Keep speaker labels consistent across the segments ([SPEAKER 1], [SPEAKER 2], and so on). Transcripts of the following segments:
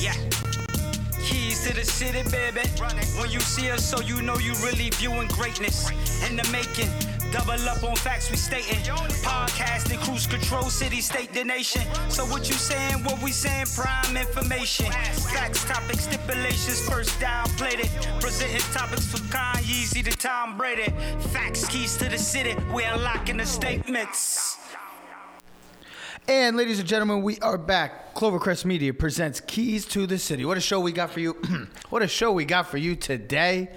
[SPEAKER 1] Yeah. Keys to the city, baby. When you see us, so you know you really viewing greatness in the making. Double up on facts we stating. Podcasting, cruise control, city, state, the nation. So what you saying? What we saying? Prime information. Facts, topics, stipulations. First down, played it. Presenting topics from Kanye to Tom Brady. Facts, keys to the city. We unlocking the statements.
[SPEAKER 2] And ladies and gentlemen, we are back. Clovercrest Media presents Keys to the City. What a show we got for you. what a show we got for you today.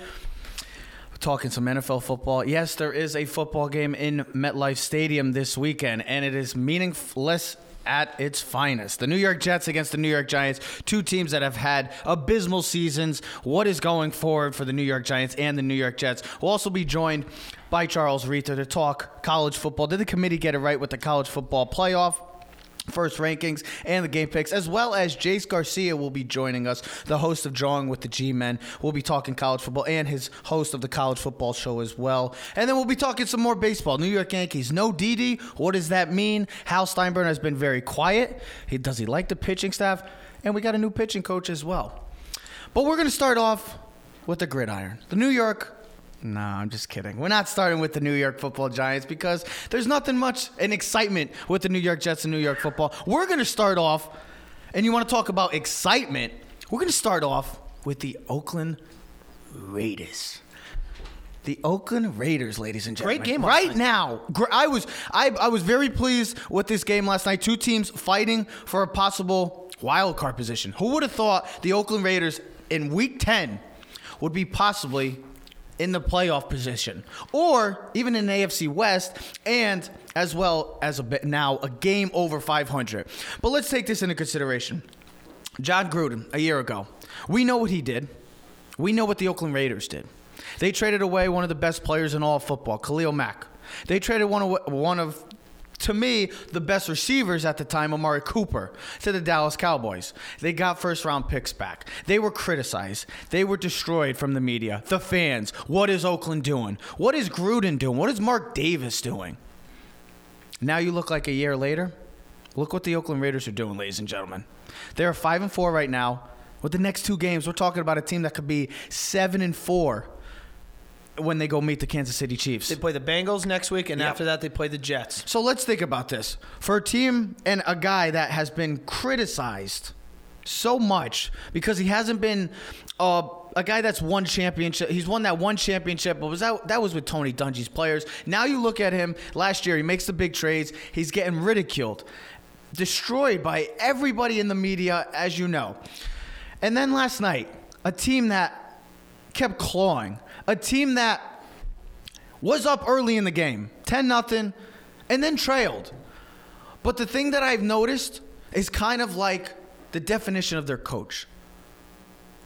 [SPEAKER 2] We're talking some NFL football. Yes, there is a football game in MetLife Stadium this weekend, and it is meaningless at its finest. The New York Jets against the New York Giants, two teams that have had abysmal seasons. What is going forward for the New York Giants and the New York Jets? We'll also be joined by Charles Rita to talk college football. Did the committee get it right with the college football playoff? First rankings and the game picks, as well as Jace Garcia will be joining us, the host of Drawing with the G Men. We'll be talking college football and his host of the college football show as well. And then we'll be talking some more baseball. New York Yankees, no Didi. What does that mean? Hal Steinbrenner has been very quiet. He, does he like the pitching staff? And we got a new pitching coach as well. But we're going to start off with the gridiron. The New York no, I'm just kidding. We're not starting with the New York Football Giants because there's nothing much in excitement with the New York Jets and New York Football. We're going to start off, and you want to talk about excitement? We're going to start off with the Oakland Raiders. The Oakland Raiders, ladies and gentlemen.
[SPEAKER 3] Great game
[SPEAKER 2] right
[SPEAKER 3] night.
[SPEAKER 2] now. I was I, I was very pleased with this game last night. Two teams fighting for a possible wild card position. Who would have thought the Oakland Raiders in Week 10 would be possibly in the playoff position, or even in AFC West, and as well as a bit now a game over 500. But let's take this into consideration. Jon Gruden a year ago, we know what he did. We know what the Oakland Raiders did. They traded away one of the best players in all football, Khalil Mack. They traded one of one of to me, the best receivers at the time, Amari Cooper, to the Dallas Cowboys. They got first round picks back. They were criticized. They were destroyed from the media, the fans. What is Oakland doing? What is Gruden doing? What is Mark Davis doing? Now you look like a year later. Look what the Oakland Raiders are doing, ladies and gentlemen. They're five and four right now. With the next two games, we're talking about a team that could be seven and four when they go meet the Kansas City Chiefs.
[SPEAKER 3] They play the Bengals next week, and
[SPEAKER 2] Yep.
[SPEAKER 3] after that, they play the Jets.
[SPEAKER 2] So let's think about this. For a team and a guy that has been criticized so much because he hasn't been uh, a guy that's won championship. He's won that one championship, but was that that was with Tony Dungy's players. Now you look at him last year, he makes the big trades. He's getting ridiculed, destroyed by everybody in the media, as you know. And then last night, a team that kept clawing, a team that was up early in the game, 10 nothing, and then trailed. But the thing that I've noticed is kind of like the definition of their coach.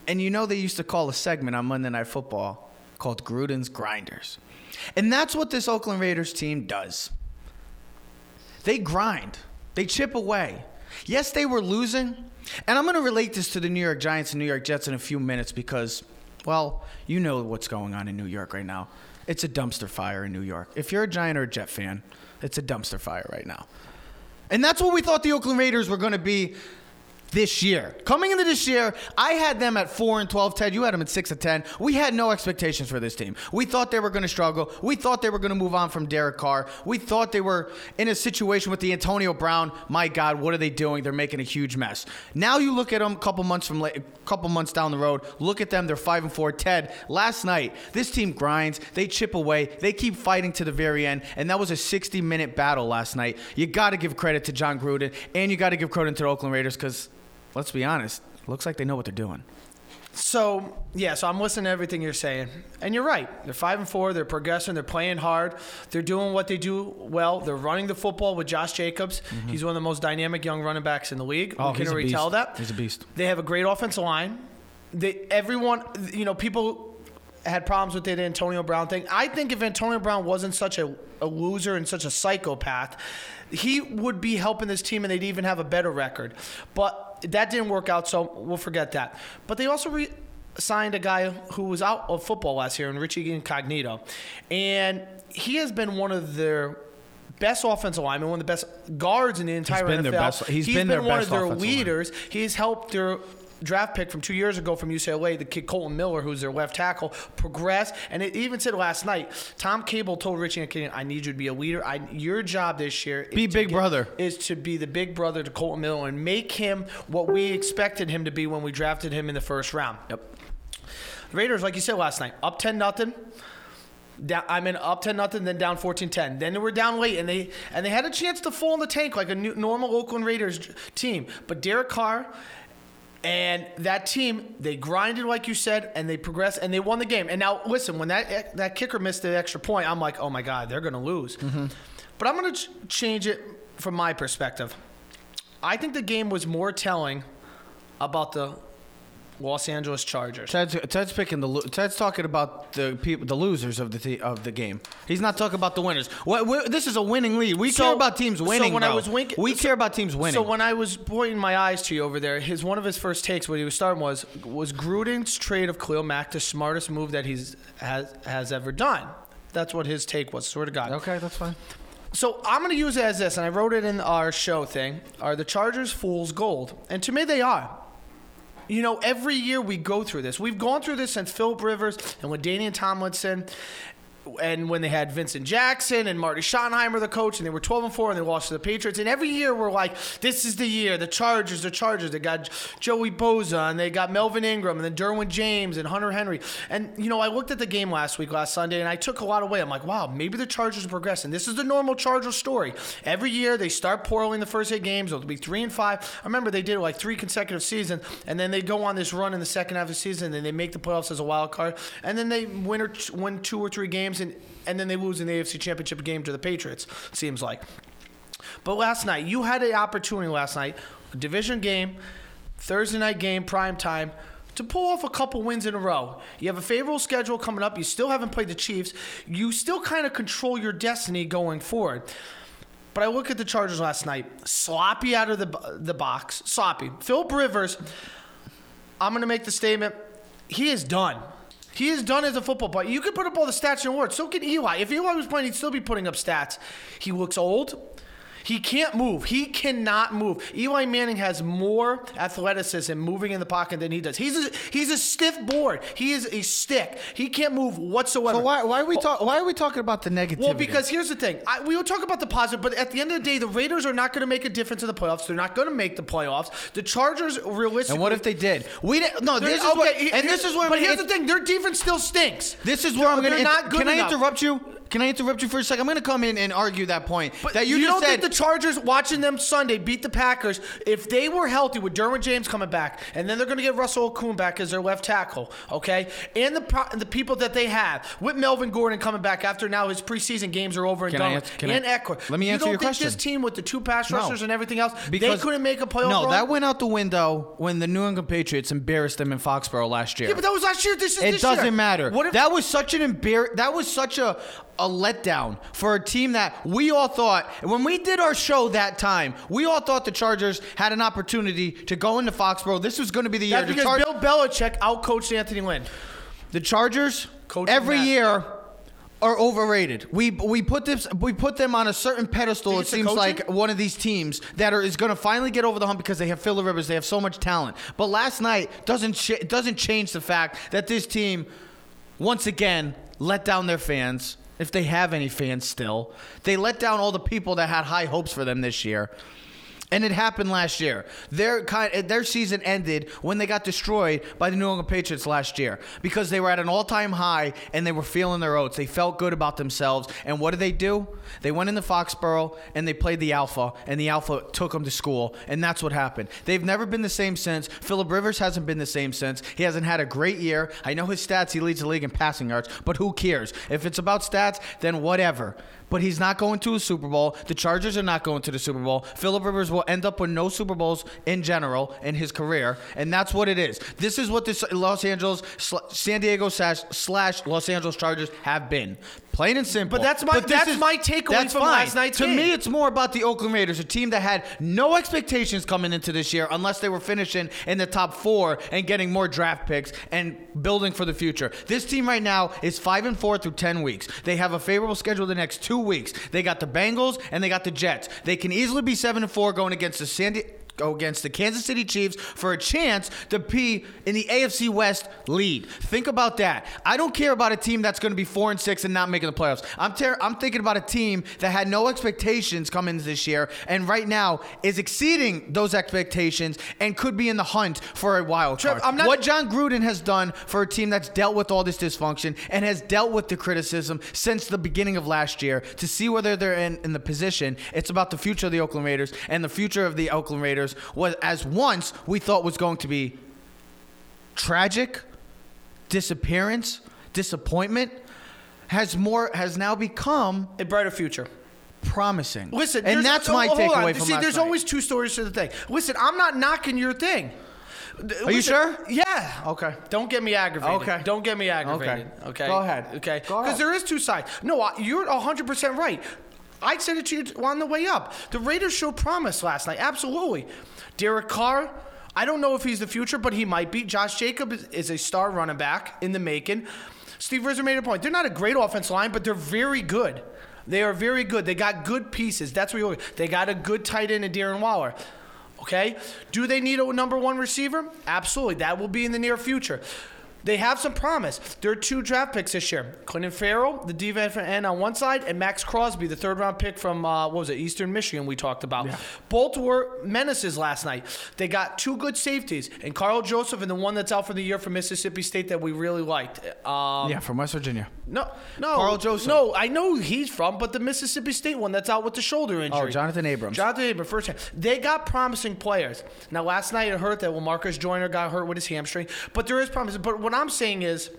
[SPEAKER 2] And you know they used to call a segment on Monday Night Football called Gruden's Grinders. And that's what this Oakland Raiders team does. They grind. They chip away. Yes, they were losing. And I'm going to relate this to the New York Giants and New York Jets in a few minutes because, well, you know what's going on in New York right now. It's a dumpster fire in New York. If you're a Giant or a Jet fan, it's a dumpster fire right now. And that's what we thought the Oakland Raiders were going to be this year. Coming into this year, I had them at 4 and 12. Ted, you had them at 6 and 10. We had no expectations for this team. We thought they were going to struggle. We thought they were going to move on from Derek Carr. We thought they were in a situation with the Antonio Brown. My God, what are they doing? They're making a huge mess. Now you look at them a couple months from la- couple months down the road. Look at them. They're 5 and 4. Ted, last night, this team grinds. They chip away. They keep fighting to the very end. And that was a 60 minute battle last night. You got to give credit to Jon Gruden and you got to give credit to the Oakland Raiders because let's be honest, looks like they know what they're doing.
[SPEAKER 3] So yeah, so I'm listening to everything you're saying, and you're right. They're five and four. They're progressing. They're playing hard. They're doing what they do well. They're running the football with Josh Jacobs. He's one of the most dynamic young running backs in the league.
[SPEAKER 2] Mm-hmm. Oh,
[SPEAKER 3] we can already tell that.
[SPEAKER 2] He's a beast.
[SPEAKER 3] They have a great offensive line. They everyone, you know, people had problems with the Antonio Brown thing. I think if Antonio Brown wasn't such a, a loser and such a psychopath, he would be helping this team and they'd even have a better record. But that didn't work out, so we'll forget that. But they also re- signed a guy who was out of football last year, in Richie Incognito, and he has been one of their best offensive linemen, one of the best guards in the entire he's
[SPEAKER 2] been
[SPEAKER 3] NFL.
[SPEAKER 2] their best- he's been their
[SPEAKER 3] one
[SPEAKER 2] best
[SPEAKER 3] of their
[SPEAKER 2] lineman.
[SPEAKER 3] leaders. He's helped their draft pick from two years ago from UCLA, the kid Kolton Miller, who's their left tackle, progressed. And it even said last night, Tom Cable told Richie McKinnon, "I need you to be a leader. I, your job this year is
[SPEAKER 2] Be big brother."
[SPEAKER 3] is to be the big brother to Kolton Miller and make him what we expected him to be when we drafted him in the first round."
[SPEAKER 2] Yep.
[SPEAKER 3] The Raiders, like you said last night, up ten nothing. Down, I mean, up ten nothing, then down 14-10. Then they were down late, and they and they had a chance to fall in the tank like a new, normal Oakland Raiders team. But Derek Carr and that team, they grinded like you said, and they progressed, and they won the game. And now, listen, when that that kicker missed the extra point, I'm like, oh my god, they're gonna lose. Mm-hmm. But I'm gonna ch- change it from my perspective. I think the game was more telling about the Los Angeles Chargers.
[SPEAKER 2] Ted's, Ted's picking the lo- Ted's talking about the people, the losers of the te- of the game. He's not talking about the winners. What, this is a winning league. We
[SPEAKER 3] So-
[SPEAKER 2] care about teams
[SPEAKER 3] so
[SPEAKER 2] winning.
[SPEAKER 3] when I
[SPEAKER 2] bro.
[SPEAKER 3] was wink-
[SPEAKER 2] we
[SPEAKER 3] so-
[SPEAKER 2] care about teams winning.
[SPEAKER 3] So when I was pointing my eyes to you over there, his one of his first takes when he was starting was was Gruden's trade of Khalil Mack the smartest move that he's has has ever done. That's what his take was. Swear to God.
[SPEAKER 2] okay, that's fine.
[SPEAKER 3] So I'm going to use it as this, and I wrote it in our show thing. Are the Chargers fool's gold? And to me, they are. You know, every year we go through this. We've gone through this since Philip Rivers and with LaDainian Tomlinson, and when they had Vincent Jackson and Marty Schottenheimer, the coach, and they were 12 and 4 and they lost to the Patriots. And every year we're like, this is the year. The Chargers, the Chargers. They got Joey Bosa and they got Melvin Ingram and then Derwin James and Hunter Henry. And, you know, I looked at the game last week, last Sunday, and I took a lot away. I'm like, wow, maybe the Chargers are progressing. This is the normal Charger story. Every year they start poorly in the first eight games. They'll be 3 and 5. I remember they did like three consecutive seasons, and then they go on this run in the second half of the season, and they make the playoffs as a wild card, and then they win or win two or three games, and and then they lose the AFC Championship game to the Patriots. Seems like. But last night, you had an opportunity last night, division game, Thursday night game, prime time, to pull off a couple wins in a row. You have a favorable schedule coming up. You still haven't played the Chiefs. You still kind of control your destiny going forward. But I look at the Chargers last night, sloppy out of the the box, sloppy. Philip Rivers, I'm going to make the statement, he is done. He is done as a football player. You can put up all the stats and awards. So can Eli. If Eli was playing, he'd still be putting up stats. He looks old. He can't move. He cannot move. Eli Manning has more athleticism moving in the pocket than he does. He's a, he's a stiff board. He is a stick. He can't move whatsoever.
[SPEAKER 2] So why, why are we talk, Why are we talking about the negativity?
[SPEAKER 3] Well, because here's the thing. I, we will talk about the positive, but at the end of the day, the Raiders are not going to make a difference in the playoffs. They're not going to make the playoffs. The Chargers, realistically,
[SPEAKER 2] and what if they did? We didn't. No, this is what,
[SPEAKER 3] he-
[SPEAKER 2] and this is where.
[SPEAKER 3] But
[SPEAKER 2] I'm
[SPEAKER 3] here's
[SPEAKER 2] gonna-
[SPEAKER 3] the thing: their defense still stinks.
[SPEAKER 2] This is where I'm going to.
[SPEAKER 3] not good
[SPEAKER 2] Can I
[SPEAKER 3] enough.
[SPEAKER 2] interrupt you? Can I interrupt you for a second? I'm going to come in and argue that point
[SPEAKER 3] But
[SPEAKER 2] that you,
[SPEAKER 3] you, don't
[SPEAKER 2] said.
[SPEAKER 3] think the Chargers watching them Sunday beat the Packers if they were healthy with Derwin James coming back, and then they're going to get Russell Okung back as their left tackle, okay? And the pro- the people that they have with Melvin Gordon coming back after now his preseason games are over and
[SPEAKER 2] Can
[SPEAKER 3] done,
[SPEAKER 2] I answer- can I-
[SPEAKER 3] Ekeler.
[SPEAKER 2] Let me
[SPEAKER 3] you
[SPEAKER 2] answer
[SPEAKER 3] don't
[SPEAKER 2] your
[SPEAKER 3] think
[SPEAKER 2] question.
[SPEAKER 3] This team with the two pass
[SPEAKER 2] No.
[SPEAKER 3] rushers and everything else,
[SPEAKER 2] because
[SPEAKER 3] they couldn't make a playoff
[SPEAKER 2] No,
[SPEAKER 3] run.
[SPEAKER 2] that went out the window when the New England Patriots embarrassed them in Foxborough last year.
[SPEAKER 3] yeah, but that was last year. This is
[SPEAKER 2] it
[SPEAKER 3] this
[SPEAKER 2] doesn't
[SPEAKER 3] year.
[SPEAKER 2] matter.
[SPEAKER 3] What if
[SPEAKER 2] that was such an embar- That was such a a letdown for a team that we all thought when we did our show that time, we all thought the Chargers had an opportunity to go into Foxborough. This was going to be the year.
[SPEAKER 3] That's
[SPEAKER 2] The
[SPEAKER 3] because
[SPEAKER 2] Char-
[SPEAKER 3] Bill Belichick outcoached Anthony Lynn.
[SPEAKER 2] the Chargers
[SPEAKER 3] Coaching
[SPEAKER 2] every
[SPEAKER 3] that.
[SPEAKER 2] year are overrated. We we put this we put them on a certain pedestal. It seems like one of these teams that are is going to finally get over the hump because they have Philip Rivers. They have so much talent. But last night doesn't ch- doesn't change the fact that this team once again let down their fans. If they have any fans still, they let down all the people that had high hopes for them this year. And it happened last year. Their kind, their season ended when they got destroyed by the New England Patriots last year because they were at an all-time high and they were feeling their oats. They felt good about themselves. And what did they do? They went into Foxborough and they played the Alpha, and the Alpha took them to school, and that's what happened. They've never been the same since. Philip Rivers hasn't been the same since. He hasn't had a great year. I know his stats; he leads the league in passing yards, but who cares? If it's about stats, then whatever but he's not going to a Super Bowl. The Chargers are not going to the Super Bowl. Philip Rivers will end up with no Super Bowls in general in his career, and that's what it is. This is what the Los Angeles, San Diego slash, slash Los Angeles Chargers have been. Plain and simple.
[SPEAKER 3] But that's my-
[SPEAKER 2] this
[SPEAKER 3] that's my takeaway
[SPEAKER 2] that's
[SPEAKER 3] from
[SPEAKER 2] fine.
[SPEAKER 3] last night's
[SPEAKER 2] To
[SPEAKER 3] game.
[SPEAKER 2] me, it's more about the Oakland Raiders, a team that had no expectations coming into this year unless they were finishing in the top four and getting more draft picks and building for the future. This team right now is five and four through ten weeks. They have a favorable schedule the next two weeks. They got the Bengals and they got the Jets. They can easily be seven and four going against the San Diego. Go against the Kansas City Chiefs for a chance to be in the AFC West lead. Think about that. I don't care about a team that's going to be four and six and not making the playoffs. I'm ter- I'm thinking about a team that had no expectations coming this year and right now is exceeding those expectations and could be in the hunt for a wild
[SPEAKER 3] Trev,
[SPEAKER 2] card.
[SPEAKER 3] I'm not-
[SPEAKER 2] what Jon Gruden has done for a team that's dealt with all this dysfunction and has dealt with the criticism since the beginning of last year to see whether they're in, in the position. It's about the future of the Oakland Raiders and the future of the Oakland Raiders was as once we thought was going to be tragic, disappearance, disappointment has more has now become
[SPEAKER 3] A brighter future.
[SPEAKER 2] promising.
[SPEAKER 3] Listen,
[SPEAKER 2] and that's
[SPEAKER 3] oh,
[SPEAKER 2] my takeaway from
[SPEAKER 3] See,
[SPEAKER 2] last
[SPEAKER 3] there's
[SPEAKER 2] night.
[SPEAKER 3] always two stories to the thing. Listen, I'm not knocking your thing.
[SPEAKER 2] Are you sure?
[SPEAKER 3] Yeah.
[SPEAKER 2] Okay.
[SPEAKER 3] Don't get me aggravated.
[SPEAKER 2] Okay.
[SPEAKER 3] Don't get me aggravated. Okay.
[SPEAKER 2] Go ahead.
[SPEAKER 3] Okay.
[SPEAKER 2] Go ahead.
[SPEAKER 3] Because there is two sides. No, you're 100% right. I said it to you on the way up. The Raiders showed promise last night. Absolutely. Derek Carr, I don't know if he's the future, but he might be. Josh Jacob is, a star running back in the making. Steve Rizzo made a point. They're not a great offense line, but they're very good. They are very good. They got good pieces. That's what you They got a good tight end in Darren Waller. Okay? Do they need a number one receiver? Absolutely. That will be in the near future. They have some promise. There are two draft picks this year. Clelin Ferrell, the defensive end on one side, and Maxx Crosby, the third round pick from, uh, what was it, Eastern Michigan we talked about. Both were menaces last night. They got two good safeties, and Karl Joseph and the one that's out for the year from Mississippi State that we really liked. Um,
[SPEAKER 2] yeah, from West Virginia.
[SPEAKER 3] No, no.
[SPEAKER 2] Karl Joseph.
[SPEAKER 3] No, I know he's from, but the Mississippi State one that's out with the shoulder injury.
[SPEAKER 2] Oh, Jonathan Abrams.
[SPEAKER 3] Jonathan Abrams, first time. They got promising players. Now, last night it hurt that well, Marcus Joyner got hurt with his hamstring, but there is promise. But what I'm saying is,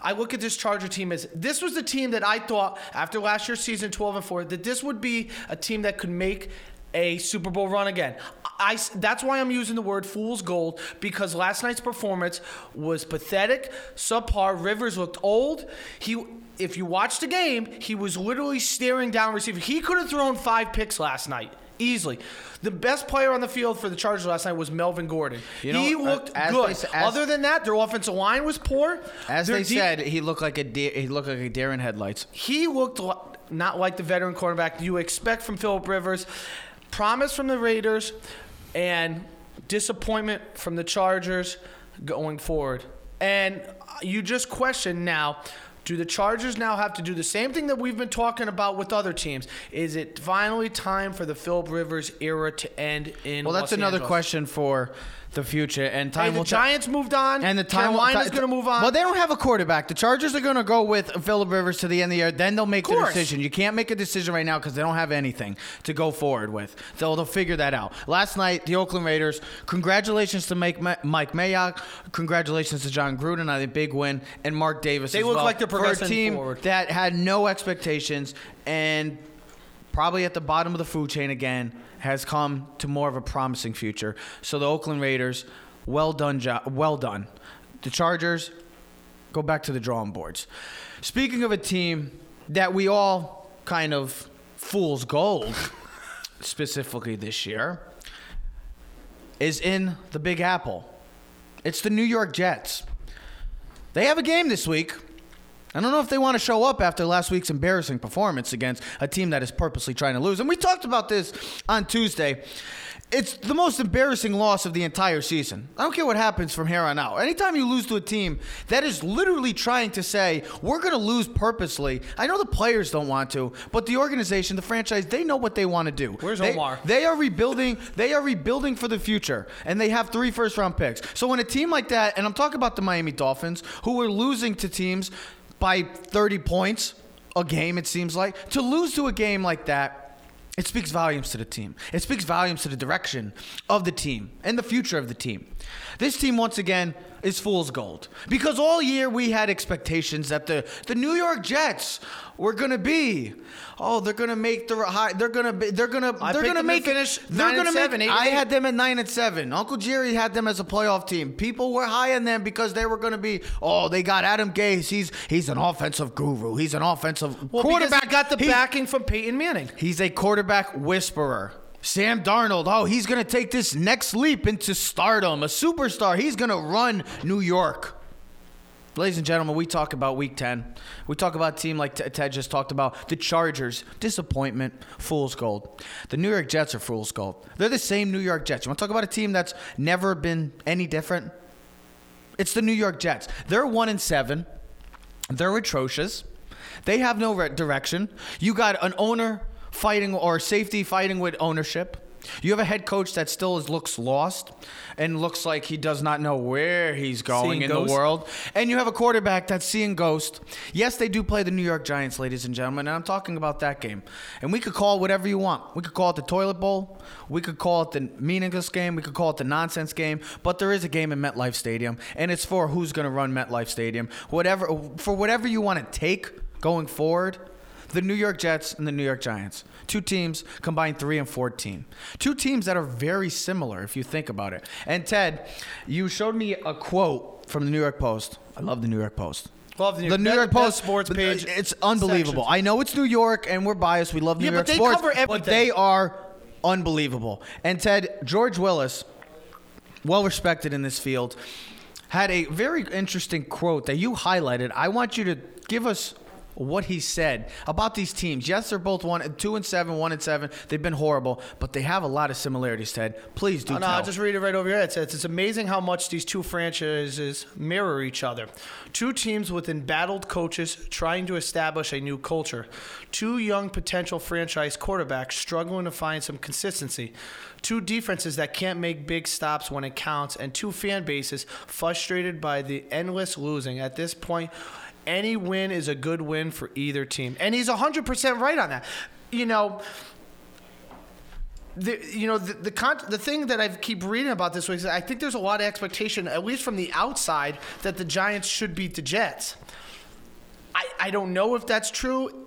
[SPEAKER 3] I look at this Charger team as this was the team that I thought after last year's season 12 and 4 that this would be a team that could make a Super Bowl run again. I, that's why I'm using the word fool's gold because last night's performance was pathetic, subpar. Rivers looked old. He if you watch the game, he was literally staring down receiver. He could have thrown five picks last night. Easily. The best player on the field for the Chargers last night was Melvin Gordon.
[SPEAKER 2] You know,
[SPEAKER 3] he
[SPEAKER 2] uh,
[SPEAKER 3] looked
[SPEAKER 2] as
[SPEAKER 3] good.
[SPEAKER 2] they as-
[SPEAKER 3] Other than that, their offensive line was poor.
[SPEAKER 2] As
[SPEAKER 3] Their
[SPEAKER 2] they
[SPEAKER 3] deep-
[SPEAKER 2] said, he looked like a de- he looked like a deer in headlights.
[SPEAKER 3] he looked li- not like the veteran quarterback you expect from Philip Rivers. Promise from the Raiders and disappointment from the Chargers going forward. And you just question now. Do the Chargers now have to do the same thing that we've been talking about with other teams? Is it finally time for the Philip Rivers era to end in?
[SPEAKER 2] Well, that's
[SPEAKER 3] Los
[SPEAKER 2] another
[SPEAKER 3] Angeles?
[SPEAKER 2] question for the future, and
[SPEAKER 3] Hey,
[SPEAKER 2] time
[SPEAKER 3] the
[SPEAKER 2] will tell.
[SPEAKER 3] Giants moved on.
[SPEAKER 2] And the time
[SPEAKER 3] Carolina's
[SPEAKER 2] ti-
[SPEAKER 3] going to move on.
[SPEAKER 2] Well, they don't have a quarterback. The Chargers are going to go with Philip Rivers to the end of the year. Then they'll make the
[SPEAKER 3] Course.
[SPEAKER 2] decision. You can't make a decision right now because they don't have anything to go forward with. They'll, they'll figure that out. Last night, the Oakland Raiders. Congratulations to Mike, Ma- Mike Mayock. Congratulations to Jon Gruden on a big win and Mark Davis.
[SPEAKER 3] They
[SPEAKER 2] as
[SPEAKER 3] look
[SPEAKER 2] well,
[SPEAKER 3] like they're
[SPEAKER 2] for a
[SPEAKER 3] progressing
[SPEAKER 2] team
[SPEAKER 3] forward.
[SPEAKER 2] that had no expectations and probably at the bottom of the food chain again, has come to more of a promising future. So the Oakland Raiders, well done, jo- well done. The Chargers, go back to the drawing boards. Speaking of a team that we all kind of fool's gold, specifically this year, is in the Big Apple. It's the New York Jets. They have a game this week. I don't know if they want to show up after last week's embarrassing performance against a team that is purposely trying to lose. And we talked about this on Tuesday. It's the most embarrassing loss of the entire season. I don't care what happens from here on out. Anytime you lose to a team that is literally trying to say, we're going to lose purposely, I know the players don't want to, but the organization, the franchise, they know what they want to do.
[SPEAKER 3] Where's
[SPEAKER 2] They-
[SPEAKER 3] Omar?
[SPEAKER 2] They are rebuilding. They are rebuilding for the future, and they have three first round picks. So when a team like that, and I'm talking about the Miami Dolphins, who are losing to teams by 30 points a game, it seems like, to lose to a game like that. It speaks volumes to the team. It speaks volumes to the direction of the team and the future of the team. This team, once again, is fool's gold because all year we had expectations that the the New York Jets were going to be, oh, they're going to make the high, they're going to be, they're going to, they're going to make
[SPEAKER 3] finish
[SPEAKER 2] They're gonna make.
[SPEAKER 3] eight
[SPEAKER 2] I
[SPEAKER 3] eight.
[SPEAKER 2] had them at nine and seven. Uncle Jerry had them as a playoff team. People were high on them because they were going to be. Oh, they got Adam Gase. He's he's an offensive guru. He's an offensive
[SPEAKER 3] well,
[SPEAKER 2] quarterback.
[SPEAKER 3] Got the backing from Peyton Manning.
[SPEAKER 2] He's a quarterback whisperer. Sam Darnold, oh, he's going to take this next leap into stardom, a superstar. He's going to run New York. Ladies and gentlemen, we talk about Week 10. We talk about a team like Ted just talked about. The Chargers, disappointment, fool's gold. The New York Jets are fool's gold. They're the same New York Jets. You want to talk about a team that's never been any different? It's the New York Jets. They're one and seven. They're atrocious. They have no re- direction. You got an owner fighting or safety fighting with ownership. You have a head coach that still is, looks lost and looks like he does not know where he's going
[SPEAKER 3] Seeing
[SPEAKER 2] in
[SPEAKER 3] ghost?
[SPEAKER 2] the world. And you have a quarterback that's seeing ghost. Yes, they do play the New York Giants, ladies and gentlemen, and I'm talking about that game. And we could call it whatever you want. We could call it the toilet bowl. We could call it the meaningless game. We could call it the nonsense game. But there is a game in MetLife Stadium, and it's for who's going to run MetLife Stadium. Whatever for whatever you want to take going forward. The New York Jets and the New York Giants. Two teams combined 3 and 14. Two teams that are very similar if you think about it. And Ted, you showed me a quote from the New York Post. I love the New York Post.
[SPEAKER 3] Love the New-
[SPEAKER 2] the New York Post
[SPEAKER 3] sports
[SPEAKER 2] uh,
[SPEAKER 3] page
[SPEAKER 2] It's unbelievable.
[SPEAKER 3] sections.
[SPEAKER 2] I know it's New York and we're biased. We love New
[SPEAKER 3] Yeah, but
[SPEAKER 2] York
[SPEAKER 3] they
[SPEAKER 2] sports, but they are unbelievable. And Ted, George Willis, well respected in this field, had a very interesting quote that you highlighted. I want you to give us what he said about these teams. Yes, they're both one, two and seven, one and seven. They've been horrible, but they have a lot of similarities. Ted, please do
[SPEAKER 3] Oh, no. I'll just read it right over your head. It says, It's amazing how much these two franchises mirror each other. Two teams with embattled coaches trying to establish a new culture. Two young potential franchise quarterbacks struggling to find some consistency. Two defenses that can't make big stops when it counts. And two fan bases frustrated by the endless losing. At this point, any win is a good win for either team. And he's 100% right on that. You know, the, you know the the, con- the thing that I keep reading about this week is I think there's a lot of expectation, at least from the outside, that the Giants should beat the Jets. I, I don't know if that's true.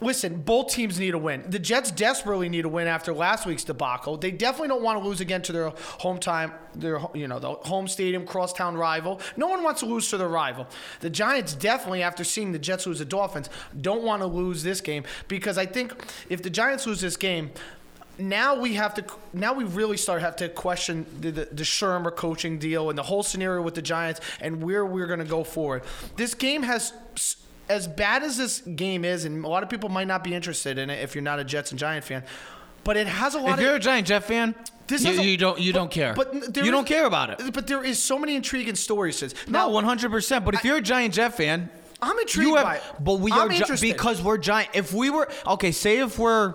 [SPEAKER 3] Listen, both teams need a win. The Jets desperately need a win after last week's debacle. They definitely don't want to lose again to their home time, their you know the home stadium crosstown rival. No one wants to lose to their rival. The Giants definitely, after seeing the Jets lose the Dolphins, don't want to lose this game because I think if the Giants lose this game, now we have to now we really start have to question the, the, the Shurmur coaching deal and the whole scenario with the Giants and where we're going to go forward. This game has as bad as this game is, and a lot of people might not be interested in it if you're not a Jets and Giant fan, but it has a lot
[SPEAKER 2] if
[SPEAKER 3] of.
[SPEAKER 2] you're a Giant Jet fan,
[SPEAKER 3] This
[SPEAKER 2] you,
[SPEAKER 3] is a-
[SPEAKER 2] you don't you
[SPEAKER 3] but-
[SPEAKER 2] don't care.
[SPEAKER 3] but
[SPEAKER 2] you
[SPEAKER 3] is-
[SPEAKER 2] don't care about it.
[SPEAKER 3] But there is so many intriguing stories.
[SPEAKER 2] No, one hundred percent. But if you're a Giant Jet fan,
[SPEAKER 3] I'm intrigued
[SPEAKER 2] have,
[SPEAKER 3] by it.
[SPEAKER 2] But we
[SPEAKER 3] I'm
[SPEAKER 2] are gi- because we're Giant. If we were okay, say if we're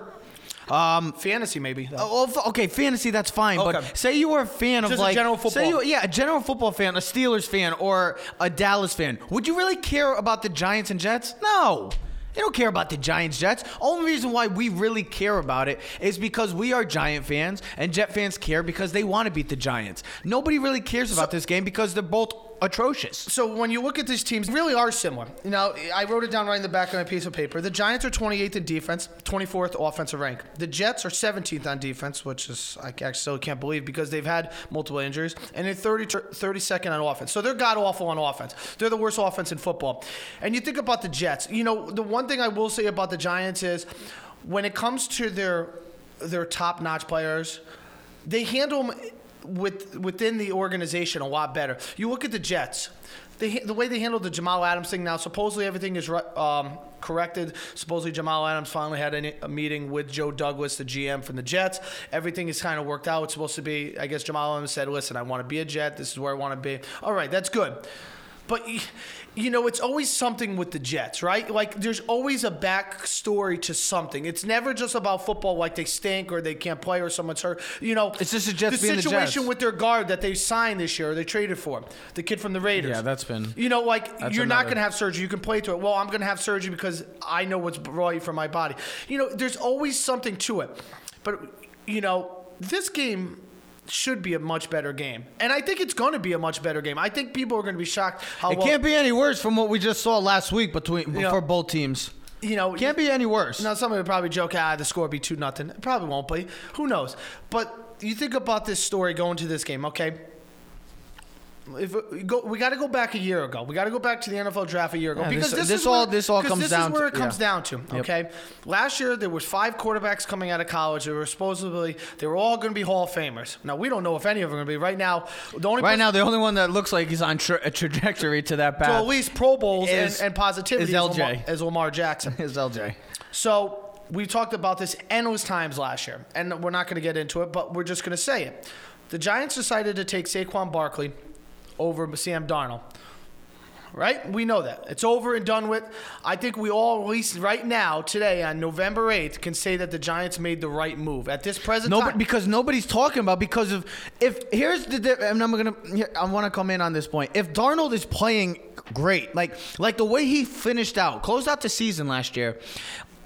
[SPEAKER 2] Um,
[SPEAKER 3] fantasy maybe. though.
[SPEAKER 2] Oh, okay, fantasy, that's fine.
[SPEAKER 3] Okay.
[SPEAKER 2] But say you were a fan of
[SPEAKER 3] Just a
[SPEAKER 2] like
[SPEAKER 3] general
[SPEAKER 2] Say
[SPEAKER 3] football.
[SPEAKER 2] you, yeah, a general football fan, a Steelers fan, or a Dallas fan. Would you really care about the Giants and Jets? No. You don't care about the Giants Jets. Only reason why we really care about it is because we are Giant fans and Jet fans care because they want to beat the Giants. Nobody really cares about this game because they're both atrocious.
[SPEAKER 3] So when you look at these teams, really are similar. Now, I wrote it down right in the back of my piece of paper. The Giants are 28th in defense, 24th offensive rank. The Jets are 17th on defense, which is I still can't believe because they've had multiple injuries, and they're 30, 32nd on offense. So they're god awful on offense. They're the worst offense in football. And you think about the Jets. You know, the one thing I will say about the Giants is when it comes to their their top notch players, they handle them with within the organization a lot better. You look at the Jets. They, the way they handled the Jamal Adams thing now, supposedly everything is um, corrected. Supposedly Jamal Adams finally had a, meeting with Joe Douglas, the GM from the Jets. Everything is kind of worked out. It's supposed to be, I guess Jamal Adams said, listen, I want to be a Jet. This is where I want to be. All right, that's good. But you know, it's always something with the Jets, right? Like there's always a backstory to something. It's never just about football, like they stink or they can't play or someone's hurt. You know,
[SPEAKER 2] It's just the Jets
[SPEAKER 3] the
[SPEAKER 2] the
[SPEAKER 3] situation
[SPEAKER 2] Jets.
[SPEAKER 3] with their guard that they signed this year, or they traded for the kid from the Raiders.
[SPEAKER 2] Yeah, that's been-
[SPEAKER 3] You know, like you're not going to have surgery. You can play to it. Well, I'm going to have surgery because I know what's right for my body. You know, there's always something to it. But you know, this game should be a much better game. And I think it's going to be a much better game. I think people are going to be shocked how
[SPEAKER 2] It
[SPEAKER 3] well,
[SPEAKER 2] can't be any worse from what we just saw last week between
[SPEAKER 3] Yeah.
[SPEAKER 2] for both teams.
[SPEAKER 3] you know,
[SPEAKER 2] Can't be any worse.
[SPEAKER 3] Now, somebody would probably joke, ah, the score be 2 nothing. It probably won't be. Who knows? But you think about this story going to this game, okay? If it, go, we got to go back a year ago. We got to go back to the NFL draft a year ago
[SPEAKER 2] Yeah,
[SPEAKER 3] because
[SPEAKER 2] this-
[SPEAKER 3] this,
[SPEAKER 2] this
[SPEAKER 3] is
[SPEAKER 2] all-
[SPEAKER 3] where,
[SPEAKER 2] this all comes
[SPEAKER 3] this
[SPEAKER 2] down
[SPEAKER 3] is where
[SPEAKER 2] to-
[SPEAKER 3] it comes
[SPEAKER 2] yeah.
[SPEAKER 3] down to. Okay, last year there was five quarterbacks coming out of college. They were supposedly they were all going to be Hall of Famers. Now we don't know if any of them are going to be. Right now, the only
[SPEAKER 2] Right
[SPEAKER 3] person-
[SPEAKER 2] now, the only one that looks like he's on tra- a trajectory to that
[SPEAKER 3] to
[SPEAKER 2] path
[SPEAKER 3] at least Pro Bowls
[SPEAKER 2] is-
[SPEAKER 3] and, and positivity
[SPEAKER 2] is LJ.
[SPEAKER 3] Lamar, is Lamar Jackson.
[SPEAKER 2] is LJ.
[SPEAKER 3] So we talked about this endless times last year, and we're not going to get into it, but we're just going to say it. The Giants decided to take Saquon Barkley over Sam Darnold. Right? We know that. It's over and done with. I think we all, at least right now, today on November 8th, can say that the Giants made the right move. At this present
[SPEAKER 2] No,
[SPEAKER 3] time.
[SPEAKER 2] because nobody's talking about because of if here's the and I'm gonna I want to come in on this point. If Darnold is playing great, like like the way he finished out, closed out the season last year,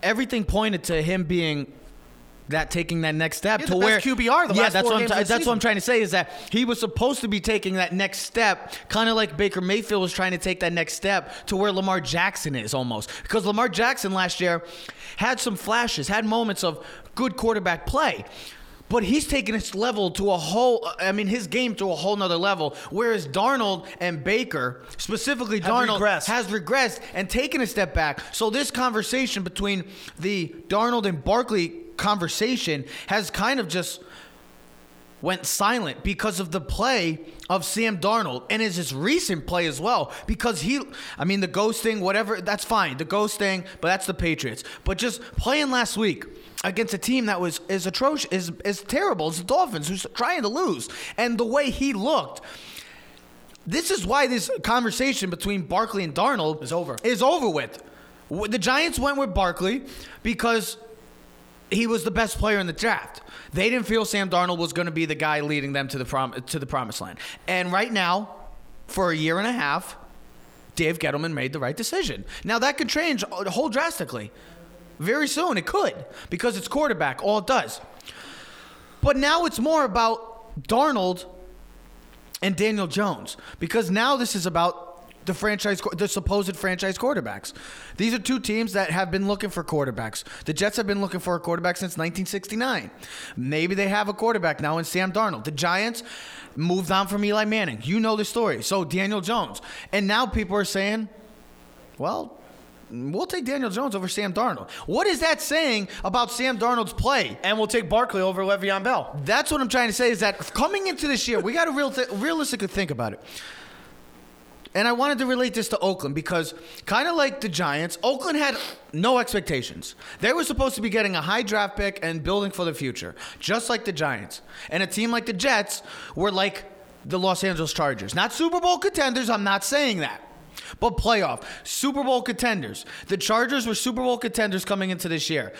[SPEAKER 2] everything pointed to him being that taking that next step
[SPEAKER 3] Yeah,
[SPEAKER 2] to where
[SPEAKER 3] QBR the
[SPEAKER 2] yeah
[SPEAKER 3] last
[SPEAKER 2] that's what I'm t- that's what I'm trying to say is that he was supposed to be taking that next step kind of like Baker Mayfield was trying to take that next step to where Lamar Jackson is almost. Because Lamar Jackson last year had some flashes had moments of good quarterback play but he's taken his level to a whole I mean his game to a whole nother level whereas Darnold and Baker specifically Darnold
[SPEAKER 3] regressed.
[SPEAKER 2] has regressed and taken a step back. So this conversation between the Darnold and Barkley conversation has kind of just went silent because of the play of Sam Darnold and his, his recent play as well. Because he, I mean, the ghosting, whatever, that's fine. The ghosting, but that's the Patriots. But just playing last week against a team that was is atrocious, is is terrible. It's the Dolphins who's trying to lose, and the way he looked. This is why this conversation between Barkley and Darnold
[SPEAKER 3] Is over.
[SPEAKER 2] Is over with. The Giants went with Barkley because he was the best player in the draft. They didn't feel Sam Darnold was going to be the guy leading them to the prom- to the promised land. And right now, for a year and a half, Dave Gettleman made the right decision. Now that could change whole drastically. Very soon it could because it's quarterback all it does. But now it's more about Darnold and Daniel Jones because now this is about the franchise, the supposed franchise quarterbacks. These are two teams that have been looking for quarterbacks. The Jets have been looking for a quarterback since 1969. Maybe they have a quarterback now in Sam Darnold. The Giants moved on from Eli Manning. You know the story. So Daniel Jones, and now people are saying, well. We'll take Daniel Jones over Sam Darnold. What is that saying about Sam Darnold's play?
[SPEAKER 3] and we'll take Barkley over Le'Veon Bell.
[SPEAKER 2] That's what I'm trying to say is that coming into this year, we got to real th- realistically think about it. And I wanted to relate this to Oakland because, kind of like the Giants, Oakland had no expectations. They were supposed to be getting a high draft pick and building for the future, just like the Giants. And a team like the Jets were like the Los Angeles Chargers. Not Super Bowl contenders, I'm not saying that. But playoff, Super Bowl contenders. The Chargers were Super Bowl contenders coming into this year.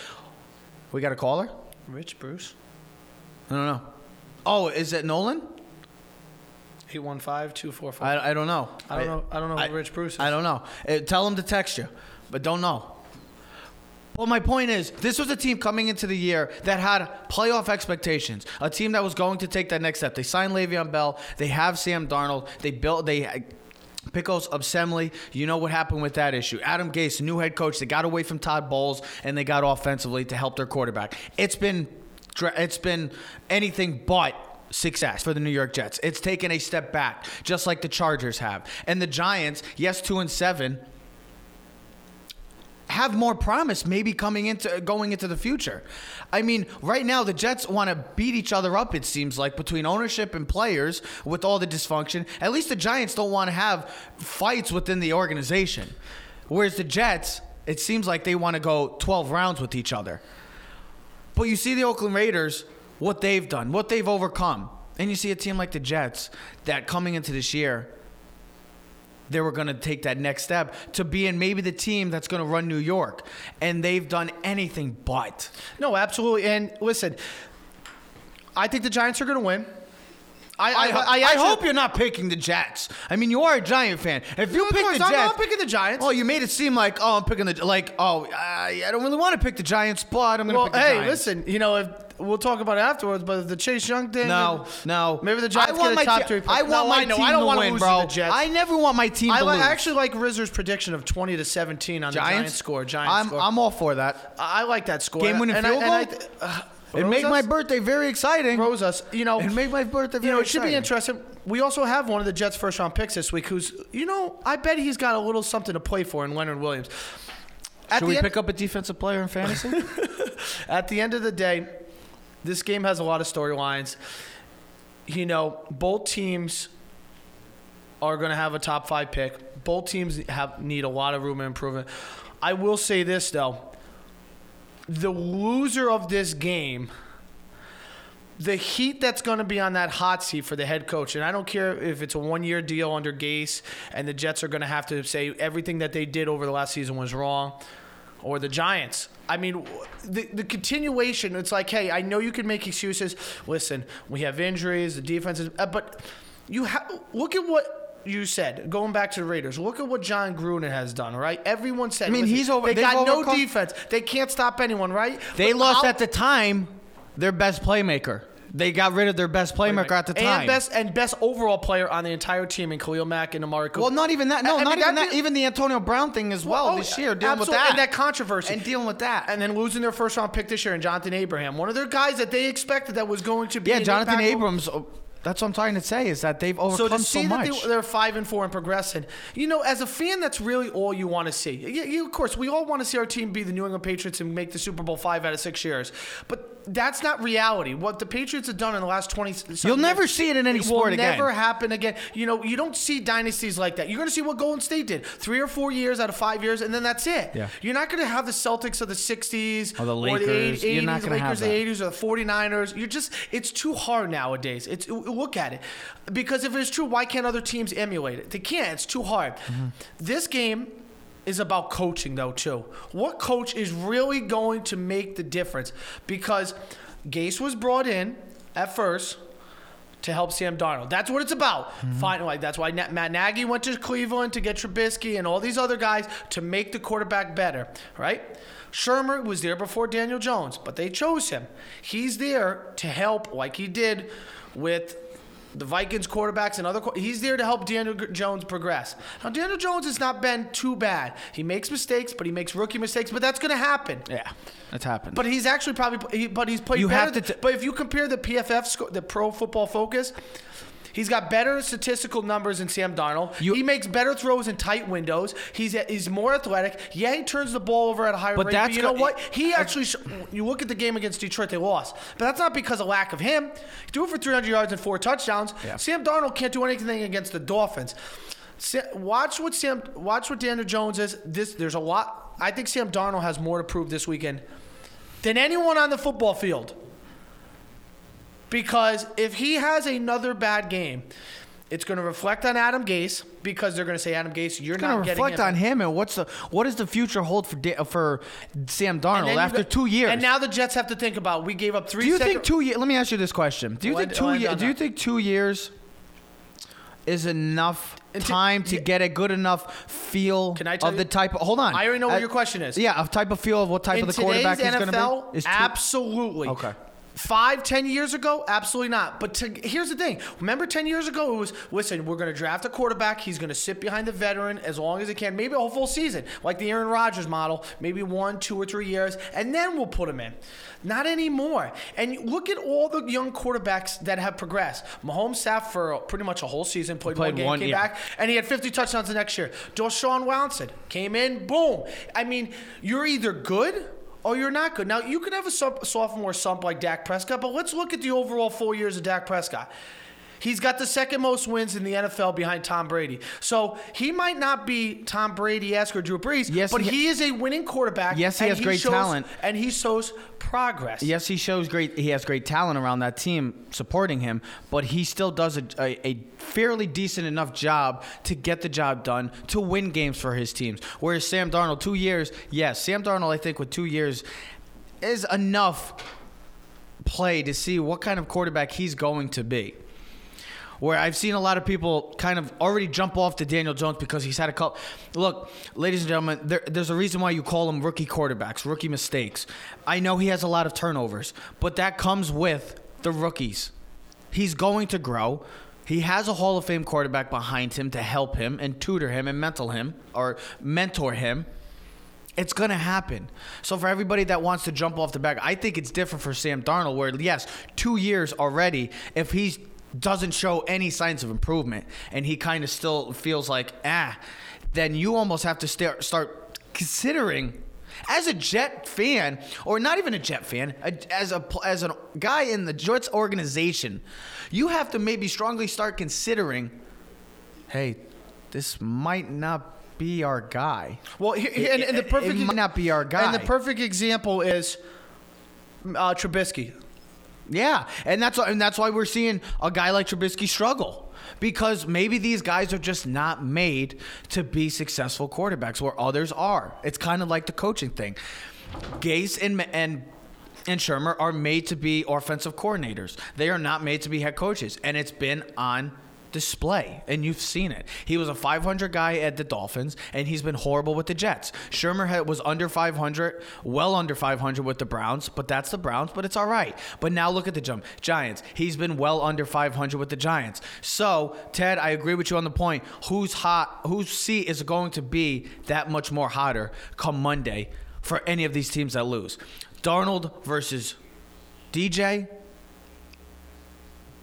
[SPEAKER 2] We got a caller?
[SPEAKER 3] Rich Bruce.
[SPEAKER 2] I don't know. Oh, is it Nolan?
[SPEAKER 3] 815-245.
[SPEAKER 2] I, I don't know.
[SPEAKER 3] I don't know. I don't know who Rich Bruce is.
[SPEAKER 2] I don't know. Uh, tell him to text you, but don't know. Well, my point is, this was a team coming into the year that had playoff expectations. A team that was going to take that next step. They signed Le'Veon Bell. They have Sam Darnold. They built. They. Pickles assembly, you know what happened with that issue. Adam Gase, new head coach, they got away from Todd Bowles and they got offensively to help their quarterback. It's been, it's been anything but success for the New York Jets. It's taken a step back, just like the Chargers have. And the Giants, yes, two and seven, have more promise maybe coming into going into the future. I mean, right now the Jets want to beat each other up it seems like between ownership and players with all the dysfunction. At least the Giants don't want to have fights within the organization. Whereas the Jets, it seems like they want to go 12 rounds with each other. But you see the Oakland Raiders, what they've done, what they've overcome. And you see a team like the Jets that coming into this year, they were going to take that next step to being maybe the team that's going to run New York. And they've done anything but.
[SPEAKER 3] No, absolutely. And listen, I think the Giants are going to win. I,
[SPEAKER 2] I, I,
[SPEAKER 3] actually-
[SPEAKER 2] hope you're not picking the Jets. I mean, you are a Giant fan. If you pick the
[SPEAKER 3] I'm not picking the Giants.
[SPEAKER 2] Oh, you made it seem like oh, I'm picking the like oh, I, I don't really want to pick the Giants, but I'm going to
[SPEAKER 3] well,
[SPEAKER 2] pick the
[SPEAKER 3] hey,
[SPEAKER 2] Giants.
[SPEAKER 3] listen, you know, if we'll talk about it afterwards, but if the Chase Young thing,
[SPEAKER 2] No, no.
[SPEAKER 3] maybe the Giants
[SPEAKER 2] I want
[SPEAKER 3] get a
[SPEAKER 2] my
[SPEAKER 3] top
[SPEAKER 2] te-
[SPEAKER 3] three. pick.
[SPEAKER 2] I want
[SPEAKER 3] no,
[SPEAKER 2] my
[SPEAKER 3] I know.
[SPEAKER 2] team
[SPEAKER 3] I don't
[SPEAKER 2] to
[SPEAKER 3] want
[SPEAKER 2] win,
[SPEAKER 3] lose
[SPEAKER 2] bro.
[SPEAKER 3] to the Jets.
[SPEAKER 2] I never want my team
[SPEAKER 3] I
[SPEAKER 2] to lose.
[SPEAKER 3] actually like Rizzer's prediction of 20 to 17 on the Giants score. Giants
[SPEAKER 2] I'm,
[SPEAKER 3] score.
[SPEAKER 2] I'm all for that.
[SPEAKER 3] I I like that score.
[SPEAKER 2] Game-winning field
[SPEAKER 3] I
[SPEAKER 2] goal?
[SPEAKER 3] uh,
[SPEAKER 2] It
[SPEAKER 3] Rose
[SPEAKER 2] make my birthday very exciting.
[SPEAKER 3] Rose us. You know,
[SPEAKER 2] It make my birthday very exciting.
[SPEAKER 3] you know, it should be interesting. We also have one of the Jets' first round picks this week, who's, you know, I bet he's got a little something to play for in Leonard Williams. At
[SPEAKER 2] Should we
[SPEAKER 3] end-
[SPEAKER 2] pick up a defensive player in fantasy?
[SPEAKER 3] At the end of the day, this game has a lot of storylines. You know, both teams are going to have a top five pick. Both teams have need a lot of room improvement. I will say this though: the loser of this game, the heat that's going to be on that hot seat for the head coach, and I don't care if it's a one-year deal under Gase, and the Jets are going to have to say everything that they did over the last season was wrong or the Giants. I mean, the, the continuation, it's like, hey, I know you can make excuses. Listen, we have injuries, the defense is, uh, but you have, look at what you said, going back to the Raiders, look at what Jon Gruden has done, right? Everyone said,
[SPEAKER 2] I mean,
[SPEAKER 3] listen,
[SPEAKER 2] he's over-
[SPEAKER 3] they got no defense. They can't stop anyone, right?
[SPEAKER 2] they
[SPEAKER 3] But
[SPEAKER 2] lost
[SPEAKER 3] I'll-
[SPEAKER 2] at the time their best playmaker. They got rid of their best playmaker at the time.
[SPEAKER 3] And best and best overall player on the entire team in Khalil Mack and Amari Cooper.
[SPEAKER 2] well, not even that. No,
[SPEAKER 3] I- I
[SPEAKER 2] not
[SPEAKER 3] mean,
[SPEAKER 2] even
[SPEAKER 3] that'd be-
[SPEAKER 2] Even the Antonio Brown thing as well
[SPEAKER 3] Oh,
[SPEAKER 2] this year, dealing with that
[SPEAKER 3] and that controversy
[SPEAKER 2] and dealing with that.
[SPEAKER 3] and then losing their first round pick this year and Jonathan Abraham, one of their guys that they expected that was going to be
[SPEAKER 2] yeah, Jonathan Abrams. oh, That's what I'm trying to say is that they've overcome So
[SPEAKER 3] to
[SPEAKER 2] so,
[SPEAKER 3] see
[SPEAKER 2] much.
[SPEAKER 3] that they, they're five and four and progressing, you know, as a fan, that's really all you want to see. You, you, of course, we all want to see our team be the New England Patriots and make the Super Bowl five out of six years, but that's not reality. What the Patriots have done in the last twenty,
[SPEAKER 2] You'll never see it in any
[SPEAKER 3] it
[SPEAKER 2] sport
[SPEAKER 3] will
[SPEAKER 2] again.
[SPEAKER 3] Never happen again. You know, you don't see dynasties like that. You're going to see what Golden State did, three or four years out of five years, and then that's it.
[SPEAKER 2] Yeah.
[SPEAKER 3] You're not going to have the Celtics of the '60s
[SPEAKER 2] Or the Lakers, Or
[SPEAKER 3] the 80s,
[SPEAKER 2] You're not
[SPEAKER 3] the
[SPEAKER 2] gonna have
[SPEAKER 3] Lakers, the 80s, or the 49ers. You're just, it's too hard nowadays. It's look at it, because if it's true, why can't other teams emulate it? They can't. It's too hard. Mm-hmm. This game is about coaching though too. What coach is really going to make the difference? Because Gase was brought in at first to help Sam Darnold. That's what it's about. Mm-hmm. Finally, like that's why Matt Nagy went to Cleveland to get Trubisky and all these other guys to make the quarterback better, right? Shurmur was there before Daniel Jones, but they chose him. He's there to help, like he did with the Vikings quarterbacks and other. He's there to help Daniel Jones progress. Now, Daniel Jones has not been too bad. He makes mistakes, but he makes rookie mistakes. But that's going to happen.
[SPEAKER 2] yeah, that's happened.
[SPEAKER 3] But he's actually probably, he, but he's played
[SPEAKER 2] You
[SPEAKER 3] better.
[SPEAKER 2] have to t-
[SPEAKER 3] but if you compare the PFF score, the Pro Football Focus, he's got better statistical numbers than Sam Darnold.
[SPEAKER 2] You-
[SPEAKER 3] he makes better throws in tight windows. He's he's more athletic. Yeah, he turns the ball over at a higher
[SPEAKER 2] But
[SPEAKER 3] rate.
[SPEAKER 2] that's
[SPEAKER 3] but you know what? He actually, sh- you look at the game against Detroit, they lost. But that's not because of lack of him. He threw it for 300 yards and four touchdowns.
[SPEAKER 2] Yeah.
[SPEAKER 3] Sam Darnold can't do anything against the Dolphins. Watch what Sam, watch what Daniel Jones is. This there's a lot. I think Sam Darnold has more to prove this weekend than anyone on the football field. Because if he has another bad game, it's going to reflect on Adam Gase because they're going to say, Adam Gase, you're
[SPEAKER 2] It's
[SPEAKER 3] not getting
[SPEAKER 2] reflect
[SPEAKER 3] him.
[SPEAKER 2] on him and what's the what does the future hold for Da- for Sam Darnold after
[SPEAKER 3] got-
[SPEAKER 2] two years?
[SPEAKER 3] And now the Jets have to think about we gave up three.
[SPEAKER 2] do you
[SPEAKER 3] second-
[SPEAKER 2] think two years? Let me ask you this question: Do you
[SPEAKER 3] Well,
[SPEAKER 2] think two years? Do you think two years is enough
[SPEAKER 3] to-
[SPEAKER 2] time to get a good enough feel
[SPEAKER 3] Can I tell
[SPEAKER 2] of the type? Of, hold on,
[SPEAKER 3] I already know what
[SPEAKER 2] Uh,
[SPEAKER 3] your question is.
[SPEAKER 2] Yeah, a type of feel of what type
[SPEAKER 3] in
[SPEAKER 2] of the quarterback is going to
[SPEAKER 3] NFL,
[SPEAKER 2] be. Is two-
[SPEAKER 3] absolutely.
[SPEAKER 2] Okay.
[SPEAKER 3] Five, ten years ago, absolutely not. But to, here's the thing. Remember, ten years ago, it was listen. We're going to draft a quarterback. He's going to sit behind the veteran as long as he can, maybe a whole full season, like the Aaron Rodgers model, maybe one, two, or three years, and then we'll put him in. Not anymore. And look at all the young quarterbacks that have progressed. Mahomes sat for pretty much a whole season, played,
[SPEAKER 2] Played
[SPEAKER 3] one game,
[SPEAKER 2] one,
[SPEAKER 3] came
[SPEAKER 2] yeah.
[SPEAKER 3] back, and he had 50 touchdowns the next year. Deshaun Watson came in, boom. I mean, you're either good or you're not good. Now, you could have a sophomore sump like Dak Prescott, but let's look at the overall four years of Dak Prescott. He's got the second most wins in the NFL behind Tom Brady. So he might not be Tom Brady-esque or Drew Brees,
[SPEAKER 2] Yes,
[SPEAKER 3] but
[SPEAKER 2] he-
[SPEAKER 3] he is a winning quarterback.
[SPEAKER 2] Yes, he has great
[SPEAKER 3] shows-
[SPEAKER 2] talent.
[SPEAKER 3] And he shows progress.
[SPEAKER 2] Yes, he shows great. He has great talent around that team supporting him, but he still does a, a, a fairly decent enough job to get the job done to win games for his teams. Whereas Sam Darnold, two years, yes, Sam Darnold, I think with two years is enough play to see what kind of quarterback he's going to be. Where I've seen a lot of people kind of already jump off to Daniel Jones because he's had a couple. Look, ladies and gentlemen, there, there's a reason why you call them rookie quarterbacks, rookie mistakes. I know he has a lot of turnovers, but that comes with the rookies. He's going to grow. He has a Hall of Fame quarterback behind him to help him and tutor him and mentor him or mentor him. It's going to happen. So for everybody that wants to jump off the back, I think it's different for Sam Darnold where yes, 2 years already if he doesn't show any signs of improvement and he kind of still feels like ah, then you almost have to start start considering as a Jet fan, or not even a Jet fan, a, as a as a guy in the Jets organization, you have to maybe strongly start considering, hey, this might not be our guy.
[SPEAKER 3] Well, he, he- and, and the perfect
[SPEAKER 2] it might not be our guy.
[SPEAKER 3] And the perfect example is uh, Trubisky.
[SPEAKER 2] Yeah, and that's and that's why we're seeing a guy like Trubisky struggle because maybe these guys are just not made to be successful quarterbacks where others are. It's kind of like the coaching thing. Gase and and and Shurmur are made to be offensive coordinators. They are not made to be head coaches, and it's been on display, and you've seen it. He was a 500 guy at the Dolphins, and he's been horrible with the Jets. Shurmur was under 500, well under 500 with the Browns, but that's the Browns, but it's all right. But now look at the jump. Giants. He's been well under 500 with the Giants. So, Ted, I agree with you on the point. Who's hot? Whose seat is going to be that much more hotter come Monday for any of these teams that lose? Darnold versus DJ,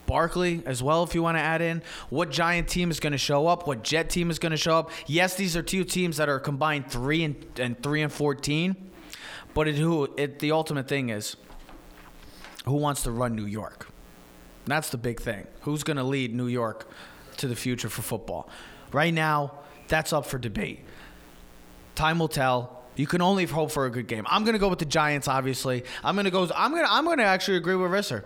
[SPEAKER 2] Barkley as well, if you want to add in what Giant team is going to show up, what Jet team is going to show up. Yes, these are two teams that are combined three and, and three and fourteen, but it, who it the ultimate thing is who wants to run New York. That's the big thing. Who's going to lead New York to the future for football? Right now, that's up for debate. Time will tell. You can only hope for a good game. I'm going to go with the Giants. Obviously, I'm going to go. I'm going. I'm going to actually agree with Risser.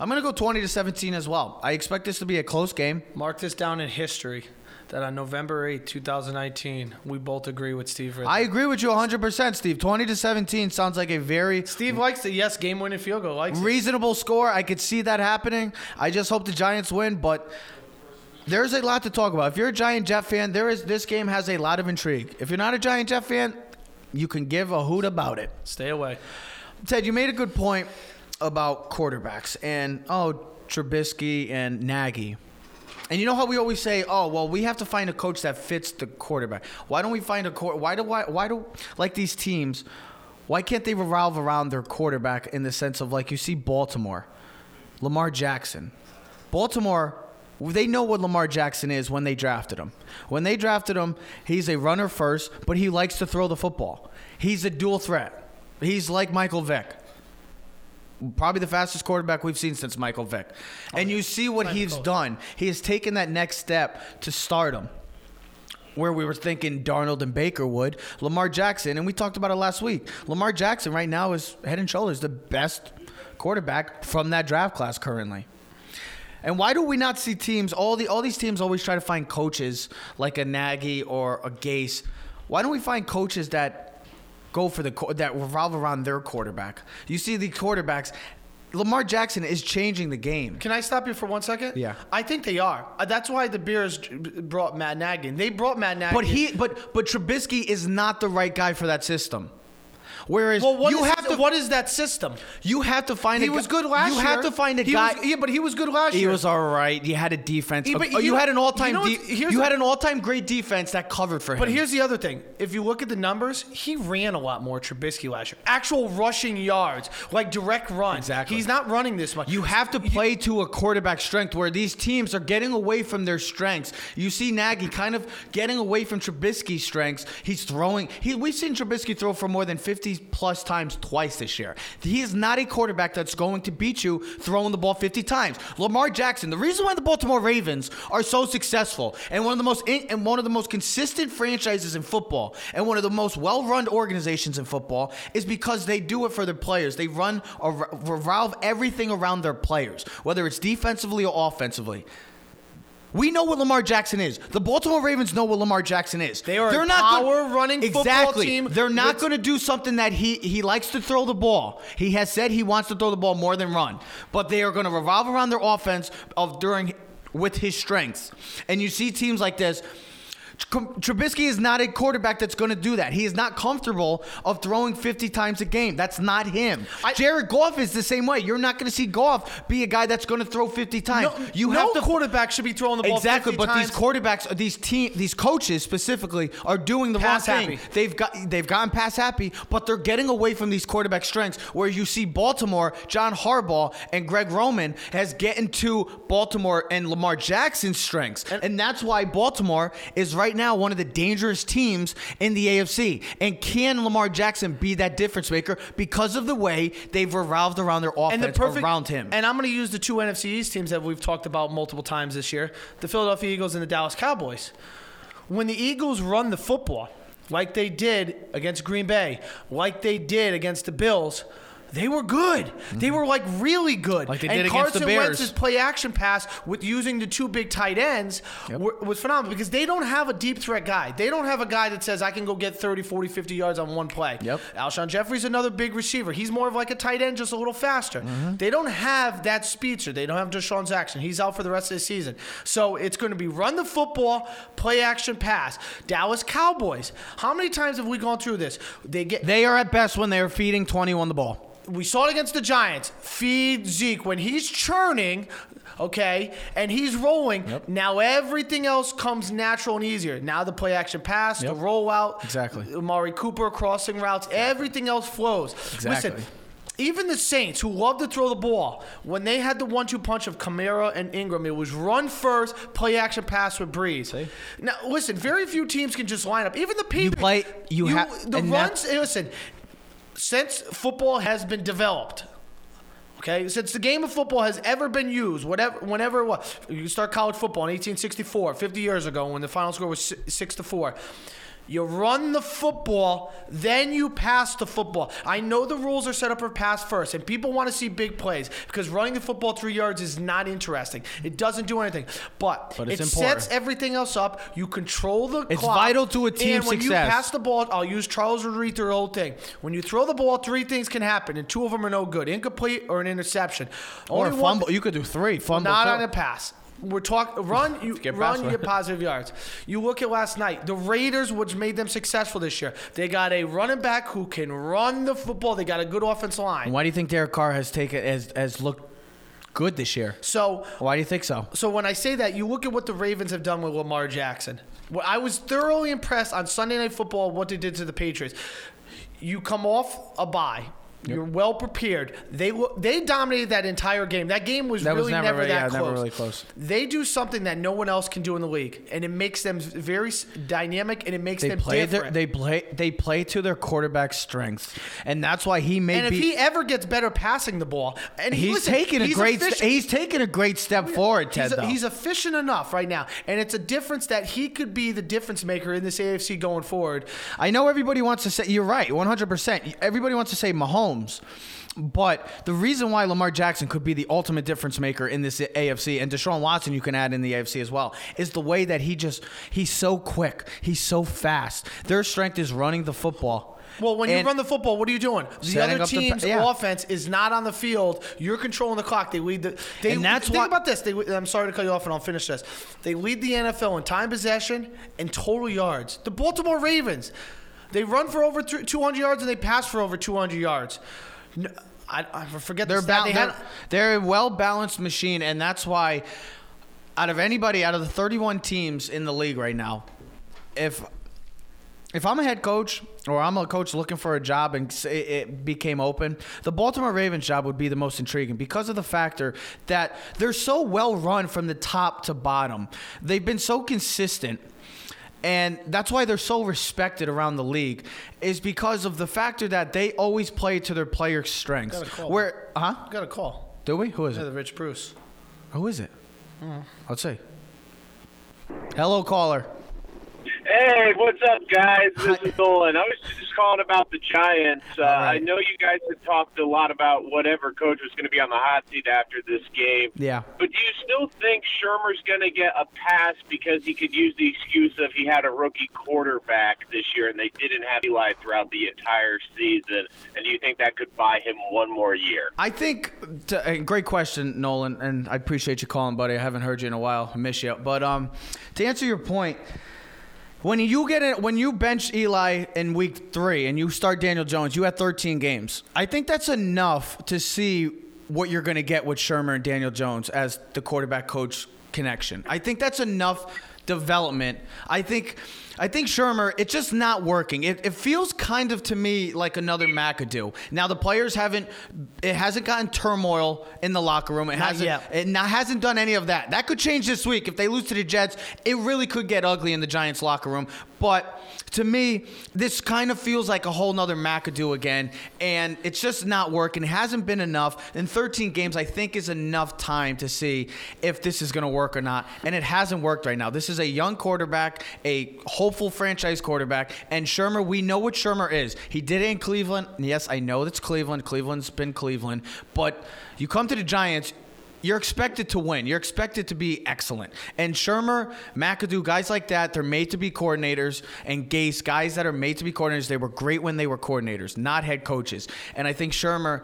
[SPEAKER 2] I'm going to go 20 to 17 as well. I expect this to be a close game.
[SPEAKER 3] Mark this down in history that on November 8, 2019, we both agree with Steve.
[SPEAKER 2] I agree with you 100%, Steve. 20 to 17 sounds like a very
[SPEAKER 3] Steve likes it. yes game winning field goal. Likes it.
[SPEAKER 2] reasonable score. I could see that happening. I just hope the Giants win, but there's a lot to talk about. If you're a Giant Jet fan, there is this game has a lot of intrigue. If you're not a Giant Jet fan, you can give a hoot about it.
[SPEAKER 3] Stay away.
[SPEAKER 2] Ted, you made a good point about quarterbacks and oh Trubisky and Nagy. And you know how we always say, "Oh, well, we have to find a coach that fits the quarterback." Why don't we find a court? Why do why why do like these teams? Why can't they revolve around their quarterback in the sense of like you see Baltimore, Lamar Jackson, Baltimore. They know what Lamar Jackson is when they drafted him. When they drafted him, he's a runner first, but he likes to throw the football. He's a dual threat. He's like Michael Vick probably the fastest quarterback we've seen since Michael Vick. And you see what he's done. He has taken that next step to stardom. Where we were thinking Darnold and Baker would, Lamar Jackson, and we talked about it last week. Lamar Jackson right now is head and shoulders the best quarterback from that draft class currently. And why do we not see teams? All the all these teams always try to find coaches like a Nagy or a Gase. Why don't we find coaches that go for the that revolve around their quarterback? You see the quarterbacks. Lamar Jackson is changing the game.
[SPEAKER 3] Can I stop you for one second?
[SPEAKER 2] Yeah.
[SPEAKER 3] I think they are. Uh, That's why the Bears brought Matt Nagy. They brought Matt Nagy.
[SPEAKER 2] But he, but but Trubisky is not the right guy for that system. Whereas
[SPEAKER 3] Well, what
[SPEAKER 2] you
[SPEAKER 3] is-
[SPEAKER 2] have to
[SPEAKER 3] what is that system?
[SPEAKER 2] you have to find a
[SPEAKER 3] He
[SPEAKER 2] a
[SPEAKER 3] was good last
[SPEAKER 2] you
[SPEAKER 3] year.
[SPEAKER 2] You have to find a
[SPEAKER 3] he
[SPEAKER 2] guy.
[SPEAKER 3] Was, yeah, but he was good last
[SPEAKER 2] He
[SPEAKER 3] year.
[SPEAKER 2] He was all right. You had a defense.
[SPEAKER 3] Yeah, but
[SPEAKER 2] oh,
[SPEAKER 3] you
[SPEAKER 2] you, had an all-time.
[SPEAKER 3] you know
[SPEAKER 2] de- you had an all-time great defense that covered for him.
[SPEAKER 3] But here's the other thing. If you look at the numbers, he ran a lot more Trubisky last year. Actual rushing yards, like direct runs.
[SPEAKER 2] Exactly.
[SPEAKER 3] He's not running this much.
[SPEAKER 2] You have to play to a quarterback strength where these teams are getting away from their strengths. You see Nagy kind of getting away from Trubisky's strengths. He's throwing. He, we've seen Trubisky throw for more than 50 plus times twice this year. He is not a quarterback that's going to beat you throwing the ball 50 times. Lamar Jackson, the reason why the Baltimore Ravens are so successful and one of the most in, and one of the most consistent franchises in football and one of the most well-run organizations in football is because they do it for their players. They run ar- revolve everything around their players, whether it's defensively or offensively. We know what Lamar Jackson is. The Baltimore Ravens know what Lamar Jackson is.
[SPEAKER 3] They are a
[SPEAKER 2] gonna-
[SPEAKER 3] power-running football
[SPEAKER 2] exactly.
[SPEAKER 3] team
[SPEAKER 2] They're not going to do something that he he likes to throw the ball. He has said he wants to throw the ball more than run, but they are going to revolve around their offense of during with his strengths. And you see teams like this. Trubisky is not a quarterback that's going to do that. He is not comfortable of throwing 50 times a game. That's not him.
[SPEAKER 3] I-
[SPEAKER 2] Jared Goff is the same way. You're not going to see Goff be a guy that's going to throw 50 times.
[SPEAKER 3] No,
[SPEAKER 2] you
[SPEAKER 3] no
[SPEAKER 2] have to
[SPEAKER 3] quarterback should be throwing the ball
[SPEAKER 2] Exactly,
[SPEAKER 3] 50
[SPEAKER 2] but these quarterbacks, uh, these team, these coaches specifically, are doing the
[SPEAKER 3] Pass
[SPEAKER 2] wrong thing.
[SPEAKER 3] happy.
[SPEAKER 2] They've got they've gotten pass happy, but they're getting away from these quarterback strengths. Where you see Baltimore, John Harbaugh and Greg Roman has getting to Baltimore and Lamar Jackson's strengths, and, that's why Baltimore is right now one of the dangerous teams in the AFC. And can Lamar Jackson be that difference maker because of the way they've revolved around their offense
[SPEAKER 3] and the perfect
[SPEAKER 2] around him?
[SPEAKER 3] And I'm going to use the two NFC East teams that we've talked about multiple times this year: the Philadelphia Eagles and the Dallas Cowboys. When the Eagles run the football, like they did against Green Bay, like they did against the Bills. They were good. They were like really good.
[SPEAKER 2] Mm-hmm. Like they
[SPEAKER 3] and
[SPEAKER 2] did against the
[SPEAKER 3] Carson
[SPEAKER 2] Bears.
[SPEAKER 3] Wentz's play action pass with using the two big tight ends were, was phenomenal because they don't have a deep threat guy. They don't have a guy that says I can go get 30, 40, 50 yards on one play.
[SPEAKER 2] Yep.
[SPEAKER 3] Alshon Jeffery's another big receiver. He's more of like a tight end, just a little faster.
[SPEAKER 2] Mm-hmm.
[SPEAKER 3] They don't have that speedster. They don't have DeSean Jackson. He's out for the rest of the season. So it's going to be run the football, play action pass. Dallas Cowboys. How many times have we gone through this? They get
[SPEAKER 2] They are at best when they are feeding 21 the ball.
[SPEAKER 3] We saw it against the Giants. Feed Zeke when he's churning, okay, and he's rolling. Now everything else comes natural and easier. Now the play action pass,
[SPEAKER 2] Yep.
[SPEAKER 3] the rollout,
[SPEAKER 2] Exactly.
[SPEAKER 3] Amari Cooper crossing routes, everything else flows.
[SPEAKER 2] Exactly.
[SPEAKER 3] Listen. Even the Saints, who love to throw the ball, when they had the one-two punch of Kamara and Ingram, it was run first, play action pass with Brees. Now, listen, very few teams can just line up. Even the Patriots.
[SPEAKER 2] play- you have-
[SPEAKER 3] the runs. listen, since football has been developed, okay, since the game of football has ever been used, whatever, whenever it was, you start college football in 1864, 50 years ago, when the final score was six to four. You run the football, then you pass the football. I know the rules are set up for pass first, and people want to see big plays because running the football three yards is not interesting. It doesn't do anything, but,
[SPEAKER 2] But it's
[SPEAKER 3] it
[SPEAKER 2] important.
[SPEAKER 3] sets everything else up. You control the
[SPEAKER 2] It's
[SPEAKER 3] clock,
[SPEAKER 2] vital to a team's
[SPEAKER 3] and when
[SPEAKER 2] success.
[SPEAKER 3] you pass the ball, I'll use Charles Reether old thing. When you throw the ball, three things can happen, and two of them are no good: incomplete or an interception.
[SPEAKER 2] Or a
[SPEAKER 3] Only one-
[SPEAKER 2] fumble. You could do three. Fumble.
[SPEAKER 3] not on a pass. We're talking run. You
[SPEAKER 2] Get
[SPEAKER 3] run.
[SPEAKER 2] past
[SPEAKER 3] You get positive yards. You look at last night. The Raiders, which made them successful this year, they got a running back who can run the football. They got a good offensive line.
[SPEAKER 2] Why do you think Derek Carr has taken has has looked good this year?
[SPEAKER 3] So
[SPEAKER 2] Why do you think so?
[SPEAKER 3] So when I say that, you look at what the Ravens have done with Lamar Jackson. I was thoroughly impressed on Sunday Night Football what they did to the Patriots. You come off a bye. You're well prepared. They they dominated that entire game. That game was
[SPEAKER 2] That was
[SPEAKER 3] really
[SPEAKER 2] never
[SPEAKER 3] never,
[SPEAKER 2] really-
[SPEAKER 3] that
[SPEAKER 2] yeah,
[SPEAKER 3] close.
[SPEAKER 2] never really close.
[SPEAKER 3] They do something that no one else can do in the league, and it makes them very dynamic and it makes
[SPEAKER 2] They
[SPEAKER 3] them
[SPEAKER 2] play their,
[SPEAKER 3] different.
[SPEAKER 2] they play they play to their quarterback's strengths, and that's why he may
[SPEAKER 3] and if he ever gets better passing the ball, and he,
[SPEAKER 2] he's
[SPEAKER 3] listen,
[SPEAKER 2] taking a
[SPEAKER 3] he's
[SPEAKER 2] great st- he's taking a great step forward, Ted.
[SPEAKER 3] He's,
[SPEAKER 2] though.
[SPEAKER 3] he's efficient enough right now, and it's a difference that he could be the difference maker in this AFC going forward.
[SPEAKER 2] I know everybody wants to say you're right, 100%. Everybody wants to say Mahomes. But the reason why Lamar Jackson could be the ultimate difference maker in this AFC, and Deshaun Watson you can add in the AFC as well, is the way that he just he's so quick, he's so fast. Their strength is running the football.
[SPEAKER 3] Well, when
[SPEAKER 2] And-
[SPEAKER 3] you run the football, what are you doing? The other
[SPEAKER 2] up the
[SPEAKER 3] team's
[SPEAKER 2] yeah.
[SPEAKER 3] offense is not on the field. You're controlling the clock. They lead the. They,
[SPEAKER 2] And that's
[SPEAKER 3] think
[SPEAKER 2] why-
[SPEAKER 3] about this. They, I'm sorry to cut you off, and I'll finish this. They lead the NFL in time possession and total yards. The Baltimore Ravens, they run for over 200 yards and they pass for over 200 yards. No, I, I forget
[SPEAKER 2] They're,
[SPEAKER 3] the
[SPEAKER 2] ba-
[SPEAKER 3] They
[SPEAKER 2] they're,
[SPEAKER 3] had,
[SPEAKER 2] they're a well balanced machine, and that's why, out of anybody, out of the 31 teams in the league right now, if if I'm a head coach or I'm a coach looking for a job and it became open, the Baltimore Ravens job would be the most intriguing because of the factor that they're so well run from the top to bottom. They've been so consistent. And that's why they're so respected around the league, is because of the factor that they always play to their players' strengths.
[SPEAKER 3] Got a call.
[SPEAKER 2] Where, huh?
[SPEAKER 3] got a call.
[SPEAKER 2] Do we? Who is
[SPEAKER 3] Yeah,
[SPEAKER 2] it?
[SPEAKER 3] the Rich Bruce.
[SPEAKER 2] Who is it? Hmm. Let's see. Hello, caller.
[SPEAKER 4] Hey, what's up, guys? This is Nolan. I was just calling about the Giants. Uh,
[SPEAKER 2] right.
[SPEAKER 4] I know you guys have talked a lot about whatever coach was going to be on the hot seat after this game.
[SPEAKER 2] Yeah.
[SPEAKER 4] But do you still think Shurmur's going to get a pass because he could use the excuse of he had a rookie quarterback this year and they didn't have Eli throughout the entire season? And do you think that could buy him one more year?
[SPEAKER 2] I think, to, uh, great question, Nolan, and I appreciate you calling, buddy. I haven't heard you in a while. I miss you. But um, to answer your point, When you get it, when you bench Eli in week three and you start Daniel Jones, you had 13 games. I think that's enough to see what you're going to get with Shurmur and Daniel Jones as the quarterback coach connection. I think that's enough development. I think I think Shurmur, it's just not working. It, it feels kind of to me like another McAdoo. Now the players haven't, it hasn't gotten turmoil in the locker room. It
[SPEAKER 3] Not
[SPEAKER 2] hasn't,
[SPEAKER 3] yet.
[SPEAKER 2] it not, hasn't done any of that. That could change this week if they lose to the Jets. It really could get ugly in the Giants locker room. But to me, this kind of feels like a whole nother McAdoo again, and it's just not working. It hasn't been enough. In 13 games, I think is enough time to see if this is going to work or not, and it hasn't worked right now. This is a young quarterback, a hopeful franchise quarterback, and Shurmur. We know what Shurmur is. He did it in Cleveland. Yes, I know that's Cleveland. Cleveland's been Cleveland, but you come to the Giants. You're expected to win. You're expected to be excellent. And Shurmur, McAdoo, guys like that, they're made to be coordinators. And Gase, guys that are made to be coordinators, they were great when they were coordinators, not head coaches. And I think Shurmur,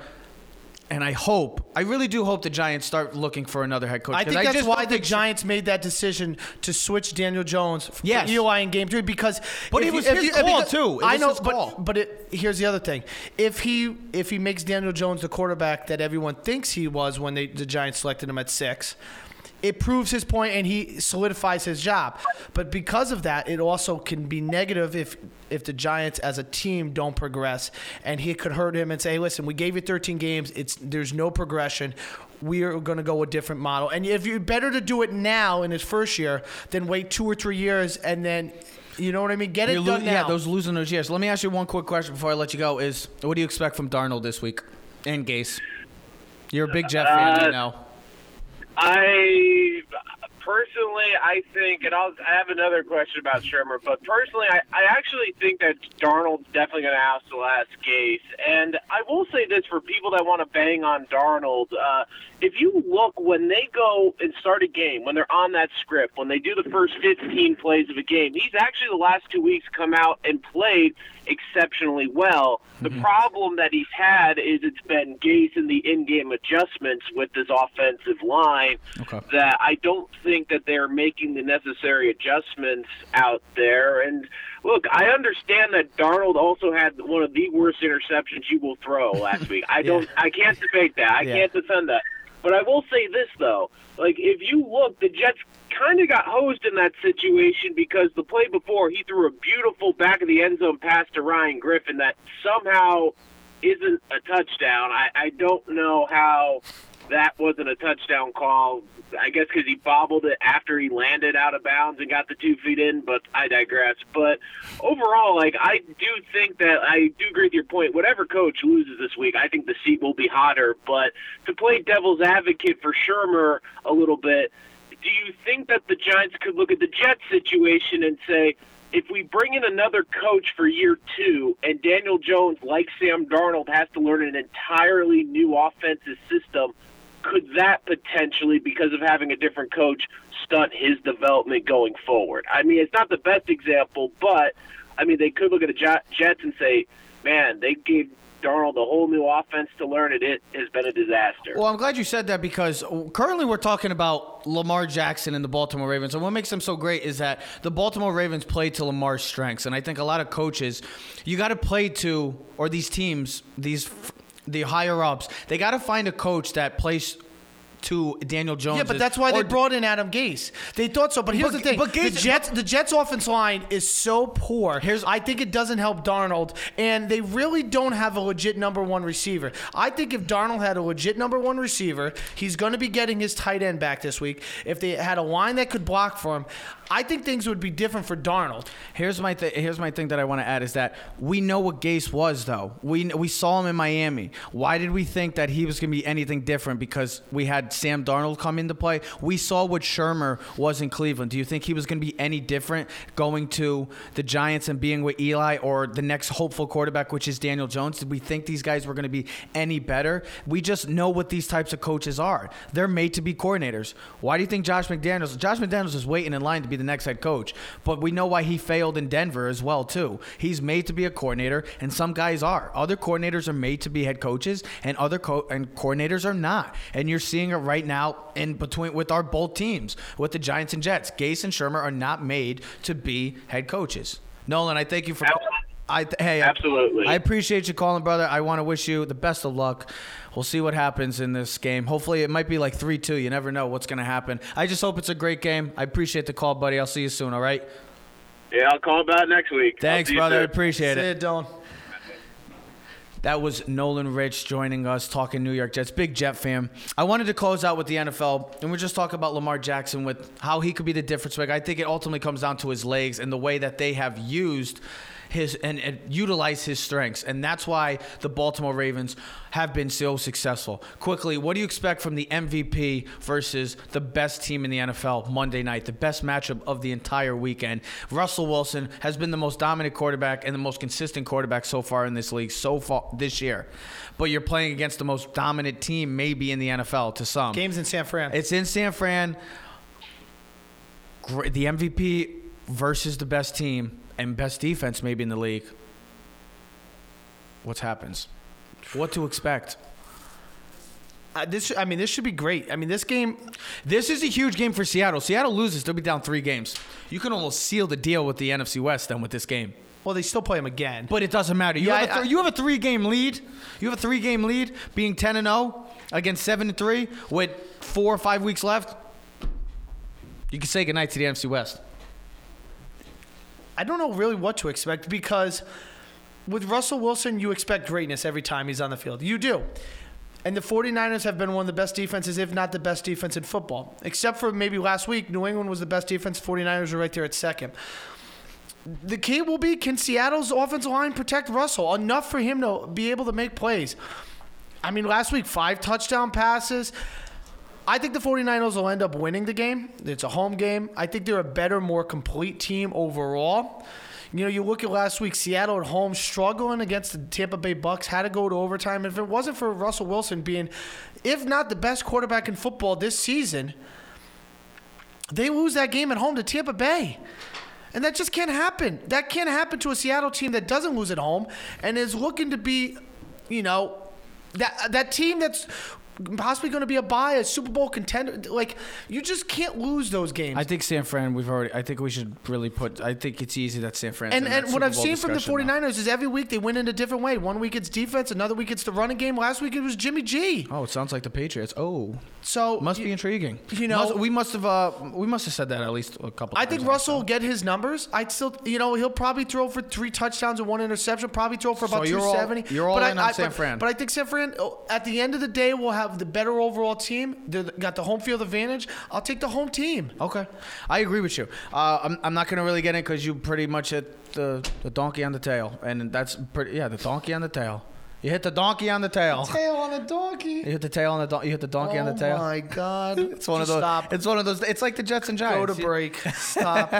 [SPEAKER 2] and I hope, I really do hope the Giants start looking for another head coach.
[SPEAKER 3] I think that's
[SPEAKER 2] just
[SPEAKER 3] why the Giants made that decision to switch Daniel Jones for
[SPEAKER 2] Yes.
[SPEAKER 3] Eli in Game Three because.
[SPEAKER 2] But it was
[SPEAKER 3] you-
[SPEAKER 2] his
[SPEAKER 3] you-
[SPEAKER 2] call,
[SPEAKER 3] because-
[SPEAKER 2] too. It
[SPEAKER 3] I know,
[SPEAKER 2] call.
[SPEAKER 3] but but it, here's the other thing: if he if he makes Daniel Jones the quarterback that everyone thinks he was when they the Giants selected him at six. It proves his point and he solidifies his job. But because of that, it also can be negative if if the Giants as a team don't progress and he could hurt him and say, hey, listen, we gave you 13 games. It's there's no progression. We are going to go a different model. And if you're better to do it now in his first year than wait two or three years and then, you know what I mean? Get it
[SPEAKER 2] You're
[SPEAKER 3] done
[SPEAKER 2] lo-
[SPEAKER 3] now.
[SPEAKER 2] Yeah, those losing those years. Let me ask you one quick question before I let you go. Is what do you expect from Darnold this week and Gase? You're a big Jeff fan, I
[SPEAKER 4] Uh,
[SPEAKER 2] know.
[SPEAKER 4] I personally, I think, and I'll I have another question about Shurmur, but personally, I, I actually think that Darnold's definitely going to have the last case. And I will say this for people that want to bang on Darnold, uh, if you look when they go and start a game, when they're on that script, when they do the first 15 plays of a game, he's actually the last two weeks come out and played exceptionally well. The mm-hmm. problem that he's had is it's been Gase and the in-game adjustments with this offensive line
[SPEAKER 2] Okay.
[SPEAKER 4] that I don't think that they're making the necessary adjustments out there. And look, I understand that Darnold also had one of the worst interceptions you will throw last week. I don't, I can't debate that. I
[SPEAKER 2] Yeah.
[SPEAKER 4] can't defend that. But I will say this though, like if you look, the Jets kind of got hosed in that situation because the play before he threw a beautiful back of the end zone pass to Ryan Griffin that somehow isn't a touchdown. I, I don't know how that wasn't a touchdown call. I guess because he bobbled it after he landed out of bounds and got the two feet in, but I digress. But overall, like I do think that I do agree with your point. Whatever coach loses this week, I think the seat will be hotter. But to play devil's advocate for Shurmur a little bit, do you think that the Giants could look at the Jets situation and say, if we bring in another coach for year two and Daniel Jones, like Sam Darnold, has to learn an entirely new offensive system, could that potentially, because of having a different coach, stunt his development going forward? I mean, it's not the best example, but I mean, they could look at the Jets and say, man, they gave Darnold a whole new offense to learn, and it has been a disaster.
[SPEAKER 2] Well, I'm glad you said that because currently we're talking about Lamar Jackson and the Baltimore Ravens. And what makes them so great is that the Baltimore Ravens play to Lamar's strengths. And I think a lot of coaches, you got to play to, or these teams, these the higher ups, they got to find a coach that plays to Daniel Jones.
[SPEAKER 3] Yeah, but that's why they brought in Adam Gase. They thought so, but here's
[SPEAKER 2] But-
[SPEAKER 3] the thing:
[SPEAKER 2] but
[SPEAKER 3] the Jets, the Jets' offense line is so poor.
[SPEAKER 2] Here's-
[SPEAKER 3] I think it doesn't help Darnold, and they really don't have a legit number one receiver. I think if Darnold had a legit number one receiver, he's going to be getting his tight end back this week. If they had a line that could block for him, I think things would be different for Darnold.
[SPEAKER 2] Here's my th- here's my thing that I want to add is that we know what Gase was though. We we saw him in Miami. Why did we think that he was going to be anything different? Because we had Sam Darnold come into play. We saw what Shurmur was in Cleveland. Do you think he was going to be any different going to the Giants and being with Eli or the next hopeful quarterback, which is Daniel Jones? Did we think these guys were going to be any better? We just know what these types of coaches are. They're made to be coordinators. Why do you think Josh McDaniels? Josh McDaniels is waiting in line to be the next head coach, but we know why he failed in Denver as well too. He's made to be a coordinator, and some guys are. Other coordinators are made to be head coaches, and other co- and coordinators are not. And you're seeing it right now in between with our both teams, with the Giants and Jets. Gase and Shurmur are not made to be head coaches. Nolan, I thank you for.
[SPEAKER 4] Absolutely.
[SPEAKER 2] I hey, I-
[SPEAKER 4] Absolutely.
[SPEAKER 2] I appreciate you calling, brother. I want to wish you the best of luck. We'll see what happens in this game. Hopefully, it might be like three two. You never know what's going to happen. I just hope it's a great game. I appreciate the call, buddy. I'll see you soon. All right.
[SPEAKER 4] Yeah, I'll call back next week.
[SPEAKER 2] Thanks, brother.
[SPEAKER 4] Soon.
[SPEAKER 2] appreciate
[SPEAKER 3] See
[SPEAKER 2] it.
[SPEAKER 3] ya, Dylan.
[SPEAKER 2] That was Nolan Rich joining us talking New York Jets. Big Jet fan. I wanted to close out with the NFL, and we're just talking about Lamar Jackson with how he could be the difference maker. I think it ultimately comes down to his legs and the way that they have used his and, and utilize his strengths, and that's why the Baltimore Ravens have been so successful. Quickly, what do you expect from the MVP versus the best team in the NFL Monday night, the best matchup of the entire weekend? Russell Wilson has been the most dominant quarterback and the most consistent quarterback so far in this league so far this year, but you're playing against the most dominant team maybe in the NFL to some.
[SPEAKER 3] Games in San Fran.
[SPEAKER 2] It's in San Fran. The MVP versus the best team and best defense maybe in the league. What happens? What to expect?
[SPEAKER 3] Uh, this, I mean, this should be great. I mean, this game.
[SPEAKER 2] This is a huge game for Seattle. Seattle loses, they'll be down three games. You can almost seal the deal with the NFC West then with this game.
[SPEAKER 3] Well, they still play them again.
[SPEAKER 2] But it doesn't matter. You,
[SPEAKER 3] Yeah,
[SPEAKER 2] have, a
[SPEAKER 3] I-
[SPEAKER 2] th- you have a three game lead. You have a three game lead, being 10 and 0 against 7 and 3 with four or five weeks left. You can say goodnight to the NFC West.
[SPEAKER 3] I don't know really what to expect because with Russell Wilson, you expect greatness every time he's on the field. You do. And the 49ers have been one of the best defenses, if not the best defense in football. Except for maybe last week, New England was the best defense. 49ers were right there at second. The key will be can Seattle's offensive line protect Russell enough for him to be able to make plays? I mean, last week, five touchdown passes. I think the 49ers will end up winning the game. It's a home game. I think they're a better, more complete team overall. You know, you look at last week, Seattle at home struggling against the Tampa Bay Bucks, had to go to overtime. If it wasn't for Russell Wilson being, if not the best quarterback in football this season, they lose that game at home to Tampa Bay. And that just can't happen. That can't happen to a Seattle team that doesn't lose at home and is looking to be, you know, that that team that's possibly going to be a buy, a Super Bowl contender. Like you just can't lose those games.
[SPEAKER 2] I think San Fran. We've already. I think we should really put. I think it's easy that San Fran.
[SPEAKER 3] and and what I've seen from the 49ers is every week they win in a different way. One week it's defense, another week it's the running game. Last week it was Jimmy G.
[SPEAKER 2] Oh, it sounds like the Patriots. Oh,
[SPEAKER 3] So
[SPEAKER 2] must
[SPEAKER 3] you-
[SPEAKER 2] be intriguing.
[SPEAKER 3] you know-
[SPEAKER 2] Must- we must have. Uh, we must have said that at least a couple.
[SPEAKER 3] I think Russell will get his numbers. I'd still, you know, he'll probably throw for three touchdowns and one interception. Probably throw for
[SPEAKER 2] So
[SPEAKER 3] about
[SPEAKER 2] you're all- you're all
[SPEAKER 3] but
[SPEAKER 2] in
[SPEAKER 3] I,
[SPEAKER 2] on
[SPEAKER 3] I-
[SPEAKER 2] San
[SPEAKER 3] but-
[SPEAKER 2] Fran.
[SPEAKER 3] But I think San Fran, oh, at the end of the day, will have the better overall team. They got the home field advantage. I'll take the home team.
[SPEAKER 2] Okay, I agree with you. Uh, I'm, I'm not gonna really get in because you pretty much hit the, the donkey on the tail, and that's pretty. Yeah, the donkey on the tail. You hit the donkey on the tail.
[SPEAKER 3] Tail on a donkey.
[SPEAKER 2] You hit the tail on the don- you hit the donkey on the tail.
[SPEAKER 3] Oh my God!
[SPEAKER 2] It's one of those.
[SPEAKER 3] Stop.
[SPEAKER 2] It's one of those. It's like the Jets and Giants.
[SPEAKER 3] Go to break. Stop.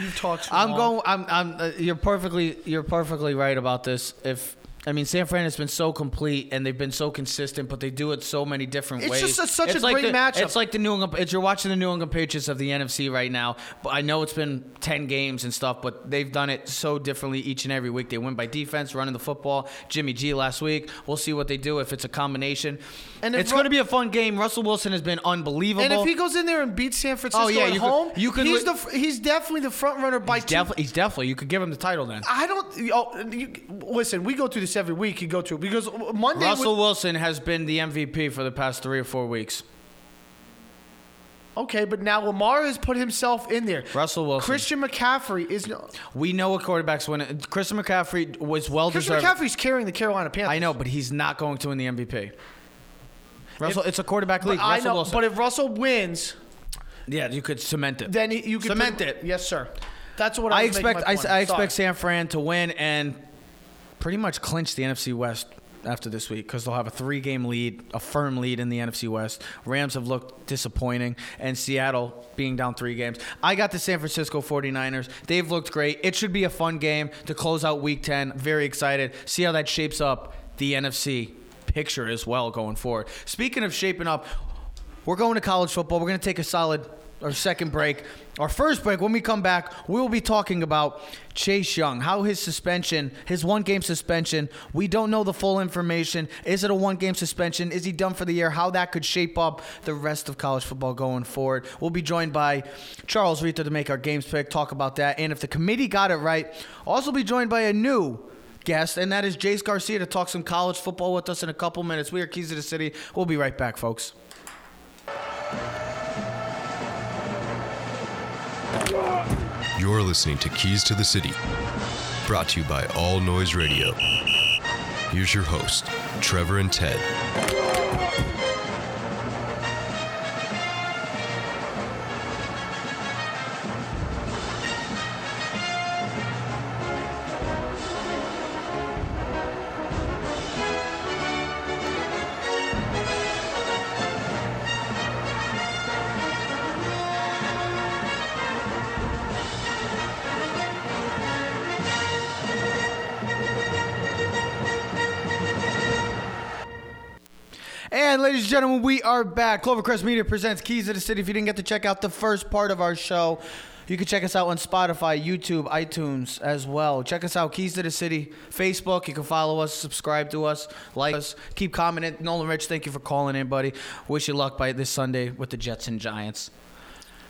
[SPEAKER 3] you talk too
[SPEAKER 2] I'm
[SPEAKER 3] long.
[SPEAKER 2] going. I'm. I'm. Uh, you're perfectly. You're perfectly right about this. If I mean, San Fran has been so complete and they've been so consistent, but they do it so many different ways.
[SPEAKER 3] It's
[SPEAKER 2] ways.
[SPEAKER 3] just a- such a
[SPEAKER 2] like
[SPEAKER 3] great
[SPEAKER 2] the,
[SPEAKER 3] matchup.
[SPEAKER 2] It's like the New England. It's you're watching the New England Patriots of the NFC right now. But I know it's been ten games and stuff, but they've done it so differently each and every week. They win by defense, running the football. Jimmy G last week. We'll see what they do if it's a combination.
[SPEAKER 3] And
[SPEAKER 2] it's
[SPEAKER 3] Ru-
[SPEAKER 2] going to be a fun game. Russell Wilson has been unbelievable.
[SPEAKER 3] And if he goes in there and beats San Francisco
[SPEAKER 2] Oh, yeah,
[SPEAKER 3] at
[SPEAKER 2] you could-
[SPEAKER 3] home,
[SPEAKER 2] you could
[SPEAKER 3] he's
[SPEAKER 2] li-
[SPEAKER 3] the he's definitely the front runner by
[SPEAKER 2] he's,
[SPEAKER 3] two.
[SPEAKER 2] definitely, he's definitely. You could give him the title then.
[SPEAKER 3] I don't. Oh, you, listen, we go through this every week. You go through because Monday.
[SPEAKER 2] Russell Wilson has been the MVP for the past three or four weeks.
[SPEAKER 3] okay, but now Lamar has put himself in there.
[SPEAKER 2] Russell Wilson.
[SPEAKER 3] Christian McCaffrey is. no-
[SPEAKER 2] We know what quarterbacks win. Christian McCaffrey was well
[SPEAKER 3] Christian
[SPEAKER 2] deserved.
[SPEAKER 3] McCaffrey's carrying the Carolina Panthers.
[SPEAKER 2] I know, but he's not going to win the MVP. Russell, it's a quarterback league.
[SPEAKER 3] But I
[SPEAKER 2] Russell
[SPEAKER 3] know,
[SPEAKER 2] Wilson.
[SPEAKER 3] but if Russell wins,
[SPEAKER 2] yeah, you could cement it.
[SPEAKER 3] then you can
[SPEAKER 2] Cement
[SPEAKER 3] put-
[SPEAKER 2] it.
[SPEAKER 3] Yes, sir. That's what I,
[SPEAKER 2] I expect. I. I expect. San Fran to win and pretty much clinch the NFC West after this week because they'll have a three-game lead, a firm lead in the NFC West. Rams have looked disappointing, and Seattle being down three games. I got the San Francisco 49ers. They've looked great. It should be a fun game to close out Week 10. Very excited. See how that shapes up the NFC picture as well going forward. Speaking of shaping up, we're going to college football. We're going to take a solid our second break. Our first break, when we come back, we will be talking about Chase Young, how his suspension, his one game suspension, we don't know the full information. Is it a one game suspension? Is he done for the year? How that could shape up the rest of college football going forward. We'll be joined by Charles Rita to make our games pick, talk about that. And if the committee got it right, also be joined by a new guest, and that is Jace Garcia to talk some college football with us in a couple minutes. We are Keys to the City. We'll be right back, folks.
[SPEAKER 5] You're listening to Keys to the City, brought to you by All Noise Radio. Here's your host, Trevor and Ted.
[SPEAKER 2] And ladies and gentlemen, we are back. Clovercrest Media presents Keys to the City. If you didn't get to check out the first part of our show, you can check us out on Spotify, YouTube, iTunes as well. Check us out, Keys to the City, Facebook. You can follow us, subscribe to us, like us, keep commenting. Nolan Rich, thank you for calling in, buddy. Wish you luck by this Sunday with the Jets and Giants.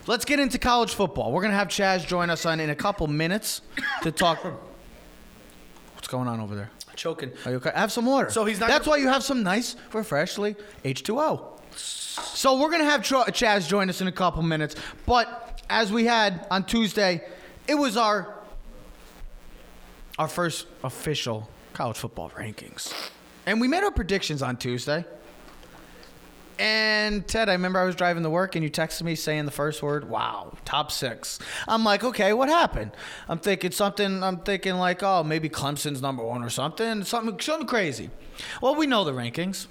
[SPEAKER 2] Let's get into college football. We're gonna have Chaz join us on in a couple minutes to talk. What's going on over there?
[SPEAKER 3] Choking.
[SPEAKER 2] Are you okay? Have some water.
[SPEAKER 3] So he's not
[SPEAKER 2] That's why you have some nice, refreshly H2O. So we're gonna have Ch- Chaz join us in a couple minutes. But as we had on Tuesday, it was our our first official college football rankings, and we made our predictions on Tuesday. And Ted, I remember I was driving to work and you texted me saying the first word, wow, top six. I'm like, okay, what happened? I'm thinking something, I'm thinking like, oh, maybe Clemson's number one or something, something, something crazy. Well, we know the rankings.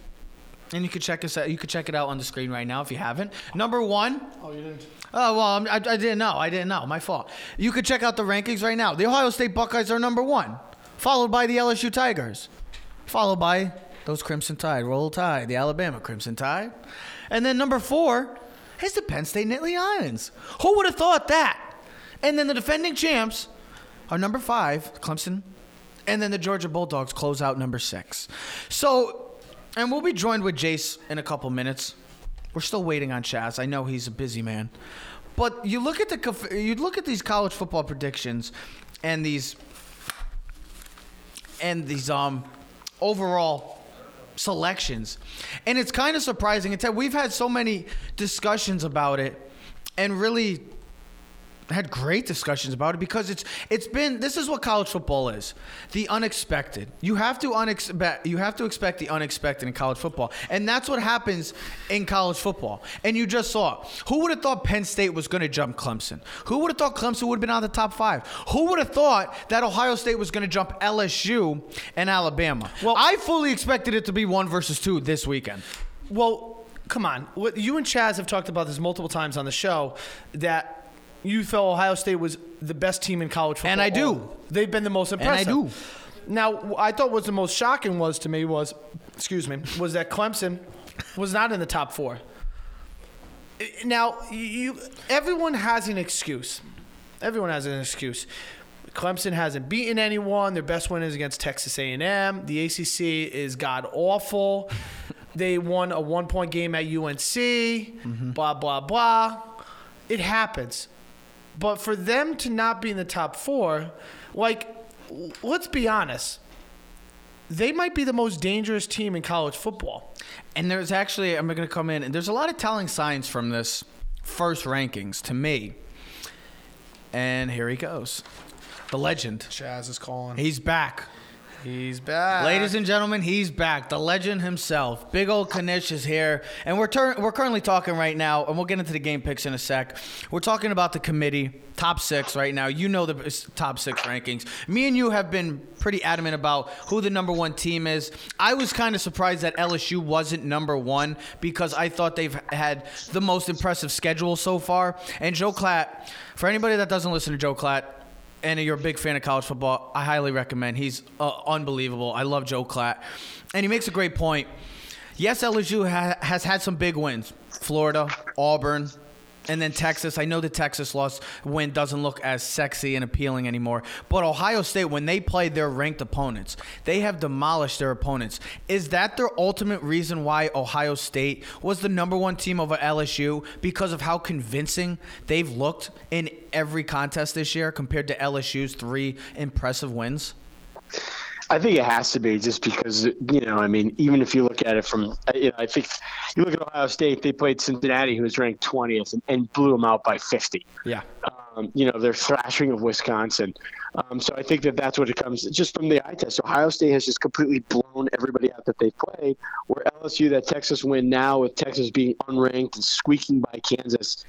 [SPEAKER 2] And you could check us out. You could check it out on the screen right now if you haven't. Number one.
[SPEAKER 3] Oh, you didn't.
[SPEAKER 2] Oh well, I'm- I, I didn't know. I didn't know. My fault. You could check out the rankings right now. The Ohio State Buckeyes are number one, followed by the LSU Tigers, followed by those Crimson Tide, Roll Tide, the Alabama Crimson Tide, and then number four is the Penn State Nittany Lions. Who would have thought that? And then the defending champs are number five, Clemson, and then the Georgia Bulldogs close out number six. So, and we'll be joined with Jace in a couple minutes. We're still waiting on Chaz. I know he's a busy man, but you look at the you look at these college football predictions, and these and these um overall selections, and it's kind of surprising. It's we've had so many discussions about it, and really had great discussions about it because it's it's been this is what college football is. The unexpected. You have to unexpect you have to expect the unexpected in college football. And that's what happens in college football. And you just saw who would have thought Penn State was going to jump Clemson? Who would have thought Clemson would have been on the top 5 who would have thought that Ohio State was going to jump LSU and Alabama? Well I fully expected it to be 1 versus 2 this weekend.
[SPEAKER 3] Well, come on. What you and Chaz have talked about this multiple times on the show that you felt Ohio State was the best team in college football.
[SPEAKER 2] And I do.
[SPEAKER 3] They've been the most impressive.
[SPEAKER 2] And I do.
[SPEAKER 3] Now, I thought was the most shocking was to me was, excuse me, was that Clemson was not in the top four. Now, you everyone has an excuse. Everyone has an excuse. Clemson hasn't beaten anyone. Their best win is against Texas A&M. The ACC is god awful. they won a one point game at UNC. Mm-hmm. Blah blah blah. It happens. But for them to not be in the top four, like, let's be honest, they might be the most dangerous team in college football.
[SPEAKER 2] And there's actually, I'm going to come in, and there's a lot of telling signs from this first rankings to me. And here he goes. The legend.
[SPEAKER 3] Chaz is calling.
[SPEAKER 2] He's back.
[SPEAKER 3] He's back.
[SPEAKER 2] Ladies and gentlemen, he's back. The legend himself. Big old Kanish is here. And we're, tur- we're currently talking right now, and we'll get into the game picks in a sec. We're talking about the committee, top six right now. You know the top six rankings. Me and you have been pretty adamant about who the number one team is. I was kind of surprised that LSU wasn't number one because I thought they've had the most impressive schedule so far. And Joe Klatt, for anybody that doesn't listen to Joe Klatt, and you're a big fan of college football, I highly recommend. He's uh, unbelievable. I love Joe Klatt, and he makes a great point. Yes, LSU ha- has had some big wins: Florida, Auburn, And then Texas, I know the Texas loss win doesn't look as sexy and appealing anymore, but Ohio State, when they play their ranked opponents, they have demolished their opponents. Is that their ultimate reason why Ohio State was the number one team over LSU because of how convincing they've looked in every contest this year compared to LSU's three impressive wins?
[SPEAKER 6] I think it has to be just because you know. I mean, even if you look at it from, you know, I think you look at Ohio State. They played Cincinnati, who was ranked twentieth, and, and, blew them out by fifty.
[SPEAKER 2] Yeah.
[SPEAKER 6] Um, you know, their thrashing of Wisconsin. Um, so I think that that's what it comes just from the eye test. Ohio State has just completely blown everybody out that they've played. Where LSU, that Texas win now, with Texas being unranked and squeaking by Kansas,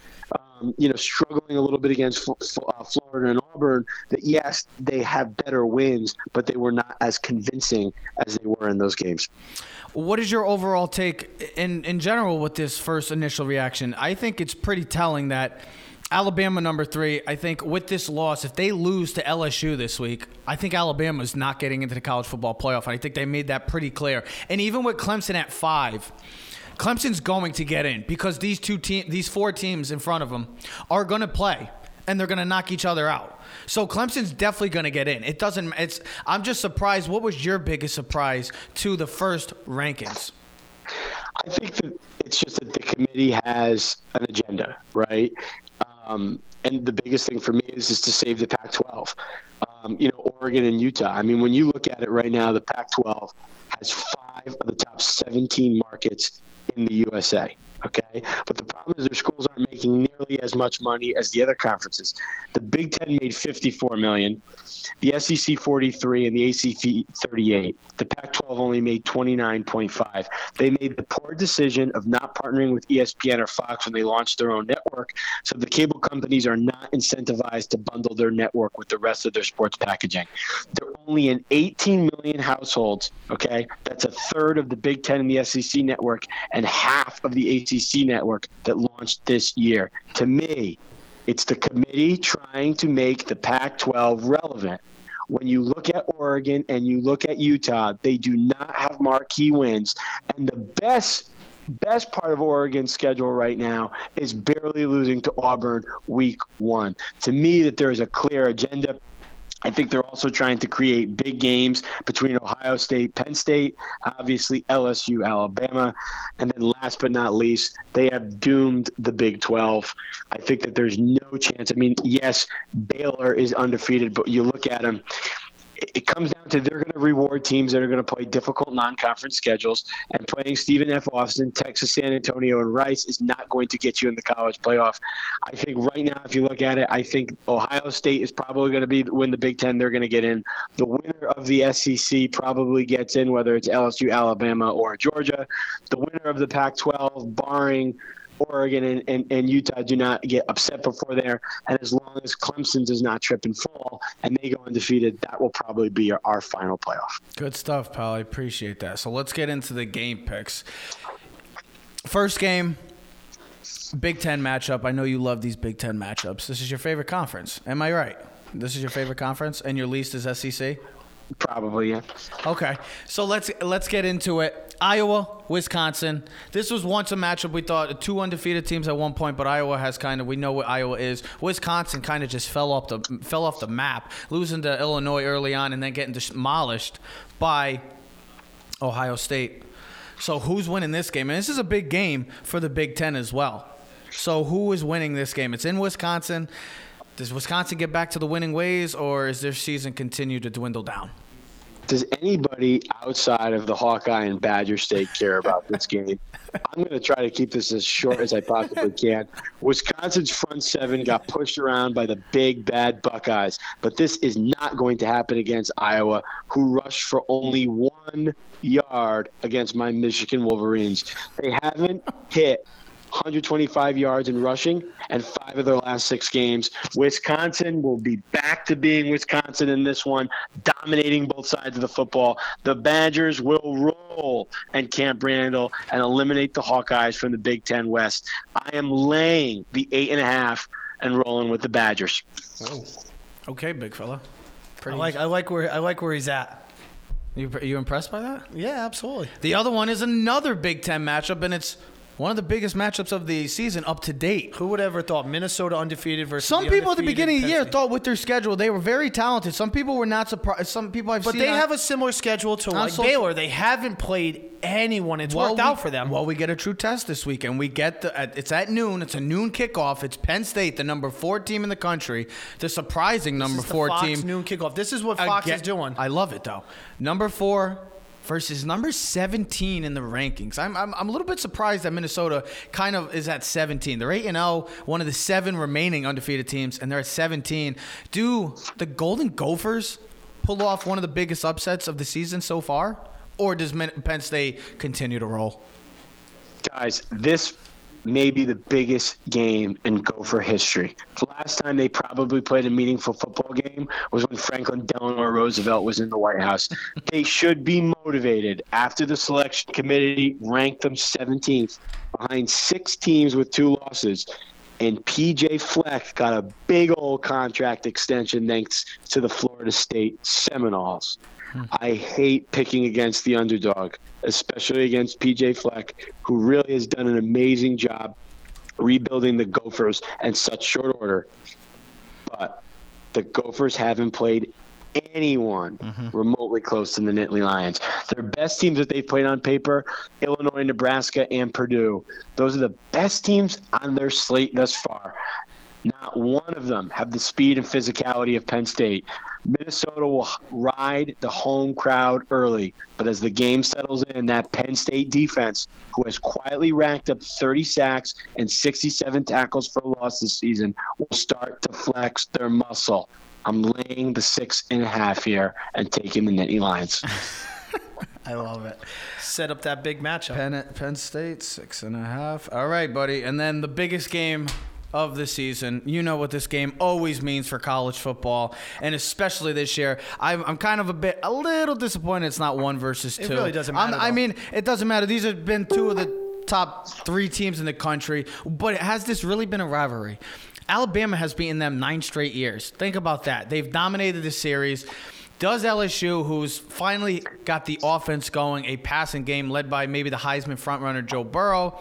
[SPEAKER 6] um, you know, struggling a little bit against uh, Florida and Auburn, that yes, they have better wins, but they were not as convincing as they were in those games.
[SPEAKER 2] What is your overall take in in general with this first initial reaction? I think it's pretty telling that Alabama number three. I think with this loss, if they lose to LSU this week, I think Alabama is not getting into the college football playoff. And I think they made that pretty clear. And even with Clemson at five. Clemson's going to get in because these two team, these four teams in front of them are going to play and they're going to knock each other out. So Clemson's definitely going to get in. It doesn't. It's. I'm just surprised. What was your biggest surprise to the first rankings?
[SPEAKER 6] I think that it's just that the committee has an agenda, right? Um, and the biggest thing for me is just to save the Pac-12. Um, you know, Oregon and Utah. I mean, when you look at it right now, the Pac-12 has five of the top 17 markets in the USA. Okay, but the problem is their schools aren't making nearly as much money as the other conferences. The Big Ten made 54 million, the SEC 43, and the ACC 38. The Pac-12 only made 29.5. They made the poor decision of not partnering with ESPN or Fox when they launched their own network. So the cable companies are not incentivized to bundle their network with the rest of their sports packaging. They're only in 18 million households. Okay, that's a third of the Big Ten and the SEC network, and half of the ACC network that launched this year. To me, it's the committee trying to make the Pac 12 relevant. When you look at Oregon and you look at Utah, they do not have marquee wins. And the best best part of Oregon's schedule right now is barely losing to Auburn week one. To me, that there is a clear agenda I think they're also trying to create big games between Ohio State, Penn State, obviously LSU, Alabama, and then last but not least, they have doomed the Big 12. I think that there's no chance. I mean, yes, Baylor is undefeated, but you look at them it comes down to they're going to reward teams that are going to play difficult non-conference schedules, and playing Stephen F. Austin, Texas, San Antonio, and Rice is not going to get you in the college playoff. I think right now, if you look at it, I think Ohio State is probably going to be win the Big Ten. They're going to get in. The winner of the SEC probably gets in, whether it's LSU, Alabama, or Georgia. The winner of the Pac-12, barring Oregon and, and, and, Utah do not get upset before there. And as long as Clemson does not trip and fall and they go undefeated, that will probably be our, our final playoff.
[SPEAKER 2] Good stuff, pal. I appreciate that. So let's get into the game picks. First game, Big Ten matchup. I know you love these Big Ten matchups. This is your favorite conference. Am I right? This is your favorite conference, and your least is SEC.
[SPEAKER 6] Probably, yeah.
[SPEAKER 2] Okay, so let's let's get into it. Iowa, Wisconsin. This was once a matchup we thought two undefeated teams at one point, but Iowa has kind of we know what Iowa is. Wisconsin kind of just fell off the fell off the map, losing to Illinois early on and then getting demolished by Ohio State. So who's winning this game? And this is a big game for the Big Ten as well. So who is winning this game? It's in Wisconsin. Does Wisconsin get back to the winning ways, or is their season continue to dwindle down?
[SPEAKER 6] Does anybody outside of the Hawkeye and Badger State care about this game? I'm going to try to keep this as short as I possibly can. Wisconsin's front seven got pushed around by the big bad Buckeyes, but this is not going to happen against Iowa, who rushed for only one yard against my Michigan Wolverines. They haven't hit 125 yards in rushing and five of their last six games. Wisconsin will be back to being Wisconsin in this one, dominating both sides of the football. The Badgers will roll and Camp Randall and eliminate the Hawkeyes from the Big Ten West. I am laying the eight and a half and rolling with the Badgers.
[SPEAKER 2] Oh. Okay, big fella.
[SPEAKER 3] Pretty I like I like where I like where he's at.
[SPEAKER 2] You you impressed by that?
[SPEAKER 3] Yeah, absolutely.
[SPEAKER 2] The other one is another Big Ten matchup, and it's One of the biggest matchups of the season up to date.
[SPEAKER 3] Who would ever thought Minnesota undefeated versus
[SPEAKER 2] Some people at the beginning of the year thought with their schedule they were very talented. Some people were not surprised. Some people I've
[SPEAKER 3] But
[SPEAKER 2] seen
[SPEAKER 3] they
[SPEAKER 2] on-
[SPEAKER 3] have a similar schedule to like
[SPEAKER 2] social-
[SPEAKER 3] Baylor. They haven't played anyone. It's worked
[SPEAKER 2] we-
[SPEAKER 3] out for them.
[SPEAKER 2] Well, we get a true test this week, and we get the. At, it's at noon. It's a noon kickoff. It's Penn State, the number four team in the country, the surprising number
[SPEAKER 3] This is the
[SPEAKER 2] four
[SPEAKER 3] Fox
[SPEAKER 2] team.
[SPEAKER 3] noon kickoff. This is what Fox
[SPEAKER 2] Again-
[SPEAKER 3] is doing.
[SPEAKER 2] I love it though. Number four versus number 17 in the rankings. I'm, I'm, I'm a little bit surprised that Minnesota kind of is at 17. They're 8 and 0, one of the seven remaining undefeated teams, and they're at 17. Do the Golden Gophers pull off one of the biggest upsets of the season so far? Or does Penn State continue to roll?
[SPEAKER 6] guys, this may be the biggest game in Gopher history. The last time they probably played a meaningful football game was when Franklin Delano Roosevelt was in the White House. they should be motivated after the selection committee ranked them 17th behind six teams with two losses. And PJ Fleck got a big old contract extension thanks to the Florida State Seminoles. I hate picking against the underdog, especially against PJ Fleck, who really has done an amazing job rebuilding the Gophers in such short order. But the Gophers haven't played anyone mm-hmm. remotely close to the Nittany Lions. Their best teams that they've played on paper Illinois, Nebraska, and Purdue. Those are the best teams on their slate thus far. Not one of them have the speed and physicality of Penn State. Minnesota will ride the home crowd early, but as the game settles in, that Penn State defense, who has quietly racked up 30 sacks and 67 tackles for loss this season, will start to flex their muscle. I'm laying the six and a half here and taking the Nittany Lions.
[SPEAKER 2] I love it.
[SPEAKER 3] Set up that big matchup.
[SPEAKER 2] Penn, Penn State, six and a half. All right, buddy. And then the biggest game of the season. You know what this game always means for college football, and especially this year. I'm, I'm kind of a bit, a little disappointed it's not one versus two.
[SPEAKER 3] It really doesn't matter,
[SPEAKER 2] I mean, it doesn't matter. These have been two of the top three teams in the country, but has this really been a rivalry? Alabama has beaten them nine straight years. Think about that. They've dominated the series. Does LSU, who's finally got the offense going, a passing game led by maybe the Heisman frontrunner Joe Burrow,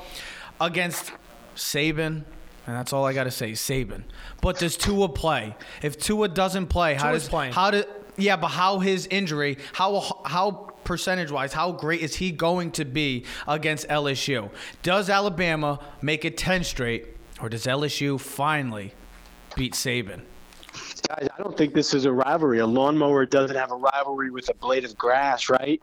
[SPEAKER 2] against Saban, and that's all I got to say, Saban. But does Tua play? If Tua doesn't play, how
[SPEAKER 3] Tua's
[SPEAKER 2] does
[SPEAKER 3] playing.
[SPEAKER 2] how do yeah, but how his injury, how how percentage wise, how great is he going to be against LSU? Does Alabama make it 10 straight, or does LSU finally beat Saban?
[SPEAKER 6] Guys, I don't think this is a rivalry. A lawnmower doesn't have a rivalry with a blade of grass, right?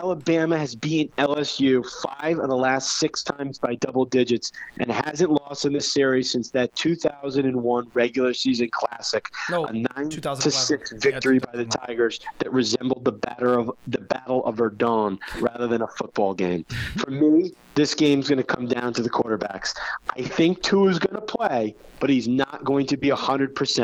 [SPEAKER 6] Alabama has beaten LSU five of the last six times by double digits and hasn't lost in this series since that 2001 regular season classic,
[SPEAKER 3] No,
[SPEAKER 6] a nine to six victory by the Tigers that resembled the batter of the Battle of Verdun rather than a football game. For me, this game's going to come down to the quarterbacks. I think Tua is going to play, but he's not going to be 100%.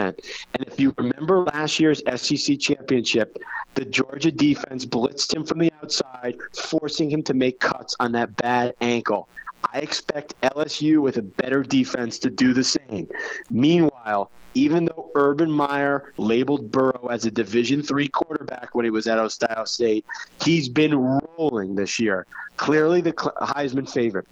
[SPEAKER 6] And if you remember last year's SEC championship, the Georgia defense blitzed him from the outside, forcing him to make cuts on that bad ankle. I expect LSU with a better defense to do the same. Meanwhile, even though Urban Meyer labeled Burrow as a Division three quarterback when he was at Ohio State, he's been rolling this year. Clearly the Heisman favorite.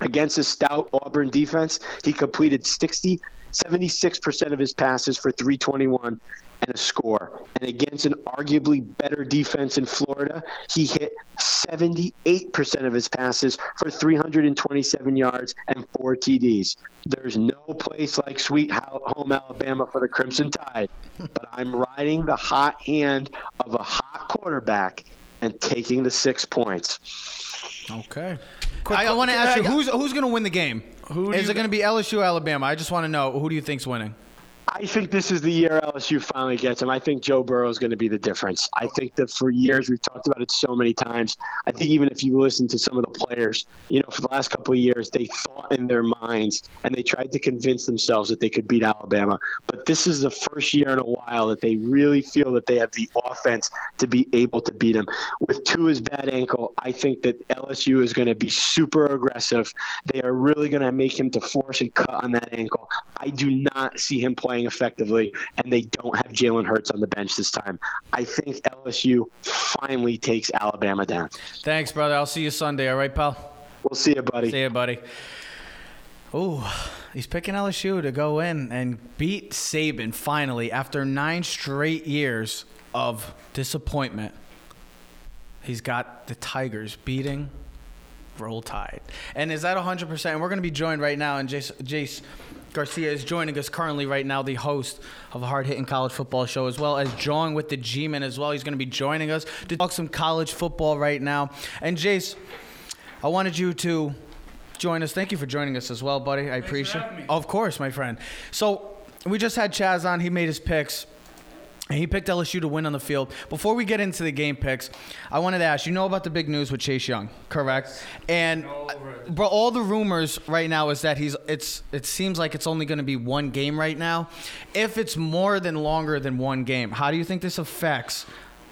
[SPEAKER 6] Against a stout Auburn defense, he completed 60, 76% of his passes for 321 and a score. And against an arguably better defense in Florida, he hit 78% of his passes for 327 yards and four TDs. There's no place like sweet home Alabama for the Crimson Tide, but I'm riding the hot hand of a hot quarterback and taking the six points.
[SPEAKER 2] Okay. I, want to ask you who's who's going to win the game?
[SPEAKER 3] Who do
[SPEAKER 2] is
[SPEAKER 3] you-
[SPEAKER 2] it going to be LSU Alabama? I just want to know who do you think's winning?
[SPEAKER 6] I think this is the year LSU finally gets him. I think Joe Burrow is going to be the difference. I think that for years we've talked about it so many times. I think even if you listen to some of the players, you know, for the last couple of years, they thought in their minds and they tried to convince themselves that they could beat Alabama. But this is the first year in a while that they really feel that they have the offense to be able to beat him. With Tua's bad ankle, I think that LSU is going to be super aggressive. They are really going to make him to force and cut on that ankle. I do not see him playing effectively, and they don't have Jalen Hurts on the bench this time. I think LSU finally takes Alabama down.
[SPEAKER 2] Thanks, brother. I'll see you Sunday. All right, pal.
[SPEAKER 6] We'll see you, buddy.
[SPEAKER 2] See you, buddy. Ooh, he's picking LSU to go in and beat Saban finally after nine straight years of disappointment. He's got the Tigers beating Roll Tide. And is that 100%? And we're going to be joined right now, and Jace, Jace Garcia is joining us currently right now, the host of a hard hitting college football show, as well as Jawing with the G Men as well. He's going to be joining us to talk some college football right now. And Jace, I wanted you to join us. Thank you for joining us as well, buddy. I appreciate
[SPEAKER 7] having me.
[SPEAKER 2] Of course, my friend. So we just had Chaz on. He made his picks. And he picked LSU to win on the field. Before we get into the game picks, I wanted to ask you know about the big news with Chase Young, correct? And bro, all the rumors right now is that he's it's it seems like it's only going to be one game right now. If it's more than longer than one game, how do you think this affects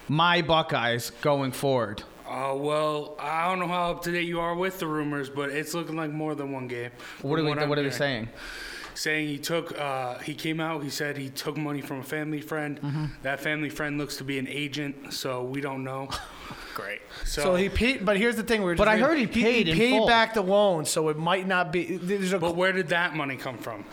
[SPEAKER 2] my Buckeyes going forward?
[SPEAKER 7] Uh, well, I don't know how up to date you are with the rumors, but it's looking like more than one game.
[SPEAKER 2] What are, we,
[SPEAKER 7] I'm
[SPEAKER 2] what are they saying?
[SPEAKER 7] Saying he took, uh, he came out, he said he took money from a family friend.
[SPEAKER 2] Mm-hmm.
[SPEAKER 7] That family friend looks to be an agent, so we don't know.
[SPEAKER 2] Great.
[SPEAKER 7] So,
[SPEAKER 3] So he paid, but here's the thing: we were
[SPEAKER 2] But
[SPEAKER 3] just
[SPEAKER 2] I heard
[SPEAKER 3] reading.
[SPEAKER 2] he paid in
[SPEAKER 3] paid
[SPEAKER 2] full.
[SPEAKER 3] back the loan, so it might not be. There's a
[SPEAKER 7] but where did that money come from?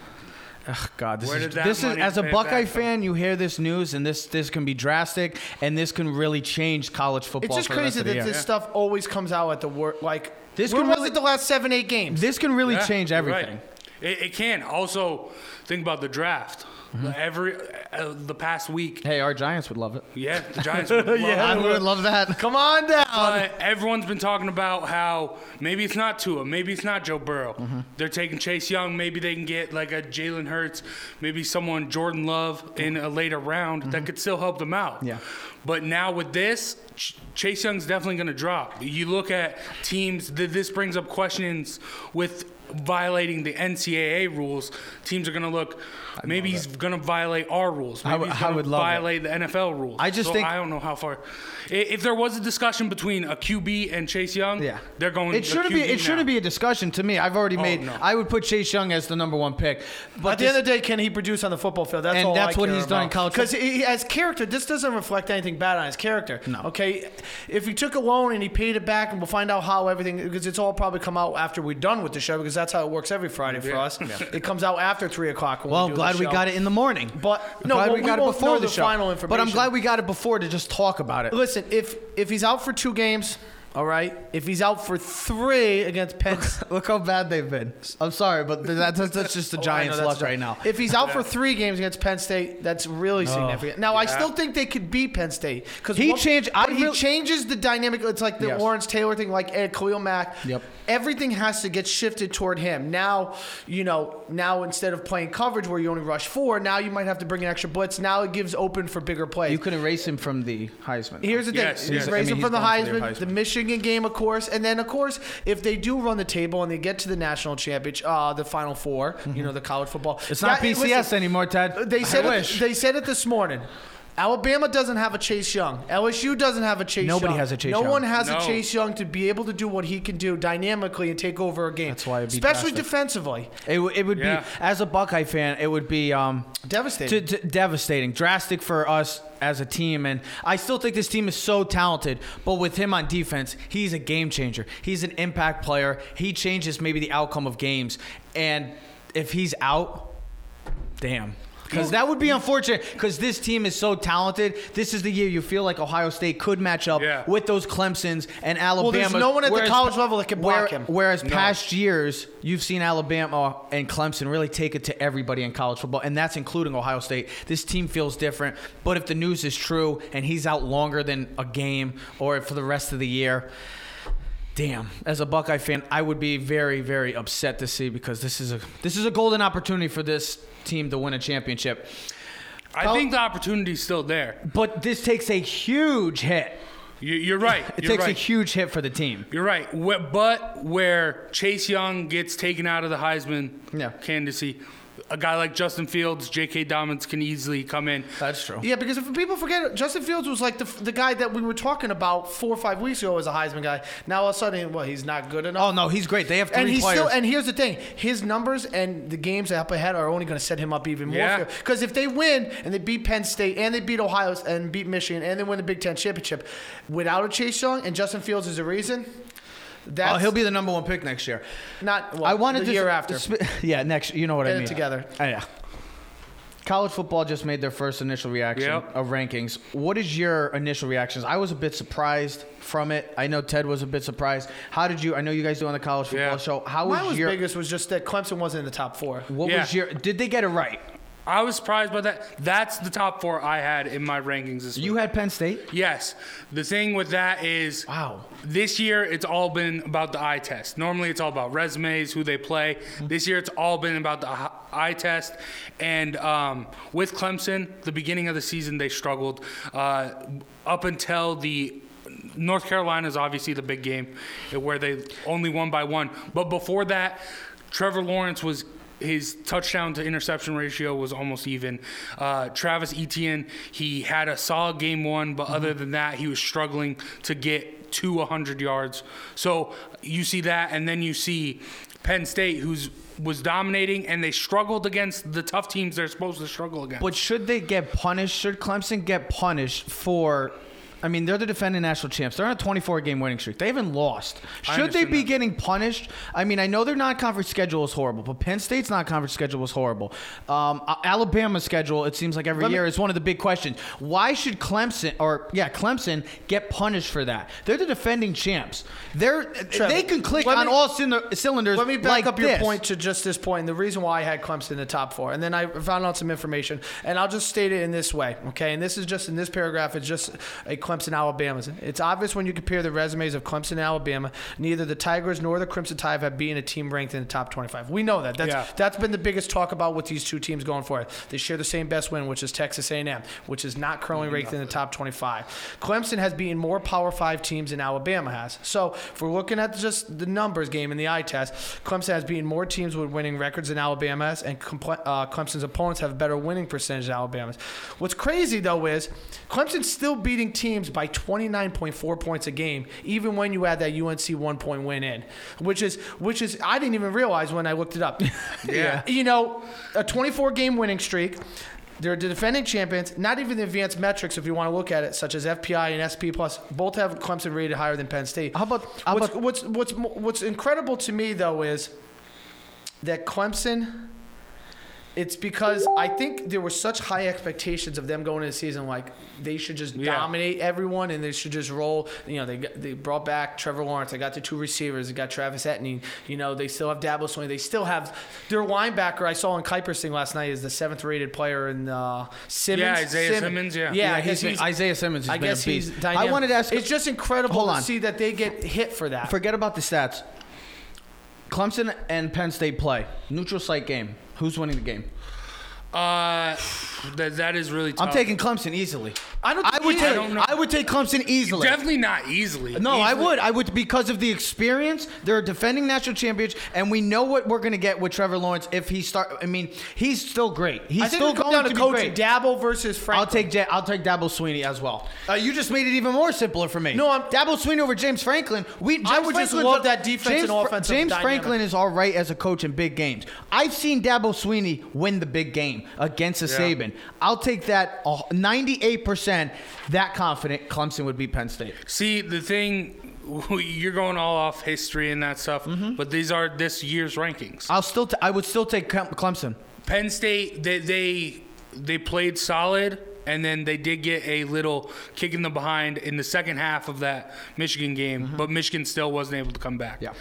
[SPEAKER 2] Ugh, God, this
[SPEAKER 7] Where
[SPEAKER 2] is
[SPEAKER 7] did that
[SPEAKER 2] this is as a Buckeye fan, you hear this news and this this can be drastic and this can really change college football.
[SPEAKER 3] It's just
[SPEAKER 2] for
[SPEAKER 3] crazy
[SPEAKER 2] the
[SPEAKER 3] that
[SPEAKER 2] year.
[SPEAKER 3] this stuff always comes out at the work. Like
[SPEAKER 2] This
[SPEAKER 3] this when
[SPEAKER 2] can
[SPEAKER 3] was
[SPEAKER 2] really-
[SPEAKER 3] it the last seven, eight games?
[SPEAKER 2] This can really
[SPEAKER 7] Yeah,
[SPEAKER 2] change
[SPEAKER 7] you're right. It, it can. Also, think about the draft.
[SPEAKER 2] Mm-hmm.
[SPEAKER 7] Every uh, the past week,
[SPEAKER 2] Hey, our Giants would love it.
[SPEAKER 7] yeah, the Giants. Would love
[SPEAKER 3] Yeah,
[SPEAKER 7] it.
[SPEAKER 3] I would
[SPEAKER 2] love that.
[SPEAKER 3] Come on down.
[SPEAKER 7] Everyone's been talking about how maybe it's not Tua, maybe it's not Joe Burrow.
[SPEAKER 2] Mm-hmm.
[SPEAKER 7] They're taking Chase Young. Maybe they can get like a Jalen Hurts, maybe someone Jordan Love in a later round that could still help them out.
[SPEAKER 2] Mm-hmm. Yeah.
[SPEAKER 7] But now with this, Ch- Chase Young's definitely going to drop. You look at teams. Th- this brings up questions with violating the NCAA rules. Teams are going to look. Maybe he's going to violate our rules. Maybe
[SPEAKER 2] would-
[SPEAKER 7] he's
[SPEAKER 2] I
[SPEAKER 7] going
[SPEAKER 2] would
[SPEAKER 7] to
[SPEAKER 2] love it.
[SPEAKER 7] violate the NFL rules.
[SPEAKER 2] I just
[SPEAKER 7] So
[SPEAKER 2] think-
[SPEAKER 7] I don't know how far. i- If there was a discussion between a QB and Chase Young,
[SPEAKER 2] Yeah,
[SPEAKER 7] they're going.
[SPEAKER 2] It
[SPEAKER 7] the
[SPEAKER 2] shouldn't be.
[SPEAKER 7] QB
[SPEAKER 2] It shouldn't be a discussion to me. I've already oh, made.
[SPEAKER 7] no.
[SPEAKER 2] I would put Chase Young as the number one pick. But
[SPEAKER 3] At the
[SPEAKER 2] this-
[SPEAKER 3] end of the day, can he produce on the football field? That's
[SPEAKER 2] And
[SPEAKER 3] all
[SPEAKER 2] that's
[SPEAKER 3] I
[SPEAKER 2] what
[SPEAKER 3] care
[SPEAKER 2] he's done in college
[SPEAKER 3] Because he, as character, this doesn't reflect anything bad on his character.
[SPEAKER 2] No.
[SPEAKER 3] Okay. If he took a loan and he paid it back, and we'll find out how everything because it's all probably come out after we're done with the show because that's how it works every Friday for us. It comes out after three o'clock. When
[SPEAKER 2] well,
[SPEAKER 3] we
[SPEAKER 2] I'm
[SPEAKER 3] do
[SPEAKER 2] glad
[SPEAKER 3] the
[SPEAKER 2] we got it in the morning.
[SPEAKER 3] But
[SPEAKER 2] I'm
[SPEAKER 3] no,
[SPEAKER 2] glad
[SPEAKER 3] well,
[SPEAKER 2] we got
[SPEAKER 3] we
[SPEAKER 2] it
[SPEAKER 3] won't
[SPEAKER 2] before the,
[SPEAKER 3] the
[SPEAKER 2] show.
[SPEAKER 3] final
[SPEAKER 2] But I'm glad we got it before to just talk about it.
[SPEAKER 3] Listen, if if he's out for two games, all right. If he's out for three against Penn.
[SPEAKER 2] Look how bad they've been. I'm sorry, but that's, that's, that's just the
[SPEAKER 3] Oh, I know,
[SPEAKER 2] Giants'
[SPEAKER 3] that's
[SPEAKER 2] luck
[SPEAKER 3] not-
[SPEAKER 2] right now.
[SPEAKER 3] If he's out for three games against Penn State, that's really significant. Now, I still think they could beat Penn State because
[SPEAKER 2] He changed- I
[SPEAKER 3] he
[SPEAKER 2] real-
[SPEAKER 3] changes the dynamic. It's like the
[SPEAKER 2] Yes.
[SPEAKER 3] Lawrence Taylor thing, like Ed Khalil Mack.
[SPEAKER 2] Yep.
[SPEAKER 3] Everything has to get shifted toward him. Now, you know, now instead of playing coverage where you only rush four, now you might have to bring an extra blitz. Now it gives open for bigger plays.
[SPEAKER 2] you can erase him from the Heisman.
[SPEAKER 3] Here's the thing:
[SPEAKER 7] Yes,
[SPEAKER 3] he's
[SPEAKER 7] yes. I
[SPEAKER 3] raising
[SPEAKER 2] mean,
[SPEAKER 3] from the
[SPEAKER 2] he's going for
[SPEAKER 3] Heisman,
[SPEAKER 2] the Heisman.
[SPEAKER 3] the Michigan game, of course, and then of course, if they do run the table and they get to the national championship, uh, the Final 4 you know, the college football.
[SPEAKER 2] Mm-hmm. It's not
[SPEAKER 3] That-
[SPEAKER 2] BCS
[SPEAKER 3] listen,
[SPEAKER 2] anymore, Ted.
[SPEAKER 3] They said it, they said it this morning. Alabama doesn't have a Chase Young. LSU doesn't have a Chase Young.
[SPEAKER 2] Nobody
[SPEAKER 3] Young.
[SPEAKER 2] has a Chase
[SPEAKER 3] no
[SPEAKER 2] Young.
[SPEAKER 3] one has a
[SPEAKER 7] No.
[SPEAKER 3] Chase Young to be able to do what he can do dynamically and take over a game.
[SPEAKER 2] That's why it'd be
[SPEAKER 3] especially
[SPEAKER 2] drastic.
[SPEAKER 3] defensively.
[SPEAKER 2] It, w- it would
[SPEAKER 7] Yeah.
[SPEAKER 2] be as a Buckeye fan, it would be um,
[SPEAKER 3] Devastating.
[SPEAKER 2] t- t- devastating, drastic for us as a team. And I still think this team is so talented, but with him on defense, he's a game changer. He's an impact player. He changes maybe the outcome of games. And if he's out, damn. Because that would be unfortunate. Because this team is so talented. This is the year you feel like Ohio State could match up
[SPEAKER 7] Yeah.
[SPEAKER 2] with those Clemsons and Alabama.
[SPEAKER 3] there's no one at the college level that can block him.
[SPEAKER 2] Whereas past years, you've seen Alabama and Clemson really take it to everybody in college football, and that's including Ohio State. This team feels different. But if the news is true and he's out longer than a game or for the rest of the year, damn. As a Buckeye fan, I would be very, very upset to see because this is a this is a golden opportunity for this team to win a championship.
[SPEAKER 7] I think the opportunity's still there.
[SPEAKER 2] But this takes a huge hit.
[SPEAKER 7] You, you're right.
[SPEAKER 2] It
[SPEAKER 7] you're
[SPEAKER 2] takes a huge hit for the team.
[SPEAKER 7] You're right. But where Chase Young gets taken out of the Heisman
[SPEAKER 2] Yeah.
[SPEAKER 7] candidacy, a guy like Justin Fields, J.K. Dobbins can easily come in.
[SPEAKER 2] That's true.
[SPEAKER 3] Yeah, because if people forget, Justin Fields was like the, the guy that we were talking about four or five weeks ago as a Heisman guy. Now all of a sudden, well, he's not good enough.
[SPEAKER 2] Oh no, he's great. They have three
[SPEAKER 3] and he's
[SPEAKER 2] players.
[SPEAKER 3] still. And here's the thing: his numbers and the games up ahead are only going to set him up even more.
[SPEAKER 7] Yeah.
[SPEAKER 3] Because if they win and they beat Penn State and they beat Ohio and beat Michigan and they win the Big Ten championship, without a Chase Young and Justin Fields is a reason. That's
[SPEAKER 2] oh, he'll be the number one pick next year.
[SPEAKER 3] not. Well,
[SPEAKER 2] I wanted
[SPEAKER 3] the
[SPEAKER 2] to
[SPEAKER 3] year after.
[SPEAKER 2] sp- yeah, next. You know what
[SPEAKER 3] Get
[SPEAKER 2] I
[SPEAKER 3] it
[SPEAKER 2] mean.
[SPEAKER 3] together.
[SPEAKER 2] Oh, yeah. College football just made their first initial reaction
[SPEAKER 7] Yep.
[SPEAKER 2] of rankings. What is your initial reactions? I was a bit surprised from it. I know Ted was a bit surprised. How did you? I know you guys do on the college football
[SPEAKER 7] Yeah.
[SPEAKER 2] show. How was
[SPEAKER 3] was
[SPEAKER 2] your?
[SPEAKER 3] biggest was just that Clemson wasn't in the top four.
[SPEAKER 2] What
[SPEAKER 7] Yeah.
[SPEAKER 2] was your? Did they get it right?
[SPEAKER 7] I was surprised by that. That's the top four I had in my rankings this year.
[SPEAKER 2] You
[SPEAKER 7] week.
[SPEAKER 2] had Penn State.
[SPEAKER 7] Yes. The thing with that is
[SPEAKER 2] Wow.
[SPEAKER 7] this year it's all been about the eye test. Normally it's all about resumes, who they play. This year it's all been about the eye test. And um, with Clemson, the beginning of the season they struggled uh, up until the North Carolina is obviously the big game where they only won by one. But before that, Trevor Lawrence was his touchdown to interception ratio was almost even. Uh, Travis Etienne, he had a solid game one, but other than that, he was struggling to get to 100 yards. So you see that, and then you see Penn State, who's was dominating, and they struggled against the tough teams they're supposed to struggle against.
[SPEAKER 2] But should they get punished? Should Clemson get punished for? I mean, they're the defending national champs. They're on a 24 game winning streak. They haven't lost. Should they be
[SPEAKER 7] that.
[SPEAKER 2] getting punished? I mean, I know their non conference schedule is horrible, but Penn State's non conference schedule was horrible. Um, Alabama's schedule, it seems like every
[SPEAKER 3] Let me-
[SPEAKER 2] year, is one of the big questions. Why should Clemson, or yeah, Clemson, get punished for that? They're the defending champs. They're
[SPEAKER 3] Trevor,
[SPEAKER 2] they can click on
[SPEAKER 3] me-
[SPEAKER 2] all cylinder- cylinders.
[SPEAKER 3] Let me back
[SPEAKER 2] like
[SPEAKER 3] up your
[SPEAKER 2] this.
[SPEAKER 3] point to just this point, and the reason why I had Clemson in the top four. And then I found out some information, and I'll just state it in this way, okay? And this is just in this paragraph, it's just a Clemson Alabama. It's obvious when you compare the resumes of Clemson and Alabama, neither the Tigers nor the Crimson Tide have been a team ranked in the top 25. We know that. That's
[SPEAKER 7] Yeah.
[SPEAKER 3] that's been the biggest talk about with these two teams going forward. They share the same best win, which is Texas A&M, which is not currently ranked in the top 25. Clemson has beaten more Power Five teams than Alabama has. So if we're looking at just the numbers game in the eye test, Clemson has beaten more teams with winning records than Alabama has, and uh, Clemson's opponents have a better winning percentage than Alabama's. What's crazy though is Clemson's still beating teams by 29.4 points a game, even when you add that UNC one point win in, which is which is I didn't even realize when I looked it up.
[SPEAKER 7] Yeah.
[SPEAKER 3] you know, a 24 game winning streak. They're the defending champions. Not even the advanced metrics, if you want to look at it, such as FPI and SP plus, both have Clemson rated higher than Penn State.
[SPEAKER 2] How about- how
[SPEAKER 3] what's,
[SPEAKER 2] about-
[SPEAKER 3] what's what's what's incredible to me though is that Clemson. It's because I think there were such high expectations of them going into the season, like they should just
[SPEAKER 7] Yeah.
[SPEAKER 3] dominate everyone and they should just roll. You know, they they brought back Trevor Lawrence. They got the two receivers. They got Travis Etienne. You know, they still have Dabo Swinney. They still have their linebacker. I saw in Kiper's thing last night is the seventh rated player in uh, Simmons.
[SPEAKER 7] Yeah, Isaiah Simmons, yeah.
[SPEAKER 3] yeah.
[SPEAKER 2] Yeah,
[SPEAKER 3] I
[SPEAKER 2] he's
[SPEAKER 3] guess
[SPEAKER 2] Isaiah Simmons has
[SPEAKER 3] I
[SPEAKER 2] been a
[SPEAKER 3] guess he's
[SPEAKER 2] beast.
[SPEAKER 3] dynamic.
[SPEAKER 2] I wanted to ask-
[SPEAKER 3] It's just incredible
[SPEAKER 2] Hold
[SPEAKER 3] to
[SPEAKER 2] on.
[SPEAKER 3] see that they get hit for that.
[SPEAKER 2] Forget about the stats. Clemson and Penn State play neutral site game. Who's winning the game?
[SPEAKER 7] Uh, that, that is really tough.
[SPEAKER 2] I'm taking Clemson easily.
[SPEAKER 3] I don't
[SPEAKER 2] I would
[SPEAKER 3] either.
[SPEAKER 2] take.
[SPEAKER 7] I don't know.
[SPEAKER 2] I would take Clemson easily.
[SPEAKER 7] Definitely not easily.
[SPEAKER 2] No, I would. I would because of the experience. They're a defending national champions, and we know what we're going to get with Trevor Lawrence if he start. I mean, he's still great. He's
[SPEAKER 3] I think
[SPEAKER 2] still
[SPEAKER 3] it comes
[SPEAKER 2] going
[SPEAKER 3] down
[SPEAKER 2] to
[SPEAKER 3] to
[SPEAKER 2] be
[SPEAKER 3] coaching.
[SPEAKER 2] great.
[SPEAKER 3] Dabo versus Frank.
[SPEAKER 2] I'll take Ja- I'll take Dabo Swinney as well. Uh, you just made it even more simpler for me.
[SPEAKER 3] No, I'm-
[SPEAKER 2] Dabo Swinney over James Franklin. We James
[SPEAKER 3] I would just love
[SPEAKER 2] a-
[SPEAKER 3] that defense
[SPEAKER 2] James,
[SPEAKER 3] and offensive
[SPEAKER 2] James
[SPEAKER 3] dynamic.
[SPEAKER 2] Franklin is all right as a coach in big games. I've seen Dabo Swinney win the big game against a
[SPEAKER 7] Yeah.
[SPEAKER 2] Saban. I'll take that. Ninety-eight percent that confident Clemson would beat Penn State.
[SPEAKER 7] See, the thing, you're going all off history and that stuff,
[SPEAKER 2] Mm-hmm.
[SPEAKER 7] but these are this year's rankings.
[SPEAKER 2] I'll still. T- I would still take Clemson.
[SPEAKER 7] Penn State, they, they they played solid, and then they did get a little kick in the behind in the second half of that Michigan game, but Michigan still wasn't able to come back.
[SPEAKER 2] Mm-hmm. Yeah.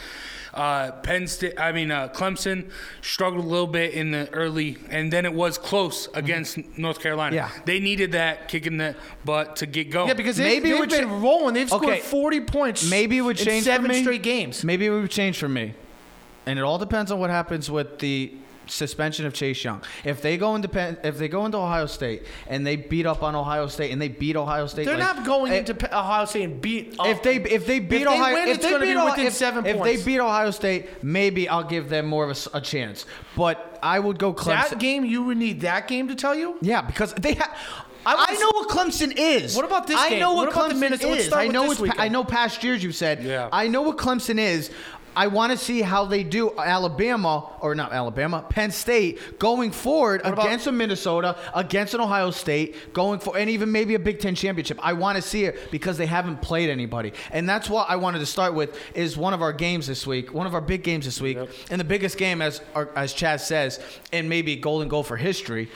[SPEAKER 7] Uh, Penn State, I mean uh, Clemson struggled a little bit in the early, and then it was close against North Carolina.
[SPEAKER 2] Mm-hmm. Yeah.
[SPEAKER 7] they needed that kick in the butt to get going.
[SPEAKER 3] Yeah, because they,
[SPEAKER 2] Maybe it
[SPEAKER 3] they've
[SPEAKER 2] would
[SPEAKER 3] been
[SPEAKER 2] cha-
[SPEAKER 3] rolling. They've scored
[SPEAKER 2] Okay.
[SPEAKER 3] 40 points.
[SPEAKER 2] Maybe it would
[SPEAKER 3] in
[SPEAKER 2] change
[SPEAKER 3] seven
[SPEAKER 2] for me.
[SPEAKER 3] straight games.
[SPEAKER 2] Maybe it would change for me. And it all depends on what happens with the suspension of Chase Young. If they go into Penn, if they go into Ohio State and they beat up on Ohio State and they beat Ohio State,
[SPEAKER 3] They're
[SPEAKER 2] like-
[SPEAKER 3] not going
[SPEAKER 2] eh,
[SPEAKER 3] into Ohio State and beat.
[SPEAKER 2] If they if they beat
[SPEAKER 3] they
[SPEAKER 2] Ohio,
[SPEAKER 3] win,
[SPEAKER 2] if
[SPEAKER 3] it's
[SPEAKER 2] they
[SPEAKER 3] gonna
[SPEAKER 2] beat
[SPEAKER 3] be
[SPEAKER 2] Ohio-
[SPEAKER 3] within
[SPEAKER 2] if,
[SPEAKER 3] seven
[SPEAKER 2] if
[SPEAKER 3] points.
[SPEAKER 2] they beat Ohio State, maybe I'll give them more of a chance. But I would go Clemson.
[SPEAKER 3] that game, you would need that game to tell you.
[SPEAKER 2] Yeah, because they have.
[SPEAKER 3] I
[SPEAKER 2] I, know what Clemson is.
[SPEAKER 3] What about this
[SPEAKER 2] I
[SPEAKER 3] game?
[SPEAKER 2] know what,
[SPEAKER 3] What about the
[SPEAKER 2] Clemson
[SPEAKER 3] let's
[SPEAKER 2] is.
[SPEAKER 3] start
[SPEAKER 2] I
[SPEAKER 3] with
[SPEAKER 2] know
[SPEAKER 3] this
[SPEAKER 2] it's. pa-
[SPEAKER 3] weekend.
[SPEAKER 2] I know past years you've said.
[SPEAKER 7] Yeah.
[SPEAKER 2] I know what Clemson is. I want to see how they do Alabama or not Alabama, Penn State going forward
[SPEAKER 3] about-
[SPEAKER 2] against a Minnesota, against an Ohio State, going for and even maybe a Big Ten championship. I want to see it because they haven't played anybody, and that's what I wanted to start with. Is one of our games this week, one of our big games this week, and the biggest game as our, as Chaz says, and maybe Golden Goal for history.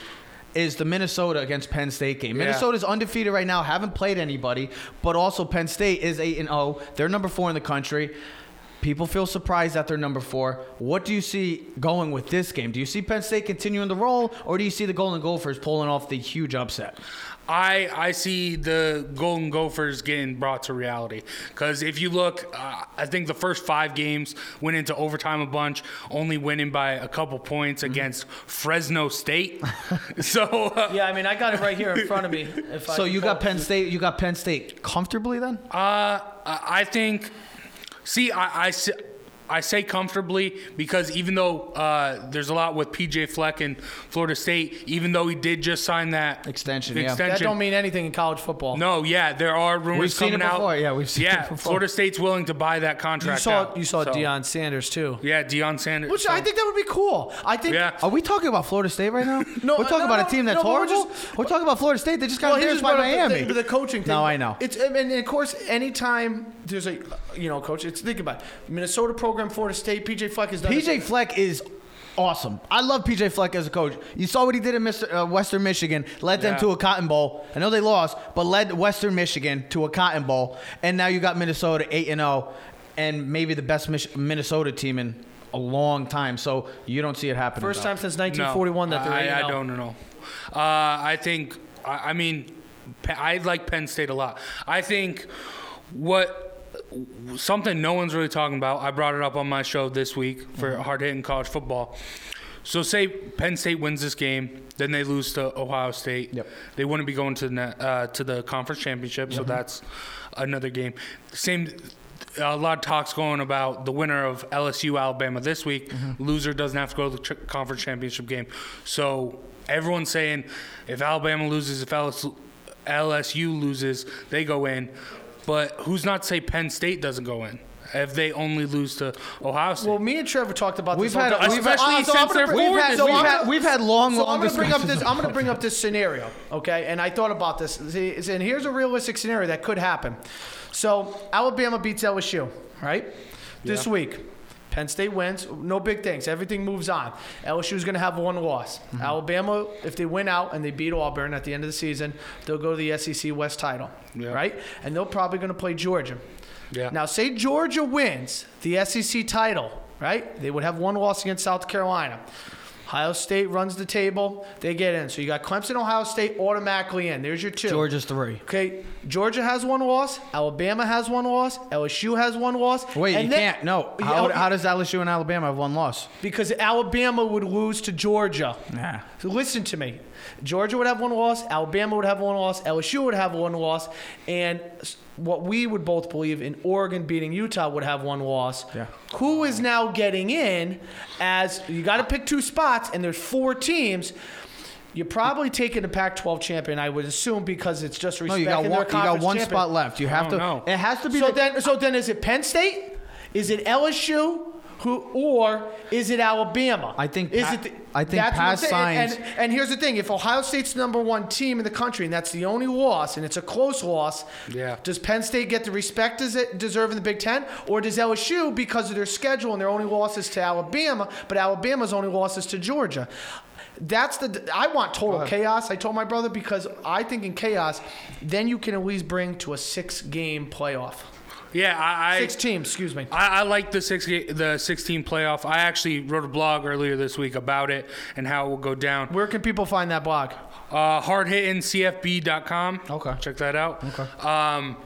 [SPEAKER 2] Is the Minnesota against Penn State game?
[SPEAKER 3] Yeah.
[SPEAKER 2] Minnesota's undefeated right now, haven't played anybody, but also Penn State is eight and zero. They're number four in the country. People feel surprised that they're number four. What do you see going with this game? Do you see Penn State continuing the roll, or do you see the Golden Gophers pulling off the huge upset?
[SPEAKER 7] I I see the Golden Gophers getting brought to reality because if you look, uh, I think the first five games went into overtime a bunch, only winning by a couple points
[SPEAKER 2] Mm-hmm.
[SPEAKER 7] against Fresno State. so uh,
[SPEAKER 3] Yeah, I mean, I got it right here in front of me. If
[SPEAKER 2] So
[SPEAKER 3] can
[SPEAKER 2] you got. Penn State. You got Penn State comfortably then.
[SPEAKER 7] Uh, I I think. See, I, I, I say comfortably because even though uh, there's a lot with PJ Fleck and Florida State, even though he did just sign that
[SPEAKER 2] Extension, yeah.
[SPEAKER 3] That don't mean anything in college football.
[SPEAKER 7] No, yeah, there are rumors
[SPEAKER 2] We've seen it
[SPEAKER 7] coming out.
[SPEAKER 2] before, yeah, we've seen it
[SPEAKER 7] yeah,
[SPEAKER 2] before.
[SPEAKER 7] Florida State's willing to buy that contract.
[SPEAKER 3] you
[SPEAKER 7] contract.
[SPEAKER 3] saw
[SPEAKER 7] out.
[SPEAKER 3] you saw
[SPEAKER 7] So,
[SPEAKER 3] Deion Sanders too.
[SPEAKER 7] Yeah, Deion Sanders.
[SPEAKER 3] Which
[SPEAKER 7] so-
[SPEAKER 3] I think that would be cool. I think.
[SPEAKER 7] Yeah.
[SPEAKER 2] Are we talking about Florida State right now?
[SPEAKER 3] No,
[SPEAKER 2] we're talking
[SPEAKER 3] no,
[SPEAKER 2] about
[SPEAKER 3] no,
[SPEAKER 2] a team that's
[SPEAKER 3] no, but we're
[SPEAKER 2] horrible.
[SPEAKER 3] just-
[SPEAKER 2] we're talking about Florida State. They just got
[SPEAKER 3] Well, he
[SPEAKER 2] embarrassed by
[SPEAKER 3] brought up the-
[SPEAKER 2] Miami.
[SPEAKER 3] The, the coaching thing.
[SPEAKER 2] No, I know.
[SPEAKER 3] It's and, and of course, anytime there's a you know coach, it's think about it. Minnesota program, Florida State. PJ Fleck has done. it.
[SPEAKER 2] PJ Fleck is awesome. I love PJ Fleck as a coach. You saw what he did in Mr., uh, Western Michigan, led them
[SPEAKER 7] Yeah.
[SPEAKER 2] to a Cotton Bowl. I know they lost, but led Western Michigan to a Cotton Bowl. And now you got Minnesota 8 and 0 and maybe the best Mich- Minnesota team in a long time. So you don't see it happening.
[SPEAKER 3] First
[SPEAKER 2] though.
[SPEAKER 3] time since
[SPEAKER 7] No,
[SPEAKER 3] 1941 that they're.
[SPEAKER 7] I,
[SPEAKER 3] 8
[SPEAKER 7] I don't know. Uh, I think. I, I mean, I like Penn State a lot. I think what something no one's really talking about. I brought it up on my show this week for
[SPEAKER 2] Mm-hmm.
[SPEAKER 7] hard hitting college football. So say Penn State wins this game, then they lose to Ohio State.
[SPEAKER 2] Yep.
[SPEAKER 7] They wouldn't be going to the uh, to the conference championship, so that's another game. Same. A lot of talks going about the winner of LSU Alabama this week.
[SPEAKER 2] Mm-hmm.
[SPEAKER 7] Loser doesn't have to go to the conference championship game. So everyone's saying if Alabama loses, if LSU loses, they go in. But who's not to say Penn State doesn't go in if they only lose to Ohio State?
[SPEAKER 3] Well, me and Trevor talked about
[SPEAKER 2] We've
[SPEAKER 3] ah, this.
[SPEAKER 2] had- we've
[SPEAKER 3] So-
[SPEAKER 2] had-
[SPEAKER 3] so I'm
[SPEAKER 7] especially
[SPEAKER 3] gonna
[SPEAKER 7] since they're
[SPEAKER 3] bring-
[SPEAKER 2] We've had,
[SPEAKER 3] so
[SPEAKER 2] we've, had, we've had long,
[SPEAKER 3] So
[SPEAKER 2] long
[SPEAKER 3] I'm gonna bring up
[SPEAKER 2] discussions.
[SPEAKER 3] this. I'm gonna bring up this scenario, okay? And I thought about this. And here's a realistic scenario that could happen. So Alabama beats LSU, right? This week. Penn State wins. No big things. Everything moves on. LSU is going to have one loss.
[SPEAKER 2] Mm-hmm.
[SPEAKER 3] Alabama, if they win out and they beat Auburn at the end of the season, they'll go to the SEC West title,
[SPEAKER 7] Yeah.
[SPEAKER 3] right? And they're probably going to play Georgia.
[SPEAKER 7] Yeah.
[SPEAKER 3] Now, say Georgia wins the SEC title, right? They would have one loss against South Carolina. Ohio State runs the table, they get in. So you got Clemson, Ohio State automatically in. There's your two.
[SPEAKER 2] Georgia's three.
[SPEAKER 3] Okay, Georgia has one loss. Alabama has one loss. LSU has one loss.
[SPEAKER 2] Wait,
[SPEAKER 3] and
[SPEAKER 2] you
[SPEAKER 3] then-
[SPEAKER 2] can't. No. How, how does LSU and Alabama have one loss?
[SPEAKER 3] because Alabama would lose to Georgia.
[SPEAKER 2] Nah.
[SPEAKER 3] So listen to me. Georgia would have one loss. Alabama would have one loss. LSU would have one loss. And what we would both believe in Oregon beating Utah would have one loss.
[SPEAKER 2] Yeah.
[SPEAKER 3] Who is now getting in as you got to pick two spots, and there's four teams. You're probably taking the Pac-12 champion, I would assume, because it's just
[SPEAKER 2] No,
[SPEAKER 3] respecting
[SPEAKER 2] you got
[SPEAKER 3] their
[SPEAKER 2] one. You got one
[SPEAKER 3] champion.
[SPEAKER 2] spot left. You have to.
[SPEAKER 7] don't know.
[SPEAKER 2] It has to be.
[SPEAKER 3] So
[SPEAKER 2] the,
[SPEAKER 3] then, so then, is it Penn State? Is it LSU? Who or is it Alabama?
[SPEAKER 2] I think
[SPEAKER 3] is
[SPEAKER 2] Pa-
[SPEAKER 3] it. The,
[SPEAKER 2] I think
[SPEAKER 3] that's
[SPEAKER 2] past
[SPEAKER 3] saying. And,
[SPEAKER 2] signs-
[SPEAKER 3] and, and here's the thing: if Ohio State's the number one team in the country, and that's the only loss, and it's a close loss,
[SPEAKER 7] Yeah.
[SPEAKER 3] Does Penn State get the respect does it deserve in the Big Ten, or does LSU because of their schedule and their only losses to Alabama, but Alabama's only losses to Georgia? That's the. I want total chaos. I told my brother because I think in chaos, then you can at least bring to a six-game playoff.
[SPEAKER 7] Yeah, I, I
[SPEAKER 3] Six teams, excuse me.
[SPEAKER 7] I, I like the six the 16 playoff. I actually wrote a blog earlier this week about it and how it will go down.
[SPEAKER 3] Where can people find that blog?
[SPEAKER 7] Uh, hardhittingcfb.com.
[SPEAKER 2] Okay.
[SPEAKER 7] Check that out. Okay. Um,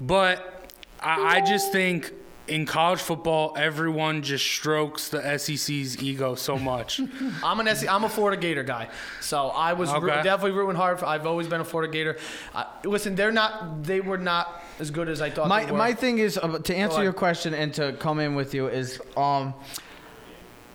[SPEAKER 7] but I, I just think in college football, everyone just strokes the SEC's ego so much.
[SPEAKER 3] I'm an SC, I'm a Florida Gator guy, so I was ru-
[SPEAKER 7] Okay.
[SPEAKER 3] definitely rooting hard. For, I've always been a Florida Gator. Uh, listen, they're not. They were not as good as I thought.
[SPEAKER 2] my
[SPEAKER 3] they were.
[SPEAKER 2] my thing is uh, to answer
[SPEAKER 3] ahead.
[SPEAKER 2] your question and to come in with you is um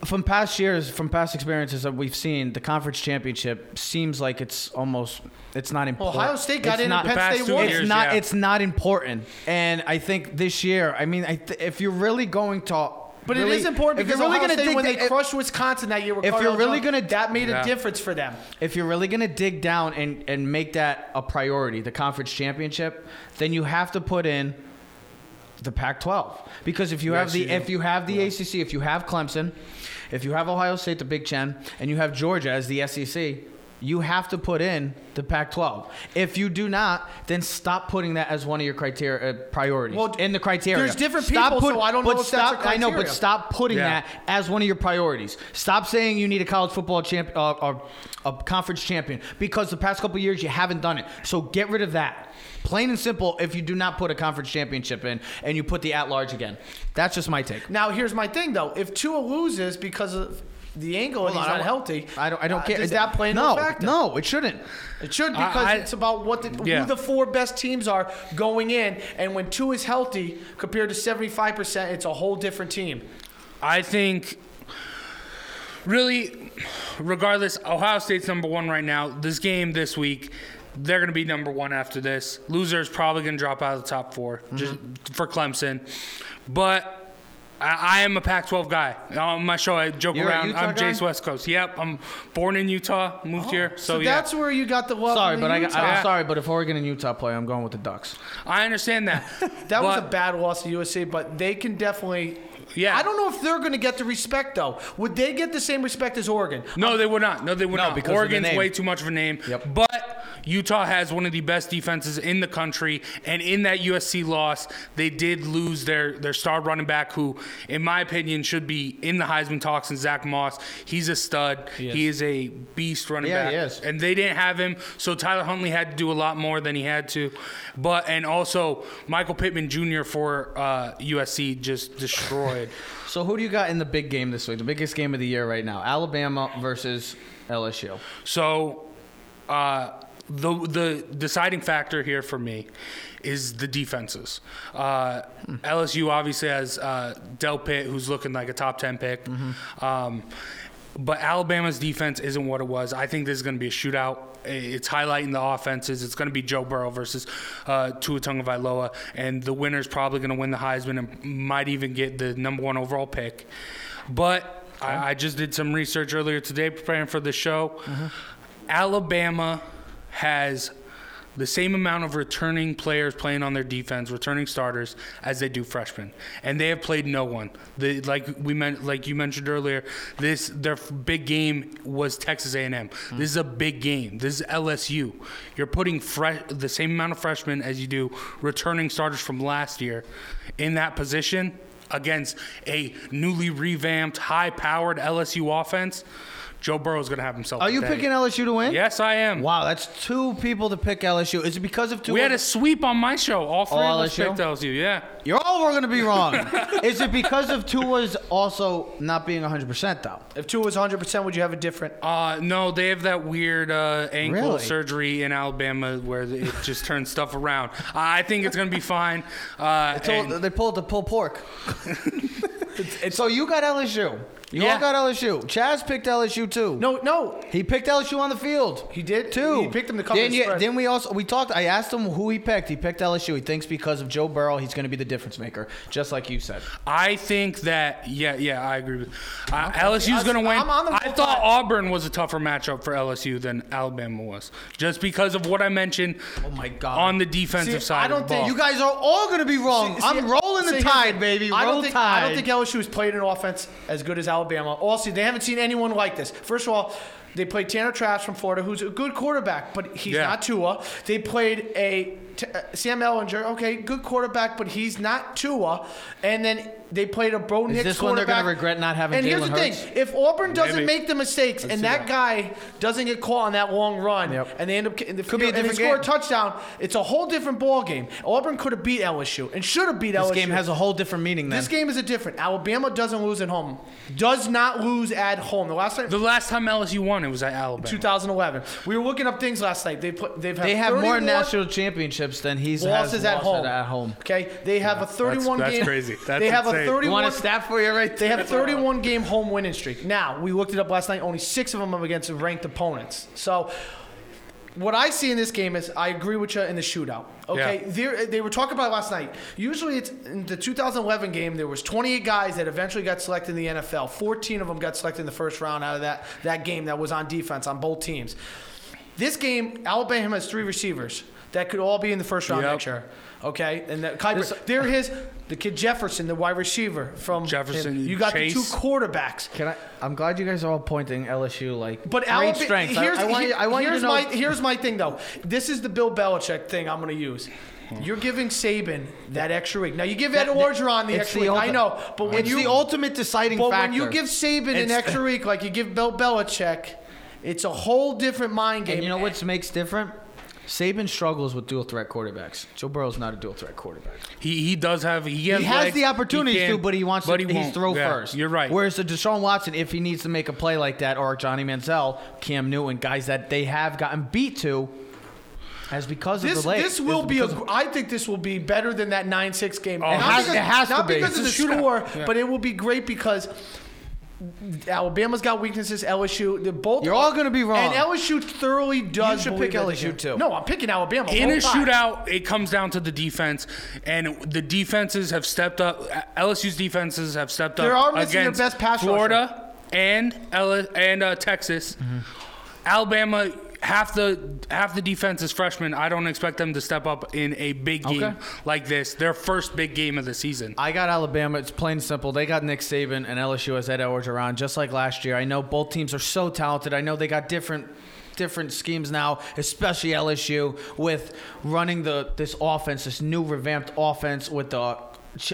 [SPEAKER 2] from past years from past experiences that we've seen the conference championship seems like it's almost it's not important
[SPEAKER 3] Ohio State got
[SPEAKER 2] It's
[SPEAKER 3] in
[SPEAKER 2] not,
[SPEAKER 3] and Penn
[SPEAKER 7] past
[SPEAKER 3] State
[SPEAKER 7] two
[SPEAKER 3] won.
[SPEAKER 2] it's
[SPEAKER 7] years,
[SPEAKER 2] not
[SPEAKER 7] yeah.
[SPEAKER 2] it's not important and i think this year i mean I th- if you're really going to
[SPEAKER 3] But
[SPEAKER 2] really-
[SPEAKER 3] it is important
[SPEAKER 2] if
[SPEAKER 3] because
[SPEAKER 2] you're really
[SPEAKER 3] Ohio
[SPEAKER 2] gonna
[SPEAKER 3] State,
[SPEAKER 2] dig
[SPEAKER 3] when
[SPEAKER 2] da-
[SPEAKER 3] they
[SPEAKER 2] if-
[SPEAKER 3] crushed Wisconsin that year, with
[SPEAKER 2] if you're really gonna-
[SPEAKER 3] that made
[SPEAKER 7] Yeah.
[SPEAKER 3] a difference for them.
[SPEAKER 2] if you're really going to dig down and, and make that a priority, the conference championship, then you have to put in the Pac-12 because if you have the
[SPEAKER 7] you
[SPEAKER 2] if you have the ACC, if you have Clemson, if you have Ohio State, the Big Ten, and you have Georgia as the SEC, you have to put in the Pac-12. If you do not, then stop putting that as one of your criteria uh, priorities
[SPEAKER 3] Well,
[SPEAKER 2] in the criteria.
[SPEAKER 3] there's different
[SPEAKER 2] Stop
[SPEAKER 3] people, so I don't
[SPEAKER 2] but
[SPEAKER 3] know if that's
[SPEAKER 2] stop,
[SPEAKER 3] a
[SPEAKER 2] I know, but stop putting
[SPEAKER 7] Yeah.
[SPEAKER 2] that as one of your priorities. Stop saying you need a college football champ uh, or a conference champion because the past couple years you haven't done it. So get rid of that. Plain and simple. If you do not put a conference championship in and you put the at large again, that's just my take.
[SPEAKER 3] Now, here's my thing though: if Tua loses because of the ankle and he's
[SPEAKER 2] on,
[SPEAKER 3] not
[SPEAKER 2] I-
[SPEAKER 3] healthy,
[SPEAKER 2] I don't. I don't
[SPEAKER 3] uh,
[SPEAKER 2] care.
[SPEAKER 3] Does that play into
[SPEAKER 2] no,
[SPEAKER 3] a factor?
[SPEAKER 2] No, it shouldn't.
[SPEAKER 3] It should
[SPEAKER 7] I-
[SPEAKER 3] because
[SPEAKER 7] I-
[SPEAKER 3] it's about what the,
[SPEAKER 7] Yeah.
[SPEAKER 3] who the four best teams are going in, and when Tua is healthy compared to seventy five percent, it's a whole different team.
[SPEAKER 7] I think, really, regardless, Ohio State's number one right now. This game this week, they're going to be number one after this. Loser is probably going to drop out of the top 4 mm-hmm. just for Clemson. But. I I am a Pac-12 guy. On my show, I joke
[SPEAKER 2] You're
[SPEAKER 7] around. I'm
[SPEAKER 2] guy?
[SPEAKER 7] Jace West Coast. Yep, I'm born in Utah, moved oh, here. So,
[SPEAKER 3] So,
[SPEAKER 7] yeah,
[SPEAKER 3] that's where you got the love.
[SPEAKER 2] Sorry, but I, got-
[SPEAKER 3] Utah.
[SPEAKER 2] I'm sorry, but if Oregon and Utah play, I'm going with the Ducks.
[SPEAKER 7] I understand that.
[SPEAKER 3] That was a bad loss to USC, but they can definitely.
[SPEAKER 7] Yeah.
[SPEAKER 3] I don't know if they're going to get the respect though. Would they get the same respect as Oregon?
[SPEAKER 7] No, they would not. No, they would
[SPEAKER 2] No,
[SPEAKER 7] not.
[SPEAKER 2] because of the
[SPEAKER 7] Oregon's
[SPEAKER 2] name.
[SPEAKER 7] way too much of a name.
[SPEAKER 2] Yep.
[SPEAKER 7] But Utah has one of the best defenses in the country, and in that USC loss, they did lose their their star running back, who, in my opinion, should be in the Heisman talks. And Zach Moss, he's a stud. He is, a beast running
[SPEAKER 2] Yeah,
[SPEAKER 7] back.
[SPEAKER 2] he is.
[SPEAKER 7] And they didn't have him, so Tyler Huntley had to do a lot more than he had to. But and also Michael Pittman Jr. for uh, USC just destroyed.
[SPEAKER 2] So who do you got in the big game this week? The biggest game of the year right now: Alabama versus LSU.
[SPEAKER 7] So, uh, the the deciding factor here for me is the defenses. Uh, LSU obviously has uh, Delpit, who's looking like a top ten pick. Um, but Alabama's defense isn't what it was. I think this is going to be a shootout. It's highlighting the offenses. It's going to be Joe Burrow versus uh, Tua Tagovailoa, and the winner is probably going to win the Heisman and might even get the number one overall pick. But I, I just did some research earlier today preparing for the show. Alabama has the same amount of returning players playing on their defense, returning starters, as they do freshmen, and they have played no one. The, like we meant, like you mentioned earlier, this their big game was Texas A&M. This is a big game. This is LSU. You're putting the same amount of freshmen as you do returning starters from last year in that position against a newly revamped, high-powered LSU offense. Joe Burrow's going to have himself.
[SPEAKER 2] Are you
[SPEAKER 7] day.
[SPEAKER 2] picking LSU to win?
[SPEAKER 7] Yes, I am.
[SPEAKER 2] Wow, that's two people to pick LSU. Is it because of two?
[SPEAKER 7] We had a sweep on my show. All three
[SPEAKER 2] All
[SPEAKER 7] of us
[SPEAKER 2] LSU?
[SPEAKER 7] picked LSU. Yeah.
[SPEAKER 2] You're all going to be wrong. Is it because of Tua's also not being 100% though?
[SPEAKER 3] If Tua was 100, percent would you have a different?
[SPEAKER 7] Uh, no, they have that weird uh, ankle
[SPEAKER 2] Really?
[SPEAKER 7] surgery in Alabama where it just turns stuff around. I think it's going to be fine. Uh,
[SPEAKER 2] They told-
[SPEAKER 7] and-
[SPEAKER 2] they pulled the pull pork. so you got LSU. You
[SPEAKER 7] Yeah.
[SPEAKER 2] all got LSU. Chaz picked LSU too.
[SPEAKER 3] No, no.
[SPEAKER 2] He picked LSU on the field.
[SPEAKER 3] He did?
[SPEAKER 2] too.
[SPEAKER 3] He picked him to cover
[SPEAKER 2] then,
[SPEAKER 3] the spread.
[SPEAKER 2] then we also we talked. I asked him who he picked. He picked LSU. He thinks because of Joe Burrow, he's going to be the difference maker, just like you said.
[SPEAKER 7] I think that yeah, yeah, I agree with. Uh, LSU's going to win.
[SPEAKER 3] I'm on the
[SPEAKER 7] I thought. Auburn was a tougher matchup for LSU than Alabama was, just because of what I mentioned.
[SPEAKER 2] Oh my God.
[SPEAKER 7] On the defensive
[SPEAKER 3] See,
[SPEAKER 7] side,
[SPEAKER 3] I
[SPEAKER 7] of the
[SPEAKER 3] don't think
[SPEAKER 7] ball.
[SPEAKER 2] You guys are all going to be wrong.
[SPEAKER 3] See- see,
[SPEAKER 2] I'm rolling the tide, baby.
[SPEAKER 3] I
[SPEAKER 2] Roll
[SPEAKER 3] don't think,
[SPEAKER 2] tide.
[SPEAKER 3] I don't think LSU has played an offense as good as Alabama. Also, they haven't seen anyone like this. First of all, they played Tanner Traps from Florida, who's a good quarterback, but he's
[SPEAKER 7] Yeah.
[SPEAKER 3] not Tua. They played a T- uh, Sam Ehlinger, okay, good quarterback, but he's not Tua. And then they played a Bo Nix
[SPEAKER 2] this one they're gonna regret not having
[SPEAKER 3] And here's
[SPEAKER 2] Jalen
[SPEAKER 3] the thing: if Auburn doesn't
[SPEAKER 7] Maybe.
[SPEAKER 3] make the mistakes and that, guy doesn't get caught on that long run,
[SPEAKER 2] Yep.
[SPEAKER 3] and they end up getting the
[SPEAKER 2] Could be a
[SPEAKER 3] and they
[SPEAKER 2] different
[SPEAKER 3] score a touchdown, it's a whole different ball game. Auburn could have beat LSU and should have beat
[SPEAKER 2] This
[SPEAKER 3] LSU.
[SPEAKER 2] This game has a whole different meaning. Then
[SPEAKER 3] This game is a different. Alabama doesn't lose at home. Does not lose at home. The last time,
[SPEAKER 7] the last time LSU won, it was at Alabama.
[SPEAKER 3] 2011. We were looking up things last night. They put they've had
[SPEAKER 2] they have more national championships than he's has
[SPEAKER 3] losses at
[SPEAKER 2] lost
[SPEAKER 3] home.
[SPEAKER 2] At home.
[SPEAKER 3] Okay, they have a 31
[SPEAKER 7] that's
[SPEAKER 3] game.
[SPEAKER 7] crazy. That's
[SPEAKER 3] they have
[SPEAKER 7] insane.
[SPEAKER 3] a
[SPEAKER 7] You
[SPEAKER 3] 31.
[SPEAKER 2] You want a stat for you right
[SPEAKER 3] They have 31 game home winning streak. Now we looked it up last night. Only six of them are against ranked opponents. So what I see in this game is I agree with you in the shootout. Okay,
[SPEAKER 7] Yeah.
[SPEAKER 3] They were talking about it last night. Usually, it's in the 2011 game. There was 28 guys that eventually got selected in the NFL. 14 of them got selected in the first round out of that that game that was on defense on both teams. This game, Alabama has three receivers that could all be in the first round
[SPEAKER 7] Yep.
[SPEAKER 3] next year. Okay, and that, Kiper,
[SPEAKER 2] This-
[SPEAKER 3] there his the kid Jefferson, the wide receiver from
[SPEAKER 7] Jefferson,
[SPEAKER 3] You got
[SPEAKER 7] Chase.
[SPEAKER 3] the two quarterbacks.
[SPEAKER 2] Can I? I'm glad you guys are all pointing LSU like
[SPEAKER 3] But
[SPEAKER 2] great
[SPEAKER 3] Alabama,
[SPEAKER 2] strengths. I-
[SPEAKER 3] here's,
[SPEAKER 2] I, want you, I want you to
[SPEAKER 3] here's
[SPEAKER 2] know.
[SPEAKER 3] my here's my thing though. This is the Bill Belichick thing I'm going to use. You're giving Saban that extra week. Now you give Ed
[SPEAKER 2] That-
[SPEAKER 3] Orgeron the
[SPEAKER 2] it's
[SPEAKER 3] extra
[SPEAKER 2] the
[SPEAKER 3] week. I know, but when
[SPEAKER 2] it's
[SPEAKER 3] you
[SPEAKER 2] the ultimate deciding
[SPEAKER 3] but
[SPEAKER 2] factor.
[SPEAKER 3] when you give Saban an
[SPEAKER 2] It's-
[SPEAKER 3] extra week like you give Bill Belichick, it's a whole different mind game.
[SPEAKER 2] and you know what makes different? Saban struggles with dual threat quarterbacks. Joe Burrow's not a dual threat quarterback.
[SPEAKER 7] He he does have he has,
[SPEAKER 2] He has
[SPEAKER 7] legs,
[SPEAKER 2] the opportunities
[SPEAKER 7] can,
[SPEAKER 2] to, but he wants
[SPEAKER 7] but
[SPEAKER 2] to
[SPEAKER 7] he
[SPEAKER 2] he's throw
[SPEAKER 7] Yeah,
[SPEAKER 2] first.
[SPEAKER 7] You're right.
[SPEAKER 2] Whereas the Deshaun Watson, if he needs to make a play like that, or Johnny Manziel, Cam Newton, guys that they have gotten beat to, as because
[SPEAKER 3] this
[SPEAKER 2] of the legs.
[SPEAKER 3] this will be a.
[SPEAKER 2] of-
[SPEAKER 3] I think this will be better than that nine six game.
[SPEAKER 7] Oh, it
[SPEAKER 3] not
[SPEAKER 7] has-
[SPEAKER 3] because,
[SPEAKER 2] it has
[SPEAKER 3] not
[SPEAKER 2] to be.
[SPEAKER 3] because of the
[SPEAKER 7] It's a
[SPEAKER 3] score,
[SPEAKER 7] Yeah.
[SPEAKER 3] but it will be great because. Alabama's got weaknesses. LSU, they're both.
[SPEAKER 2] You're all gonna be wrong.
[SPEAKER 3] And LSU thoroughly does.
[SPEAKER 2] You
[SPEAKER 3] should
[SPEAKER 2] pick
[SPEAKER 3] that they
[SPEAKER 2] LSU too.
[SPEAKER 3] No, I'm picking Alabama.
[SPEAKER 7] in a
[SPEAKER 3] both
[SPEAKER 7] shootout, it comes down to the defense, and the defenses have stepped up. LSU's defenses have stepped up.
[SPEAKER 3] They're
[SPEAKER 7] up
[SPEAKER 3] all their best pass
[SPEAKER 7] Florida and L- and uh, Texas.
[SPEAKER 3] Mm-hmm.
[SPEAKER 7] Alabama, half the half the defense is freshmen. I don't expect them to step up in a big game
[SPEAKER 2] Okay.
[SPEAKER 7] like this. Their first big game of the season.
[SPEAKER 2] I got Alabama. It's plain and simple. They got Nick Saban and LSU has Ed Orgeron, just like last year. I know both teams are so talented. I know they got different different schemes now, especially LSU with running the this offense, this new revamped offense with the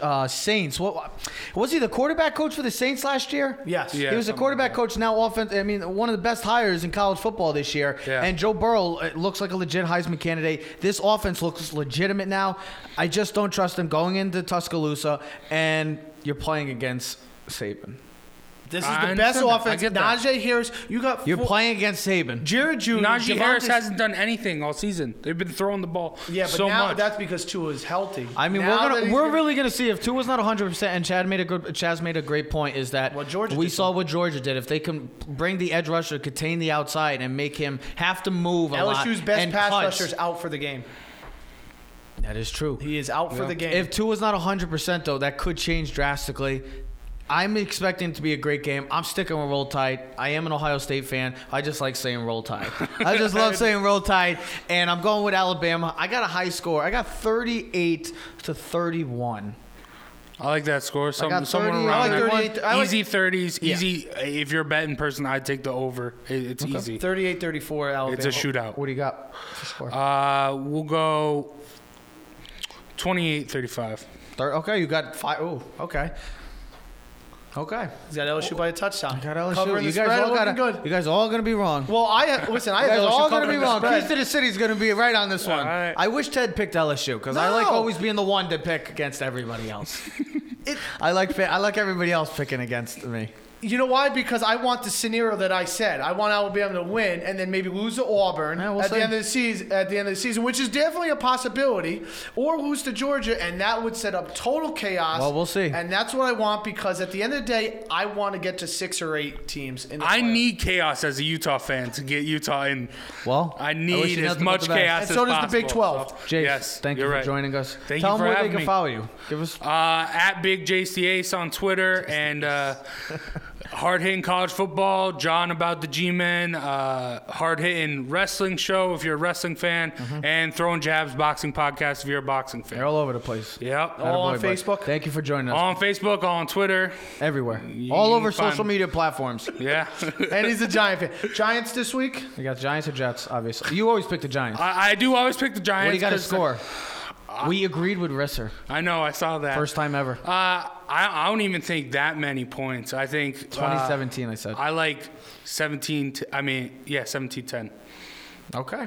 [SPEAKER 2] uh, Saints. What was he the quarterback coach for the Saints last year?
[SPEAKER 3] Yes.
[SPEAKER 7] Yeah.
[SPEAKER 2] he was a quarterback
[SPEAKER 7] like
[SPEAKER 2] coach now. Offense. I mean, one of the best hires in college football this year.
[SPEAKER 7] Yeah.
[SPEAKER 2] And Joe Burrow looks like a legit Heisman candidate. This offense looks legitimate now. I just don't trust them going into Tuscaloosa, and you're playing against Saban.
[SPEAKER 3] This is
[SPEAKER 7] I
[SPEAKER 3] the best
[SPEAKER 7] understand that. I
[SPEAKER 3] offense.
[SPEAKER 7] get that.
[SPEAKER 3] Najee Harris, you got.
[SPEAKER 2] You're
[SPEAKER 3] four-
[SPEAKER 2] playing against Saban.
[SPEAKER 3] Jared Jr.
[SPEAKER 7] Najee Harris hasn't done anything all season. They've been throwing the ball
[SPEAKER 3] Yeah, but
[SPEAKER 7] so
[SPEAKER 3] now
[SPEAKER 7] much.
[SPEAKER 3] that's because Tua is healthy.
[SPEAKER 2] I mean,
[SPEAKER 3] Now
[SPEAKER 2] we're gonna we're
[SPEAKER 3] gonna-
[SPEAKER 2] really gonna see if Tua's not 100. percent And Chad made a good Chaz made a great point. Is that
[SPEAKER 3] What Georgia
[SPEAKER 2] we saw what Georgia did. If they can bring the edge rusher, contain the outside, and make him have to move a lot.
[SPEAKER 3] LSU's best
[SPEAKER 2] and
[SPEAKER 3] pass
[SPEAKER 2] cuts.
[SPEAKER 3] rusher is out for the game.
[SPEAKER 2] That is true.
[SPEAKER 3] He is out for the game.
[SPEAKER 2] If Tua's not 100%, though, that could change drastically. I'm expecting it to be a great game. I'm sticking with Roll Tide. I am an Ohio State fan. I just like saying Roll Tide. I just love saying Roll Tide. And I'm going with Alabama. I got a high score. I got 38 to 31.
[SPEAKER 7] I like that score. Some,
[SPEAKER 2] got
[SPEAKER 7] somewhere
[SPEAKER 2] 30
[SPEAKER 7] around
[SPEAKER 2] I like
[SPEAKER 3] 38 I like-
[SPEAKER 7] easy 30s.
[SPEAKER 2] Yeah.
[SPEAKER 7] Easy. If you're a betting person, I'd take the over. It- It's easy.
[SPEAKER 3] 38-34 Alabama.
[SPEAKER 7] It's a shootout.
[SPEAKER 2] What do you got?
[SPEAKER 7] Uh, we'll go 28-35.
[SPEAKER 2] Okay, you got five. Oh, okay. Okay.
[SPEAKER 3] He's got LSU by a touchdown.
[SPEAKER 2] Got LSU.
[SPEAKER 3] Covering
[SPEAKER 2] You guys
[SPEAKER 3] spread,
[SPEAKER 2] all got
[SPEAKER 3] good.
[SPEAKER 2] You guys all gonna be wrong.
[SPEAKER 3] Well, I uh, listen. I
[SPEAKER 2] You
[SPEAKER 3] have
[SPEAKER 2] guys all gonna be wrong. Keys to the City's gonna be right on this one.
[SPEAKER 7] All right.
[SPEAKER 2] I wish Ted picked LSU because I like always being the one to pick against everybody else. I like I like everybody else picking against me.
[SPEAKER 3] You know why? Because I want the scenario that I said. I want Alabama to win and then maybe lose to Auburn
[SPEAKER 2] Yeah, we'll
[SPEAKER 3] at
[SPEAKER 2] see.
[SPEAKER 3] the end of the season. At the end of the season, which is definitely a possibility, or lose to Georgia, and that would set up total chaos.
[SPEAKER 2] Well, we'll see.
[SPEAKER 3] And that's what I want because at the end of the day, I want to get to six or eight teams. In the
[SPEAKER 7] I
[SPEAKER 3] playoffs.
[SPEAKER 7] need chaos as a Utah fan to get Utah in.
[SPEAKER 2] Well,
[SPEAKER 7] I need
[SPEAKER 2] you
[SPEAKER 7] as much
[SPEAKER 2] the best.
[SPEAKER 7] chaos
[SPEAKER 3] And
[SPEAKER 7] as
[SPEAKER 3] so does the. Big 12.
[SPEAKER 7] So,
[SPEAKER 2] Jace,
[SPEAKER 7] yes,
[SPEAKER 2] thank you for
[SPEAKER 7] right.
[SPEAKER 2] joining us.
[SPEAKER 7] Thank
[SPEAKER 2] Tell
[SPEAKER 7] you
[SPEAKER 2] them
[SPEAKER 7] for
[SPEAKER 2] where they can
[SPEAKER 7] me.
[SPEAKER 2] follow you. Give us.
[SPEAKER 7] Uh, at Big JC Ace on Twitter and uh, hard hitting college football. Jawing about the G Men. Uh, hard hitting wrestling show if you're a wrestling fan,
[SPEAKER 2] Mm-hmm.
[SPEAKER 7] and throwing jabs boxing podcast if you're a boxing fan.
[SPEAKER 2] They're all over the place.
[SPEAKER 7] Yep.
[SPEAKER 3] All on
[SPEAKER 2] Attaboy.
[SPEAKER 3] Facebook?
[SPEAKER 2] Thank you for joining us.
[SPEAKER 7] All on Facebook, all on Twitter.
[SPEAKER 2] Everywhere.
[SPEAKER 7] You
[SPEAKER 2] All over
[SPEAKER 7] find-
[SPEAKER 2] social media platforms.
[SPEAKER 7] Yeah.
[SPEAKER 3] And he's a Giant fan. Giants this week.
[SPEAKER 2] You got Giants or Jets, obviously. You always pick the Giants.
[SPEAKER 7] I, I do always pick the Giants.
[SPEAKER 2] What do you got to
[SPEAKER 7] 'cause
[SPEAKER 2] score? We agreed with Risser.
[SPEAKER 7] I know, I saw that.
[SPEAKER 2] First time ever.
[SPEAKER 7] Uh, I, I don't even think that many points. I think uh,
[SPEAKER 2] 2017, I said.
[SPEAKER 7] I like 17. To, I mean, yeah, 17 10.
[SPEAKER 2] Okay.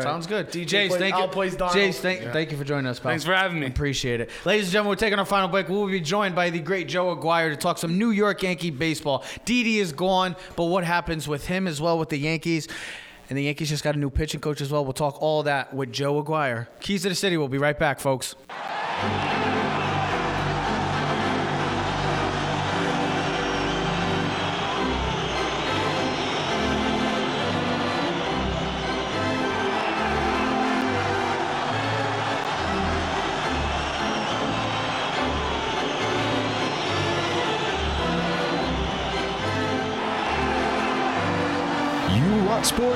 [SPEAKER 2] Sounds good.
[SPEAKER 3] DJ
[SPEAKER 2] Jace,
[SPEAKER 3] plays-
[SPEAKER 2] thank you.
[SPEAKER 3] Al plays
[SPEAKER 2] Jace, thank, thank you for joining us, pal.
[SPEAKER 7] Thanks for having me.
[SPEAKER 2] Appreciate it. Ladies and gentlemen, we're taking our final break. We'll be joined by the great Joe Aguirre to talk some New York Yankee baseball. Didi is gone, but what happens with him as well with the Yankees? And the Yankees just got a new pitching coach as well. We'll talk all that with Joe Aguirre. Keys to the City. We'll be right back, folks.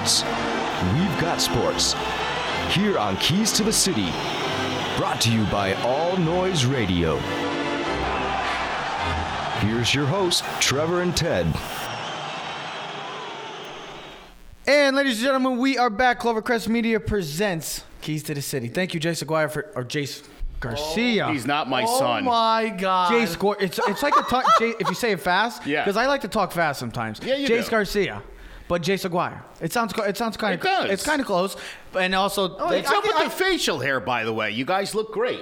[SPEAKER 8] Sports? We've got sports. Here on Keys to the City. Brought to you by All Noise Radio. Here's your host, Trevor and Ted.
[SPEAKER 2] And ladies and gentlemen, we are back. Clovercrest Media presents Keys to the City. Thank you, Jace Aguirre for or Jace Garcia.
[SPEAKER 9] Oh, he's not my son.
[SPEAKER 3] Oh
[SPEAKER 9] son.
[SPEAKER 3] my God.
[SPEAKER 2] Jace Gor- It's it's like a talk. Jay, if you say it fast,
[SPEAKER 9] Yeah.
[SPEAKER 2] Because I like to talk fast sometimes.
[SPEAKER 9] Yeah, you
[SPEAKER 2] Jace
[SPEAKER 9] do.
[SPEAKER 2] Garcia, but Jace Aguirre. It sounds it sounds kind
[SPEAKER 9] It
[SPEAKER 2] of
[SPEAKER 9] does.
[SPEAKER 2] it's kind of close, and also oh,
[SPEAKER 9] What's up with the facial hair, by the way? You guys look great.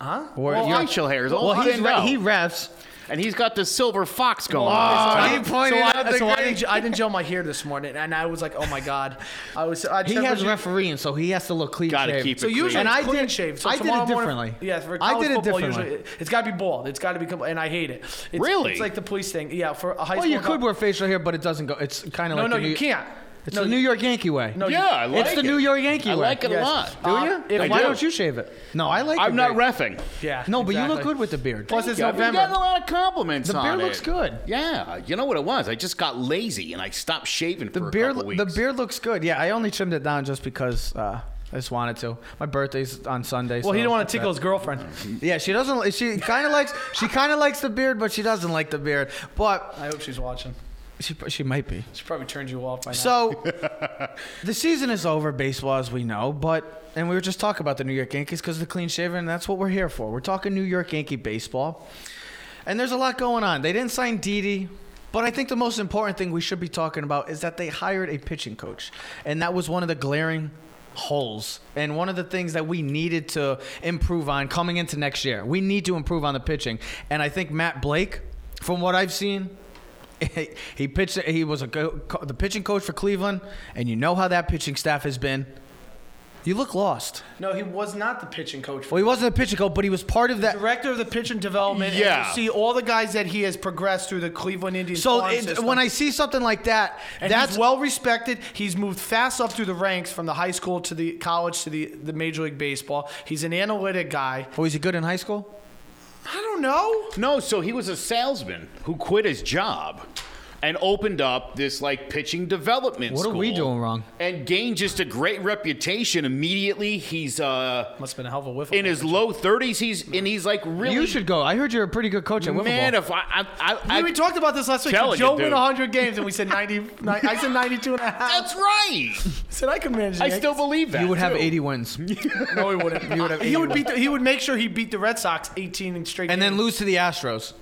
[SPEAKER 3] Huh?
[SPEAKER 2] Or
[SPEAKER 9] Well, facial hair is all
[SPEAKER 2] well,
[SPEAKER 9] I
[SPEAKER 2] he's re- he refs.
[SPEAKER 9] And he's got the silver fox going
[SPEAKER 2] Oh,
[SPEAKER 9] on.
[SPEAKER 2] he
[SPEAKER 9] this
[SPEAKER 2] pointed
[SPEAKER 3] so
[SPEAKER 2] out
[SPEAKER 3] I,
[SPEAKER 2] the
[SPEAKER 3] so I
[SPEAKER 2] great-
[SPEAKER 3] didn't, I didn't gel my hair this morning, and I was like, "Oh my god!" I was. I
[SPEAKER 2] He has refereeing, so he has to look clean.
[SPEAKER 9] Gotta
[SPEAKER 2] shaved.
[SPEAKER 9] keep it
[SPEAKER 3] So usually
[SPEAKER 2] And
[SPEAKER 3] it's
[SPEAKER 2] I
[SPEAKER 3] clean
[SPEAKER 2] did-
[SPEAKER 3] shaved. So
[SPEAKER 2] I did it
[SPEAKER 3] tomorrow morning-
[SPEAKER 2] differently.
[SPEAKER 3] yeah, for
[SPEAKER 2] I
[SPEAKER 3] college
[SPEAKER 2] did it
[SPEAKER 3] football,
[SPEAKER 2] differently.
[SPEAKER 3] Usually, it's got to be bald. It's got to become, and I hate it. It's,
[SPEAKER 9] Really?
[SPEAKER 3] It's like the police thing. Yeah, for a high school.
[SPEAKER 2] Well,
[SPEAKER 3] school.
[SPEAKER 2] you could wear facial hair, but it doesn't go. It's kind of
[SPEAKER 3] No,
[SPEAKER 2] like
[SPEAKER 3] no,
[SPEAKER 2] the
[SPEAKER 3] you can't.
[SPEAKER 2] It's
[SPEAKER 3] No,
[SPEAKER 2] the New York Yankee way.
[SPEAKER 3] No,
[SPEAKER 9] Yeah, I like it.
[SPEAKER 2] it's the
[SPEAKER 9] it.
[SPEAKER 2] New York Yankee way.
[SPEAKER 9] I
[SPEAKER 2] way.
[SPEAKER 9] like it
[SPEAKER 3] Yes.
[SPEAKER 9] a lot.
[SPEAKER 2] Do
[SPEAKER 3] Uh,
[SPEAKER 2] you?
[SPEAKER 3] if
[SPEAKER 2] Then
[SPEAKER 3] I
[SPEAKER 2] why
[SPEAKER 3] do.
[SPEAKER 2] don't you shave it? No, I like. It.
[SPEAKER 9] I'm
[SPEAKER 2] your
[SPEAKER 9] not
[SPEAKER 2] beard.
[SPEAKER 9] refing.
[SPEAKER 3] Yeah.
[SPEAKER 2] No, but you look
[SPEAKER 3] exactly.
[SPEAKER 2] good with the beard.
[SPEAKER 3] Plus, it's
[SPEAKER 9] Yeah, I've been
[SPEAKER 3] November.
[SPEAKER 9] getting a lot of compliments
[SPEAKER 2] The
[SPEAKER 9] on
[SPEAKER 2] beard
[SPEAKER 9] it.
[SPEAKER 2] looks good.
[SPEAKER 9] Yeah, you know what it was? I just got lazy and I stopped shaving
[SPEAKER 2] The
[SPEAKER 9] for a
[SPEAKER 2] beard,
[SPEAKER 9] couple weeks.
[SPEAKER 2] the beard looks good. Yeah, I only trimmed it down just because uh, I just wanted to. My birthday's on Sunday.
[SPEAKER 3] Well,
[SPEAKER 2] so
[SPEAKER 3] he didn't want to tickle
[SPEAKER 2] that.
[SPEAKER 3] his girlfriend.
[SPEAKER 2] Yeah, she doesn't. She kind of likes. She kind of likes the beard, but she doesn't like the beard. But
[SPEAKER 3] I hope she's watching.
[SPEAKER 2] She she might be.
[SPEAKER 3] She probably turned you off by now.
[SPEAKER 2] So the season is over, baseball as we know, but and we were just talking about the New York Yankees because the clean shaven, and that's what we're here for. We're talking New York Yankee baseball. And there's a lot going on. They didn't sign Didi, but I think the most important thing we should be talking about is that they hired a pitching coach. And that was one of the glaring holes and one of the things that we needed to improve on coming into next year. We need to improve on the pitching. And I think Matt Blake, from what I've seen, he pitched. He was a go, the pitching coach for Cleveland, and you know how that pitching staff has been. You look lost.
[SPEAKER 3] no, he was not the pitching coach.
[SPEAKER 2] Well, he wasn't a pitching coach, but he was part of that.
[SPEAKER 3] Director of the pitching development. and
[SPEAKER 9] Yeah.
[SPEAKER 3] you see all the guys that he has progressed through the Cleveland Indians.
[SPEAKER 2] So
[SPEAKER 3] farm
[SPEAKER 2] it, when I see something like that,
[SPEAKER 3] And
[SPEAKER 2] that's
[SPEAKER 3] well respected. He's moved fast up through the ranks from the high school to the college to the, the Major League Baseball. He's an analytic guy.
[SPEAKER 2] Oh, is he good in high school?
[SPEAKER 3] I don't know.
[SPEAKER 9] No, so he was a salesman who quit his job and opened up this like pitching development
[SPEAKER 2] What are we
[SPEAKER 9] school
[SPEAKER 2] doing wrong?
[SPEAKER 9] And gained just a great reputation immediately. He's uh
[SPEAKER 3] Must have been a hell of a whiff.
[SPEAKER 9] in his low 30s. He's and he's like really
[SPEAKER 2] You should go. I heard you're a pretty good coach at wiffle
[SPEAKER 9] man.
[SPEAKER 2] ball.
[SPEAKER 9] If I I, I,
[SPEAKER 3] I,
[SPEAKER 9] I
[SPEAKER 3] we talked about this last week.
[SPEAKER 9] Telling
[SPEAKER 3] Could Joe
[SPEAKER 9] you,
[SPEAKER 3] win
[SPEAKER 9] dude.
[SPEAKER 3] 100 games, and we said 90. ni- I said 92 and a half.
[SPEAKER 9] that's right.
[SPEAKER 3] I said I could manage. the
[SPEAKER 9] I still believe that
[SPEAKER 2] you would have
[SPEAKER 9] too.
[SPEAKER 2] 80 wins,
[SPEAKER 3] No, he wouldn't. He would
[SPEAKER 2] have
[SPEAKER 3] He would
[SPEAKER 2] 81.
[SPEAKER 3] beat. The, he would make sure he beat the Red Sox 18 in straight.
[SPEAKER 2] and then
[SPEAKER 3] games.
[SPEAKER 2] lose to the Astros.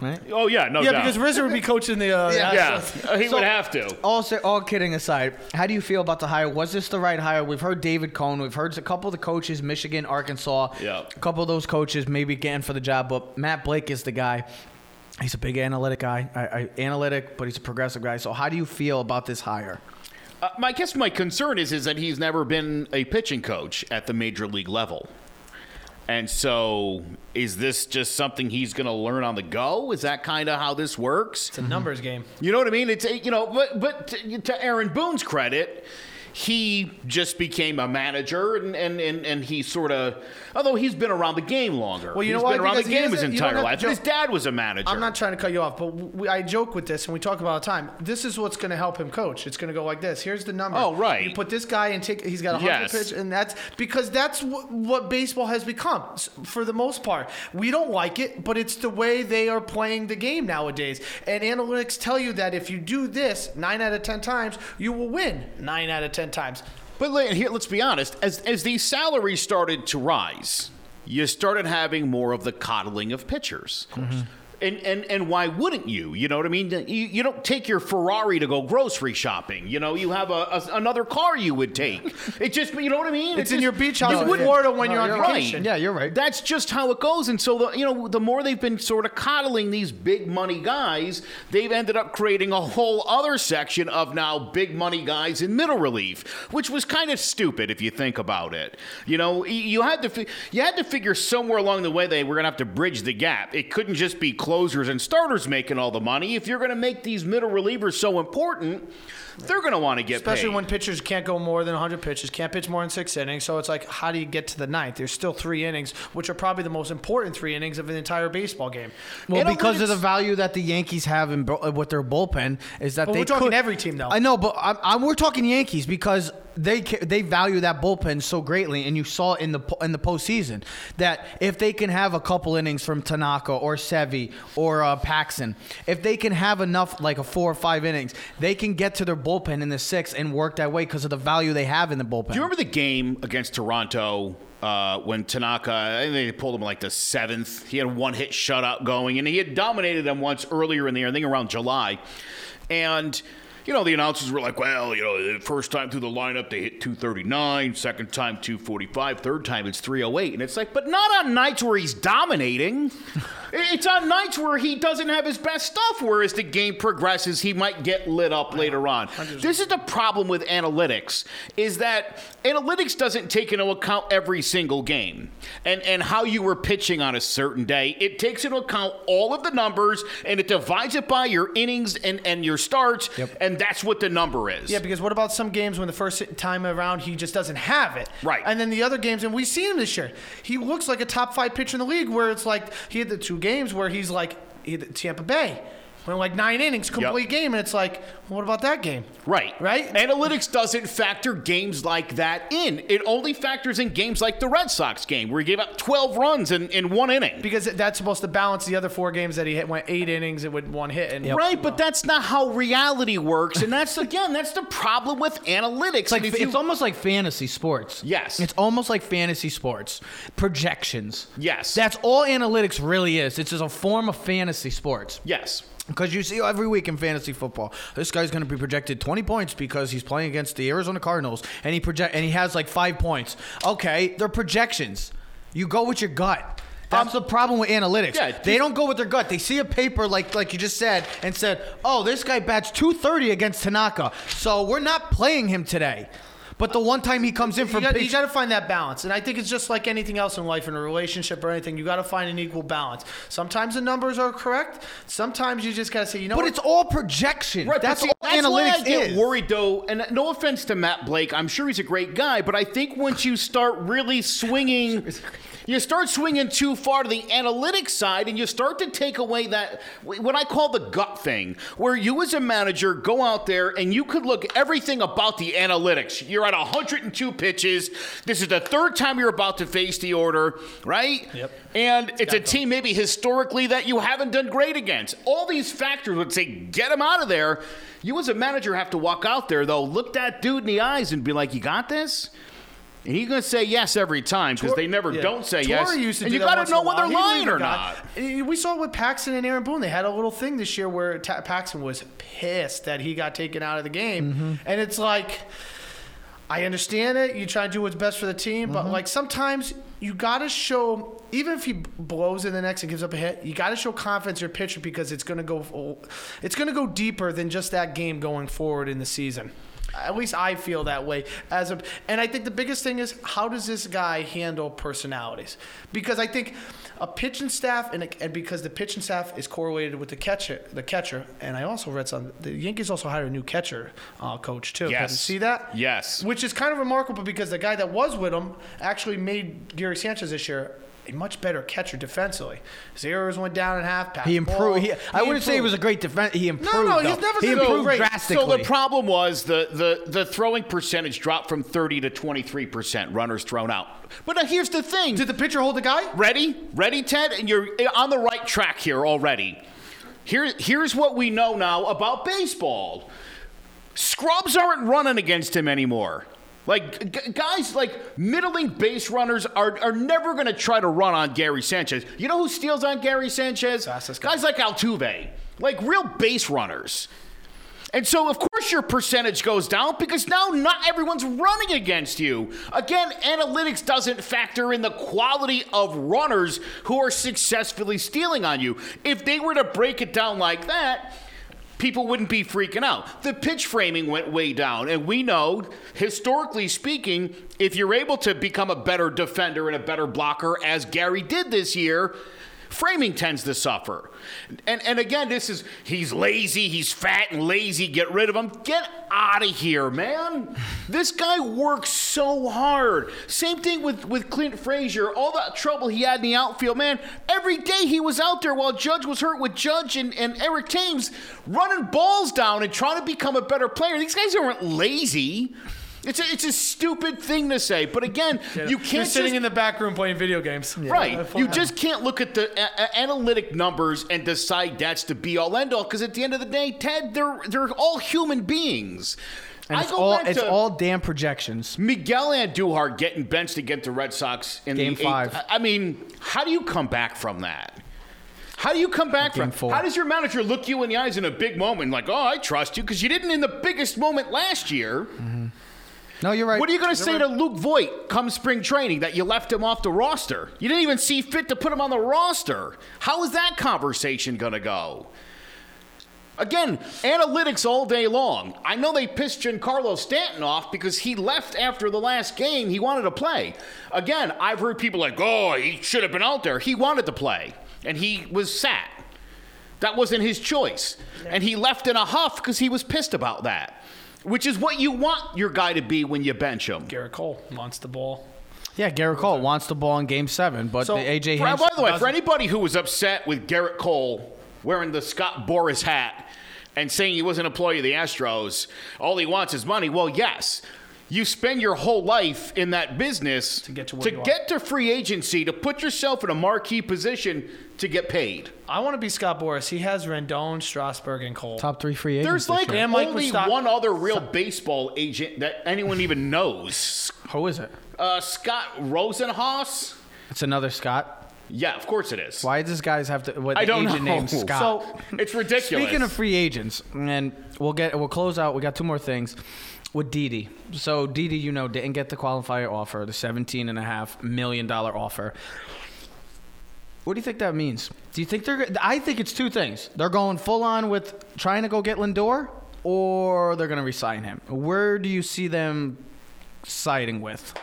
[SPEAKER 2] Right?
[SPEAKER 9] Oh yeah, no
[SPEAKER 3] Yeah,
[SPEAKER 9] doubt.
[SPEAKER 3] because Rizzo would be coaching the. Uh,
[SPEAKER 2] Yeah.
[SPEAKER 9] yeah,
[SPEAKER 3] Astros.
[SPEAKER 9] he
[SPEAKER 2] So-
[SPEAKER 9] would have to.
[SPEAKER 2] All sa- all kidding aside, how do you feel about the hire? Was this the right hire? We've heard David Cone. We've heard a couple of the coaches, Michigan, Arkansas.
[SPEAKER 9] Yeah.
[SPEAKER 2] A couple of those coaches maybe getting for the job, but Matt Blake is the guy. He's a big analytic guy. I, I, analytic, but he's a progressive guy. So how do you feel about this hire?
[SPEAKER 9] Uh, my I guess my concern is is that he's never been a pitching coach at the major league level. And so, is this just something he's going to learn on the go? Is that kind of how this works?
[SPEAKER 3] It's a numbers game.
[SPEAKER 9] You know what I mean? It's you know, but but to, to Aaron Boone's credit, he just became a manager, and and and, and he sort of, although he's been around the game longer.
[SPEAKER 3] Well, you
[SPEAKER 9] He's
[SPEAKER 3] know why?
[SPEAKER 9] been around the
[SPEAKER 3] Because he
[SPEAKER 9] game his
[SPEAKER 3] doesn't- you don't
[SPEAKER 9] entire
[SPEAKER 3] have to
[SPEAKER 9] life. His dad was a manager.
[SPEAKER 3] I'm not trying to cut you off, but we, I joke with this, and we talk about it all the time. This is what's going to help him coach. It's going to go like this. Here's the number.
[SPEAKER 9] Oh, right.
[SPEAKER 3] You put this guy and take. He's got a hundred
[SPEAKER 9] Yes.
[SPEAKER 3] pitch, and that's because that's what, what baseball has become s- for the most part. We don't like it, but it's the way they are playing the game nowadays. And analytics tell you that if you do this nine out of ten times, you will win nine out of ten times.
[SPEAKER 9] But here, let's be honest. As as these salaries started to rise, you started having more of the coddling of pitchers. And, and and why wouldn't you? You know what I mean? You, you don't take your Ferrari to go grocery shopping. You know, you have a, a- another car you would take. It just, you know what I mean?
[SPEAKER 3] It's
[SPEAKER 9] It
[SPEAKER 3] in
[SPEAKER 9] just-
[SPEAKER 3] your beach house
[SPEAKER 9] you
[SPEAKER 3] in Florida when
[SPEAKER 2] No,
[SPEAKER 3] you're on
[SPEAKER 2] you're right. Yeah, you're right.
[SPEAKER 9] That's just how it goes. And so, the, you know, the more they've been sort of coddling these big money guys, they've ended up creating a whole other section of now big money guys in middle relief, which was kind of stupid if you think about it. You know, you had to you had to figure somewhere along the way they were going to have to bridge the gap. It couldn't just be closers and starters making all the money. If you're going to make these middle relievers so important, they're going to want to get
[SPEAKER 3] Especially
[SPEAKER 9] paid.
[SPEAKER 3] when pitchers can't go more than 100 pitches, can't pitch more than six innings. So it's like, how do you get to the ninth? There's still three innings, which are probably the most important three innings of an entire baseball game.
[SPEAKER 2] Well, because of the value that the Yankees have in bu- with their bullpen is that
[SPEAKER 3] But
[SPEAKER 2] they
[SPEAKER 3] we're talking
[SPEAKER 2] could-
[SPEAKER 3] every team, though.
[SPEAKER 2] I know, but I'm, I'm, we're talking Yankees because they they value that bullpen so greatly, and you saw in the po- in the postseason that if they can have a couple innings from Tanaka or Sevi or uh, Paxton, if they can have enough like a four or five innings, they can get to their bullpen in the sixth and work that way because of the value they have in the bullpen.
[SPEAKER 9] Do you remember the game against Toronto uh, when Tanaka, I think they pulled him like the seventh? He had one hit shutout going, and he had dominated them once earlier in the year, I think around July. And, you know, the announcers were like, well, you know, the first time through the lineup, they hit 239, second time 245, third time it's 308. And it's like, but not on nights where he's dominating. it's on nights where he doesn't have his best stuff, where as the game progresses, he might get lit up later on. This is the problem with analytics, is that analytics doesn't take into account every single game and, and how you were pitching on a certain day. It takes into account all of the numbers and it divides it by your innings and, and your starts, and that's what the number is.
[SPEAKER 3] Yeah, because what about some games when the first time around he just doesn't have it?
[SPEAKER 9] Right.
[SPEAKER 3] And then the other games, and we see him this year. He looks like a top five pitcher in the league. Where it's like he had the two games where he's like he had Tampa Bay, went like nine innings, complete game, and it's like, what about that game?
[SPEAKER 9] Right.
[SPEAKER 3] Right?
[SPEAKER 9] Analytics doesn't factor games like that in. It only factors in games like the Red Sox game, where he gave up 12 runs in, in one inning.
[SPEAKER 3] Because that's supposed to balance the other four games that he hit, went eight innings and with one hit. And
[SPEAKER 9] Right, but that's not how reality works, and that's again that's the problem with analytics.
[SPEAKER 2] It's like
[SPEAKER 9] And
[SPEAKER 2] it's
[SPEAKER 9] you-
[SPEAKER 2] almost like fantasy sports.
[SPEAKER 9] Yes.
[SPEAKER 2] It's almost like fantasy sports. Projections.
[SPEAKER 9] Yes.
[SPEAKER 2] That's all analytics really is. It's just a form of fantasy sports.
[SPEAKER 9] yes.
[SPEAKER 2] Because you see every week in fantasy football, this guy's going to be projected 20 points because he's playing against the Arizona Cardinals, and he project and he has like five points. Okay, they're projections. You go with your gut. That's the problem with analytics.
[SPEAKER 9] yeah,
[SPEAKER 2] they don't go with their gut. They see a paper like like you just said and said, "Oh, this guy bats 230 against Tanaka, so we're not playing him today." But the one time he comes in for
[SPEAKER 3] you got,
[SPEAKER 2] pitch-
[SPEAKER 3] to find that balance, and I think it's just like anything else in life, in a relationship or anything. You got to find an equal balance. Sometimes the numbers are correct. Sometimes you just got to say, you know,
[SPEAKER 2] but
[SPEAKER 3] what?
[SPEAKER 2] it's all projection.
[SPEAKER 9] Right,
[SPEAKER 2] that's
[SPEAKER 9] but
[SPEAKER 2] all
[SPEAKER 9] see, that's why I get
[SPEAKER 2] is.
[SPEAKER 9] worried though, and no offense to Matt Blake, I'm sure he's a great guy, but I think once you start really swinging, you start swinging too far to the analytics side, and you start to take away that what I call the gut thing, where you as a manager go out there and you could look everything about the analytics. You're at 102 pitches. This is the third time you're about to face the order, right?
[SPEAKER 3] Yep.
[SPEAKER 9] And it's a team maybe historically that you haven't done great against. All these factors would say, get him out of there. You as a manager have to walk out there, though, look that dude in the eyes and be like, you got this? And he's going to say yes every time because they never
[SPEAKER 3] Yeah.
[SPEAKER 9] don't say yes.
[SPEAKER 3] Used to
[SPEAKER 9] and you got to know whether they're lying or
[SPEAKER 3] got-
[SPEAKER 9] not.
[SPEAKER 3] We saw it with Paxton and Aaron Boone. They had a little thing this year where Ta- Paxton was pissed that he got taken out of the game,
[SPEAKER 9] Mm-hmm.
[SPEAKER 3] and it's like. I understand it. You try to do what's best for the team,
[SPEAKER 9] Mm-hmm.
[SPEAKER 3] but like sometimes you got to show, even if he blows in the next and gives up a hit, you got to show confidence in your pitcher because it's going to go, it's going to go deeper than just that game going forward in the season. At least I feel that way. As a, and I think the biggest thing is how does this guy handle personalities? Because I think a pitching staff and, and because the pitching staff is correlated with the catcher, the catcher, and I also read some. The Yankees also hired a new catcher uh, coach too.
[SPEAKER 9] Yes.
[SPEAKER 3] Did you see that?
[SPEAKER 9] Yes.
[SPEAKER 3] Which is kind of remarkable because the guy that was with him actually made Gary Sanchez this year a much better catcher defensively. His errors went down in half. passed
[SPEAKER 2] He improved. He, I wouldn't say he was a great defense. He improved.
[SPEAKER 3] no, he's
[SPEAKER 2] though.
[SPEAKER 3] never
[SPEAKER 2] He
[SPEAKER 3] gonna be
[SPEAKER 2] improved
[SPEAKER 3] great.
[SPEAKER 2] drastically.
[SPEAKER 9] So the problem was the, the, the throwing percentage dropped from 30 to 23% runners thrown out. But now here's the thing.
[SPEAKER 3] Did the pitcher hold the guy?
[SPEAKER 9] Ready? Ready, Ted? And you're eh, on the right track here already. Here, here's what we know now about baseball scrubs aren't running against him anymore. Like, g- guys like middling base runners are, are never going to try to run on Gary Sanchez. You know who steals on Gary Sanchez?
[SPEAKER 3] Guy.
[SPEAKER 9] Guys like Altuve, like real base runners. And so, of course, your percentage goes down because now not everyone's running against you. Again, analytics doesn't factor in the quality of runners who are successfully stealing on you. If they were to break it down like that, people wouldn't be freaking out. The pitch framing went way down, and we know, historically speaking, if you're able to become a better defender and a better blocker, as Gary did this year, Framing tends to suffer. And and again, this is he's lazy, he's fat and lazy, get rid of him. Get out of here, man. This guy works so hard. Same thing with, with Clint Frazier. All that trouble he had in the outfield, man. Every day he was out there while Judge was hurt with Judge and, and Eric Thames running balls down and trying to become a better player. These guys aren't lazy. It's a, it's a stupid thing to say, but again, you can't
[SPEAKER 3] You're sitting
[SPEAKER 9] just-
[SPEAKER 3] in the back room playing video games.
[SPEAKER 9] Right. You just can't look at the a- a- analytic numbers and decide that's the be all end all because at the end of the day, Ted, they're they're all human beings.
[SPEAKER 2] And
[SPEAKER 9] I
[SPEAKER 2] it's
[SPEAKER 9] go
[SPEAKER 2] all it's all damn projections.
[SPEAKER 9] Miguel Andujar getting benched against the Red Sox in
[SPEAKER 2] Game
[SPEAKER 9] the
[SPEAKER 2] five.
[SPEAKER 9] Eighth, I mean, how do you come back from that? How do you come back from?
[SPEAKER 2] four.
[SPEAKER 9] How does your manager look you in the eyes in a big moment, like, "Oh, I trust you," because you didn't in the biggest moment last year? Mm-hmm.
[SPEAKER 2] No, you're right.
[SPEAKER 9] What are you going to say to Luke Voit come spring training that you left him off the roster? You didn't even see fit to put him on the roster. How is that conversation going to go? Again, analytics all day long. I know they pissed Giancarlo Stanton off because he left after the last game. He wanted to play. Again, I've heard people like, oh, he should have been out there. He wanted to play, and he was sat. That wasn't his choice. And he left in a huff because he was pissed about that, which is what you want your guy to be when you bench him.
[SPEAKER 3] Gerrit Cole wants the ball.
[SPEAKER 2] Yeah, Gerrit Cole wants the ball in Game Seven, but
[SPEAKER 3] So,
[SPEAKER 2] the AJ
[SPEAKER 9] For-
[SPEAKER 2] Hinch
[SPEAKER 9] by the way, for
[SPEAKER 2] doesn't-
[SPEAKER 9] anybody who was upset with Gerrit Cole wearing the Scott Boras hat and saying he was an employee of the Astros, all he wants is money. Well, yes. You spend your whole life in that business to
[SPEAKER 3] get to where you are.
[SPEAKER 9] get to free agency, to put yourself in a marquee position to get paid.
[SPEAKER 3] I want to be Scott Boras. He has Rendon, Strasburg, and Cole.
[SPEAKER 2] top three free agents.
[SPEAKER 9] There's like.
[SPEAKER 3] And Mike
[SPEAKER 9] only
[SPEAKER 3] Musta-
[SPEAKER 9] one other real baseball agent that anyone even knows.
[SPEAKER 2] who is it?
[SPEAKER 9] Uh, Scott Rosenhaus?
[SPEAKER 2] It's another Scott.
[SPEAKER 9] Yeah, of course it is.
[SPEAKER 2] Why does this guys have to? What
[SPEAKER 9] I
[SPEAKER 2] the
[SPEAKER 9] don't
[SPEAKER 2] agent
[SPEAKER 9] know.
[SPEAKER 2] name Scott?
[SPEAKER 3] So
[SPEAKER 9] It's ridiculous.
[SPEAKER 2] Speaking of free agents, and we'll get we'll close out. We got two more things with Didi. So Didi, you know, didn't get the qualifier offer, the seventeen and a half million dollar offer. What do you think that means? Do you think they're? I think it's two things. They're going full on with trying to go get Lindor, or they're going to resign him. Where do you see them siding with?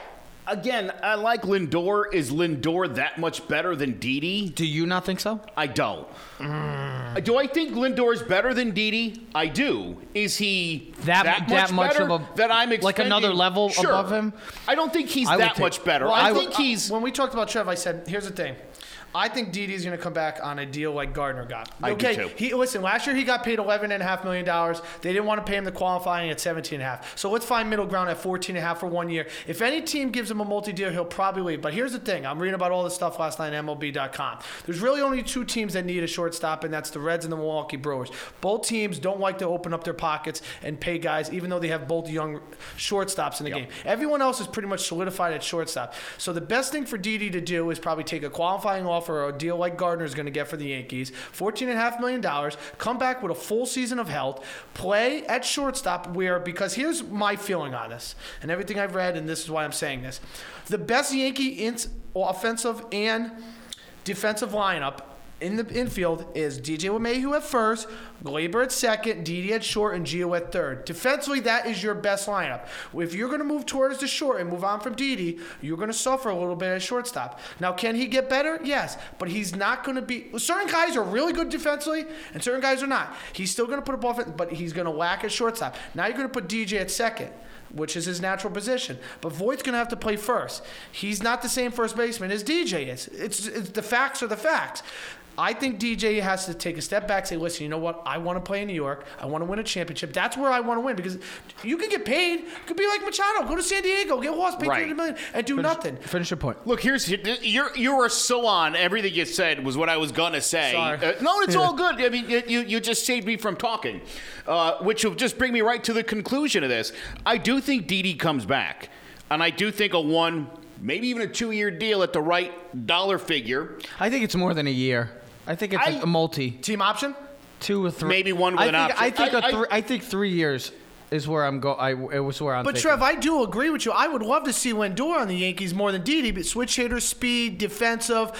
[SPEAKER 9] Again, I like Lindor. Is Lindor that much better than Didi?
[SPEAKER 2] Do you not think so?
[SPEAKER 9] I don't. Do I think Lindor is better than Didi? I do. Is he
[SPEAKER 2] That-
[SPEAKER 9] that,
[SPEAKER 2] that
[SPEAKER 9] much,
[SPEAKER 2] much
[SPEAKER 9] better
[SPEAKER 2] of a-
[SPEAKER 9] that I'm
[SPEAKER 2] like another level
[SPEAKER 9] Sure.
[SPEAKER 2] above him?
[SPEAKER 9] I don't think he's
[SPEAKER 2] I
[SPEAKER 9] that
[SPEAKER 2] take-
[SPEAKER 9] much better.
[SPEAKER 3] Well,
[SPEAKER 9] I,
[SPEAKER 3] I
[SPEAKER 9] think
[SPEAKER 3] would-
[SPEAKER 9] he's.
[SPEAKER 3] when we talked about Trev, I said, here's the thing. I think Didi's going to come back on a deal like Gardner got.
[SPEAKER 9] I do
[SPEAKER 3] okay,
[SPEAKER 9] too.
[SPEAKER 3] he listen. Last year he got paid eleven and a half million dollars. They didn't want to pay him the qualifying at seventeen and a half. So let's find middle ground at fourteen and a half for one year. If any team gives him a multi-deal, he'll probably leave. But here's the thing: I'm reading about all this stuff last night on MLB.com. There's really only two teams that need a shortstop, and that's the Reds and the Milwaukee Brewers. Both teams don't like to open up their pockets and pay guys, even though they have both young shortstops in the game. Everyone else is pretty much solidified at shortstop. So the best thing for Didi to do is probably take a qualifying offer or a deal like Gardner's going to get for the Yankees, $14.5 million, come back with a full season of health, play at shortstop where, because here's my feeling on this and everything I've read, and this is why I'm saying this. The best Yankee offensive and defensive lineup in the infield is DJ LeMahieu at first, Gleyber at second, Didi at short, and Gio at third. Defensively, that is your best lineup. If you're going to move towards the short and move on from Didi, you're going to suffer a little bit at shortstop. Now, can he get better? Yes, but he's not going to be. Certain guys are really good defensively, and certain guys are not. He's still going to put a ball, but he's going to lack at shortstop. Now you're going to put DJ at second which is his natural position. But Voit's going to have to play first. He's not the same first baseman as DJ is. It's, it's the facts are the facts. I think DJ has to take a step back, say, listen, you know what? I want to play in New York. I want to win a championship. That's where I want to win because you can get paid. You could be like Machado, go to San Diego, get lost, pay
[SPEAKER 9] Right.
[SPEAKER 3] 300 million, and do nothing.
[SPEAKER 2] Finish your point.
[SPEAKER 9] Look, here's you're you were so on. Everything you said was what I was gonna say.
[SPEAKER 3] Sorry.
[SPEAKER 9] Uh, no, it's all good. I mean, you- you you just saved me from talking, uh, which will just bring me right to the conclusion of this. I do think Didi comes back, and I do think a one, maybe even a two-year deal at the right dollar figure.
[SPEAKER 2] I think it's more than a year. I think it's a
[SPEAKER 9] I-
[SPEAKER 2] a multi,
[SPEAKER 3] Team option?
[SPEAKER 2] two or three.
[SPEAKER 9] Maybe one with
[SPEAKER 2] I
[SPEAKER 9] an
[SPEAKER 2] think,
[SPEAKER 9] option.
[SPEAKER 2] I think
[SPEAKER 9] I-
[SPEAKER 2] a three, I think three years is where I'm go. I it was where I'm.
[SPEAKER 3] But
[SPEAKER 2] thinking.
[SPEAKER 3] Trev, I do agree with you. I would love to see Lindor on the Yankees more than Didi, but switch hitter, speed, defensive.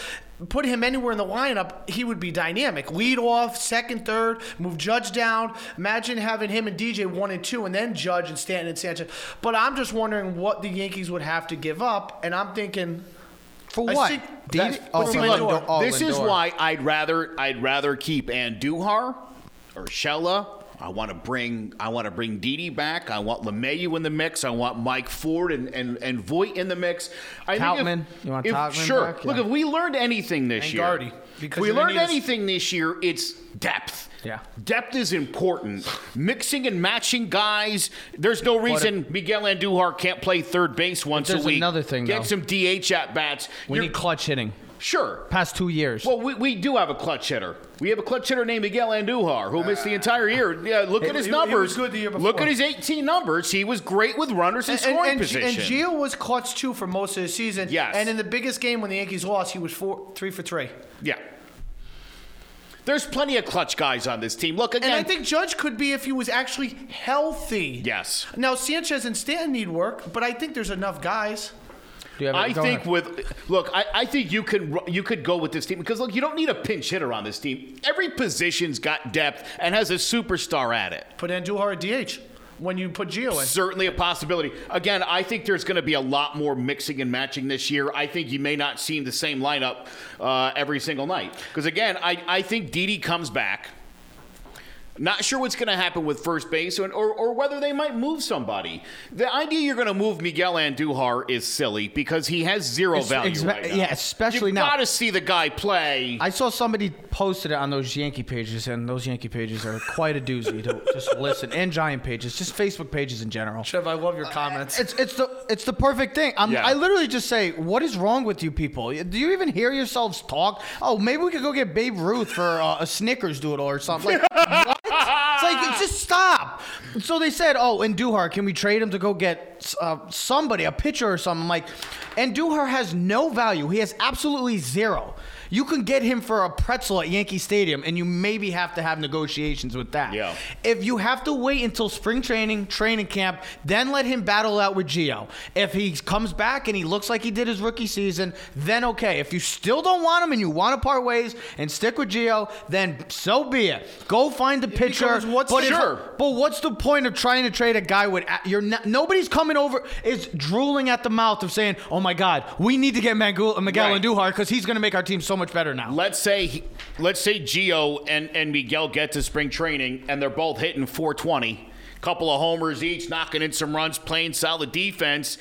[SPEAKER 3] Put him anywhere in the lineup, he would be dynamic. Lead off, second, third, move Judge down. Imagine having him and DJ one and two, and then Judge and Stanton and Sanchez. But I'm just wondering what the Yankees would have to give up, and I'm thinking
[SPEAKER 2] for what?
[SPEAKER 3] see-
[SPEAKER 2] Didi? Oh,
[SPEAKER 3] see,
[SPEAKER 2] Lindor. Oh,
[SPEAKER 9] this is why I'd rather I'd rather keep Andujar or Shella. I want to bring I want to bring Didi back. I want LeMahieu in the mix. I want Mike Ford and and, and Voit in the mix. I think if-
[SPEAKER 2] Tauchman. You want
[SPEAKER 9] if-
[SPEAKER 2] Tauchman
[SPEAKER 9] Sure.
[SPEAKER 2] back?
[SPEAKER 9] Look,
[SPEAKER 2] Yeah.
[SPEAKER 9] if we learned anything this
[SPEAKER 3] And
[SPEAKER 9] year,
[SPEAKER 3] Gardy, because
[SPEAKER 9] we
[SPEAKER 3] you're
[SPEAKER 9] learned
[SPEAKER 3] need a s-
[SPEAKER 9] anything this year, it's depth.
[SPEAKER 2] Yeah.
[SPEAKER 9] Depth is important. Mixing and matching guys. There's no reason Miguel Andujar can't play third base once a
[SPEAKER 2] there's
[SPEAKER 9] week.
[SPEAKER 2] another thing,
[SPEAKER 9] Get
[SPEAKER 2] though.
[SPEAKER 9] some DH at bats.
[SPEAKER 2] We need clutch hitting.
[SPEAKER 9] Sure.
[SPEAKER 2] Past two years.
[SPEAKER 9] Well, we, we do have a clutch hitter. We have a clutch hitter named Miguel Andujar who missed the entire year. Uh, yeah, look at his
[SPEAKER 3] he- he
[SPEAKER 9] numbers.
[SPEAKER 3] was good the year
[SPEAKER 9] Look
[SPEAKER 3] before.
[SPEAKER 9] at his 18 numbers. He was great with runners in
[SPEAKER 3] And,
[SPEAKER 9] scoring
[SPEAKER 3] and,
[SPEAKER 9] position.
[SPEAKER 3] and Gio was clutch too for most of the season.
[SPEAKER 9] Yes.
[SPEAKER 3] And in the biggest game when the Yankees lost, he was four, three for three.
[SPEAKER 9] yeah. There's plenty of clutch guys on this team. Look again.
[SPEAKER 3] And I think Judge could be if he was actually healthy.
[SPEAKER 9] Yes.
[SPEAKER 3] Now Sanchez and Stanton need work, but I think there's enough guys.
[SPEAKER 2] Do you have
[SPEAKER 9] I think
[SPEAKER 2] ahead.
[SPEAKER 9] with look, I, I think you could you could go with this team because look, you don't need a pinch hitter on this team. Every position's got depth and has a superstar at it.
[SPEAKER 3] Put Andujar at DH when you put Gio in.
[SPEAKER 9] Certainly a possibility. Again, I think there's going to be a lot more mixing and matching this year. I think you may not see the same lineup uh, every single night. Because again, I, I think Didi comes back. Not sure what's going to happen with first base or, or, or whether they might move somebody. The idea you're going to move Miguel Andujar is silly because he has zero
[SPEAKER 2] It's-
[SPEAKER 9] value
[SPEAKER 2] expe-
[SPEAKER 9] right now.
[SPEAKER 2] yeah, especially now
[SPEAKER 9] You've
[SPEAKER 2] now.
[SPEAKER 9] got to see the guy play.
[SPEAKER 2] I saw somebody posted it on those Yankee pages, and those Yankee pages are quite a doozy to just listen. And Giant pages, just Facebook pages in general.
[SPEAKER 3] Trev, I love your comments.
[SPEAKER 2] It's it's the it's the perfect thing. I'm,
[SPEAKER 9] Yeah.
[SPEAKER 2] I literally just say, what is wrong with you people? Do you even hear yourselves talk? Oh, maybe we could go get Babe Ruth for uh, a Snickers doodle or something. Like, what? It's like just stop. So they said, oh, Andujar, can we trade him to go get uh, somebody, a pitcher or something? I'm like, Andujar has no value. He has absolutely zero. You can get him for a pretzel at Yankee Stadium, and you maybe have to have negotiations with that.
[SPEAKER 9] Yeah.
[SPEAKER 2] If you have to wait until spring training, training camp, then let him battle out with Gio. If he comes back and he looks like he did his rookie season, then okay. If you still don't want him and you want to part ways and stick with Gio, then so be it. Go find a pitcher.
[SPEAKER 3] what's
[SPEAKER 2] but
[SPEAKER 3] the-
[SPEAKER 2] if-
[SPEAKER 9] Sure.
[SPEAKER 2] but what's the point of trying to trade a guy with you're not, nobody's coming over is drooling at the mouth of saying, "Oh my God, we need to get Miguel, Miguel
[SPEAKER 9] Right.
[SPEAKER 2] Andujar because he's going to make our team so much better now."
[SPEAKER 9] Let's say he- let's say Gio and, and Miguel get to spring training and they're both hitting 420, couple of homers each, knocking in some runs, playing solid defense.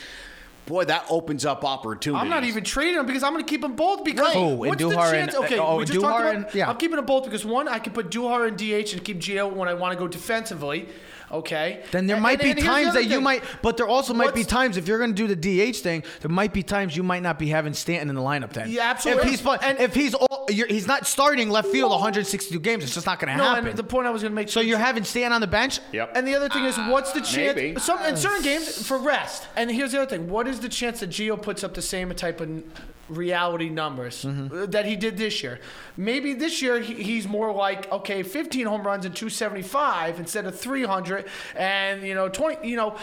[SPEAKER 9] Boy, that opens up opportunities.
[SPEAKER 3] I'm not even trading them because I'm going to keep them both because
[SPEAKER 2] Right. Oh,
[SPEAKER 3] what's
[SPEAKER 2] and
[SPEAKER 3] the
[SPEAKER 2] Duhar
[SPEAKER 3] chance?
[SPEAKER 2] and-
[SPEAKER 3] okay, uh,
[SPEAKER 2] oh,
[SPEAKER 3] we just talked about.
[SPEAKER 2] and- yeah.
[SPEAKER 3] I'm keeping them both because one, I can put Duhar in DH and keep Gio when I want to go defensively. Okay.
[SPEAKER 2] Then there
[SPEAKER 3] And-
[SPEAKER 2] might
[SPEAKER 3] and-
[SPEAKER 2] be
[SPEAKER 3] and here's
[SPEAKER 2] times
[SPEAKER 3] other
[SPEAKER 2] that you might, but there also might be times if you're going to do the DH thing, there might be times you might not be having Stanton in the lineup then.
[SPEAKER 3] Yeah, absolutely.
[SPEAKER 2] If he's pl-
[SPEAKER 3] And-
[SPEAKER 2] if he's all, you're, he's not starting left field 162 games, it's just not going to
[SPEAKER 3] No,
[SPEAKER 2] happen.
[SPEAKER 3] and the point I was going to make.
[SPEAKER 2] so you're having Stanton on the bench.
[SPEAKER 9] Yep.
[SPEAKER 3] And the other thing is, what's the chance?
[SPEAKER 9] maybe.
[SPEAKER 3] Some in certain games for rest. And here's the other thing: what is the chance that Gio puts up the same type of reality numbers uh, that he did this year? Maybe this year he, he's more like okay, 15 home runs and 275 instead of 300, and you know 20. You know,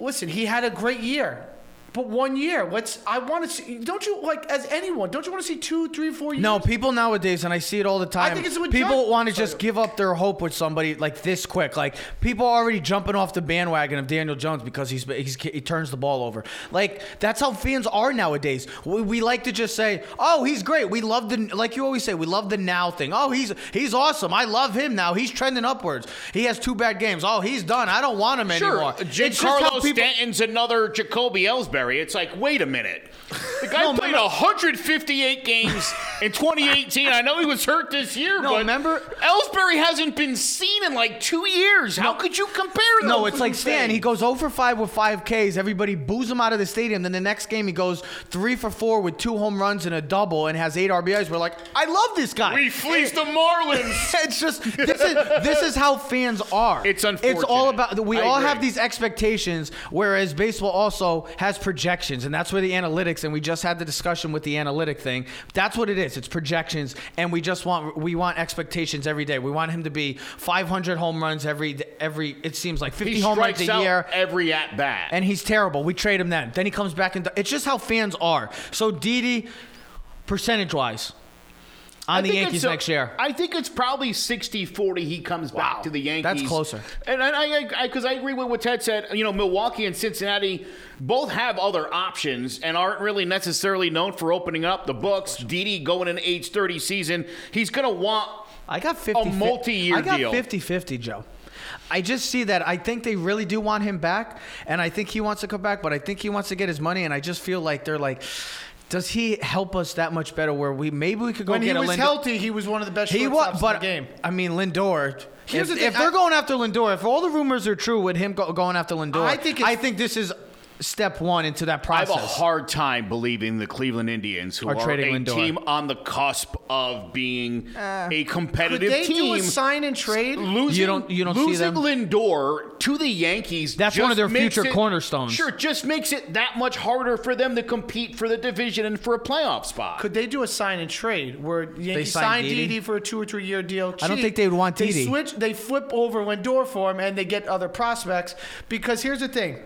[SPEAKER 3] listen, he had a great year. But one year, let's. I want to see. Don't you like as anyone? Don't you want to see two, three, four years?
[SPEAKER 2] No, people nowadays, and I see it all the time.
[SPEAKER 3] I think it's with
[SPEAKER 2] people
[SPEAKER 3] Judge-
[SPEAKER 2] want to just give up their hope with somebody like this quick. Like people are already jumping off the bandwagon of Daniel Jones because he's, he's he turns the ball over. Like that's how fans are nowadays. We, we like to just say, "Oh, he's great." We love the like you always say, we love the now thing. Oh, he's he's awesome. I love him now. He's trending upwards. He has two bad games. Oh, he's done. I don't want him
[SPEAKER 9] Sure,
[SPEAKER 2] anymore. It's just
[SPEAKER 9] Giancarlo
[SPEAKER 2] how people-
[SPEAKER 9] Stanton's another Jacoby It's like, wait a minute. The guy
[SPEAKER 2] No,
[SPEAKER 9] played
[SPEAKER 2] remember-
[SPEAKER 9] 158 games in 2018. I know he was hurt this year,
[SPEAKER 2] No,
[SPEAKER 9] but
[SPEAKER 2] remember-
[SPEAKER 9] Ellsbury hasn't been seen in like two years. How could you compare?
[SPEAKER 2] No, it's like Stan.
[SPEAKER 9] thing?
[SPEAKER 2] He goes 0 for 5 with 5 Ks. Everybody boos him out of the stadium. Then the next game, he goes 3 for 4 with 2 home runs and a double and has 8 RBIs. We're like, I love this guy.
[SPEAKER 9] We fleeced the Marlins.
[SPEAKER 2] it's just this is this is how fans are.
[SPEAKER 9] It's unfortunate.
[SPEAKER 2] It's all about we
[SPEAKER 9] I
[SPEAKER 2] all
[SPEAKER 9] agree.
[SPEAKER 2] have these expectations, whereas baseball also has projections, and that's where the analytics. And we just had the discussion with the analytic thing. That's what it is. It's projections, and we just want we want expectations every day. We want him to be 500 home runs every every. It seems like 50
[SPEAKER 9] He
[SPEAKER 2] home runs a year.
[SPEAKER 9] every at bat.
[SPEAKER 2] And he's terrible. We trade him then. Then he comes back and it's just how fans are. So Didi, percentage wise, on the Yankees next year.
[SPEAKER 9] I think it's probably 60-40 he comes
[SPEAKER 2] Wow.
[SPEAKER 9] back to the Yankees.
[SPEAKER 2] That's closer.
[SPEAKER 9] And I, I, because I, agree with what Ted said. You know, Milwaukee and Cincinnati both have other options and aren't really necessarily known for opening up the books. Didi going in age 30 season, he's going to want
[SPEAKER 2] I got 50
[SPEAKER 9] a multi-year
[SPEAKER 2] I got
[SPEAKER 9] deal.
[SPEAKER 2] 50-50, Joe. I just see that I think they really do want him back and I think he wants to come back, but I think he wants to get his money and I just feel like they're like does he help us that much better where we maybe we could go
[SPEAKER 3] When
[SPEAKER 2] get
[SPEAKER 3] he was
[SPEAKER 2] Lindor?
[SPEAKER 3] healthy, he was one of the best
[SPEAKER 2] He was, but
[SPEAKER 3] in the game.
[SPEAKER 2] I mean Lindor.
[SPEAKER 3] Here's
[SPEAKER 2] if,
[SPEAKER 3] the thing,
[SPEAKER 2] if they're
[SPEAKER 3] I-
[SPEAKER 2] going after Lindor, if all the rumors are true with him go, going after Lindor,
[SPEAKER 3] I think
[SPEAKER 2] I think this is step one into that process.
[SPEAKER 9] I have a hard time believing the Cleveland Indians, who
[SPEAKER 2] Are
[SPEAKER 9] are,
[SPEAKER 2] trading
[SPEAKER 9] a
[SPEAKER 2] Lindor.
[SPEAKER 9] team on the cusp of being eh. a
[SPEAKER 3] Could
[SPEAKER 9] competitive
[SPEAKER 3] they do a sign and trade?
[SPEAKER 9] losing,
[SPEAKER 2] You don't- you don't see
[SPEAKER 9] losing
[SPEAKER 2] them?
[SPEAKER 9] Lindor to the Yankees.
[SPEAKER 2] That's
[SPEAKER 9] just
[SPEAKER 2] one of their future
[SPEAKER 9] it-
[SPEAKER 2] cornerstones.
[SPEAKER 9] Sure, just makes it that much harder for them to compete for the division and for a playoff spot.
[SPEAKER 3] Could they do a sign and trade where Yankees
[SPEAKER 2] sign
[SPEAKER 3] sign
[SPEAKER 2] Didi?
[SPEAKER 3] Didi for a two or three year deal?
[SPEAKER 2] I don't think they would want Didi.
[SPEAKER 3] They switch, they flip over Lindor for him, and they get other prospects. Because here's the thing.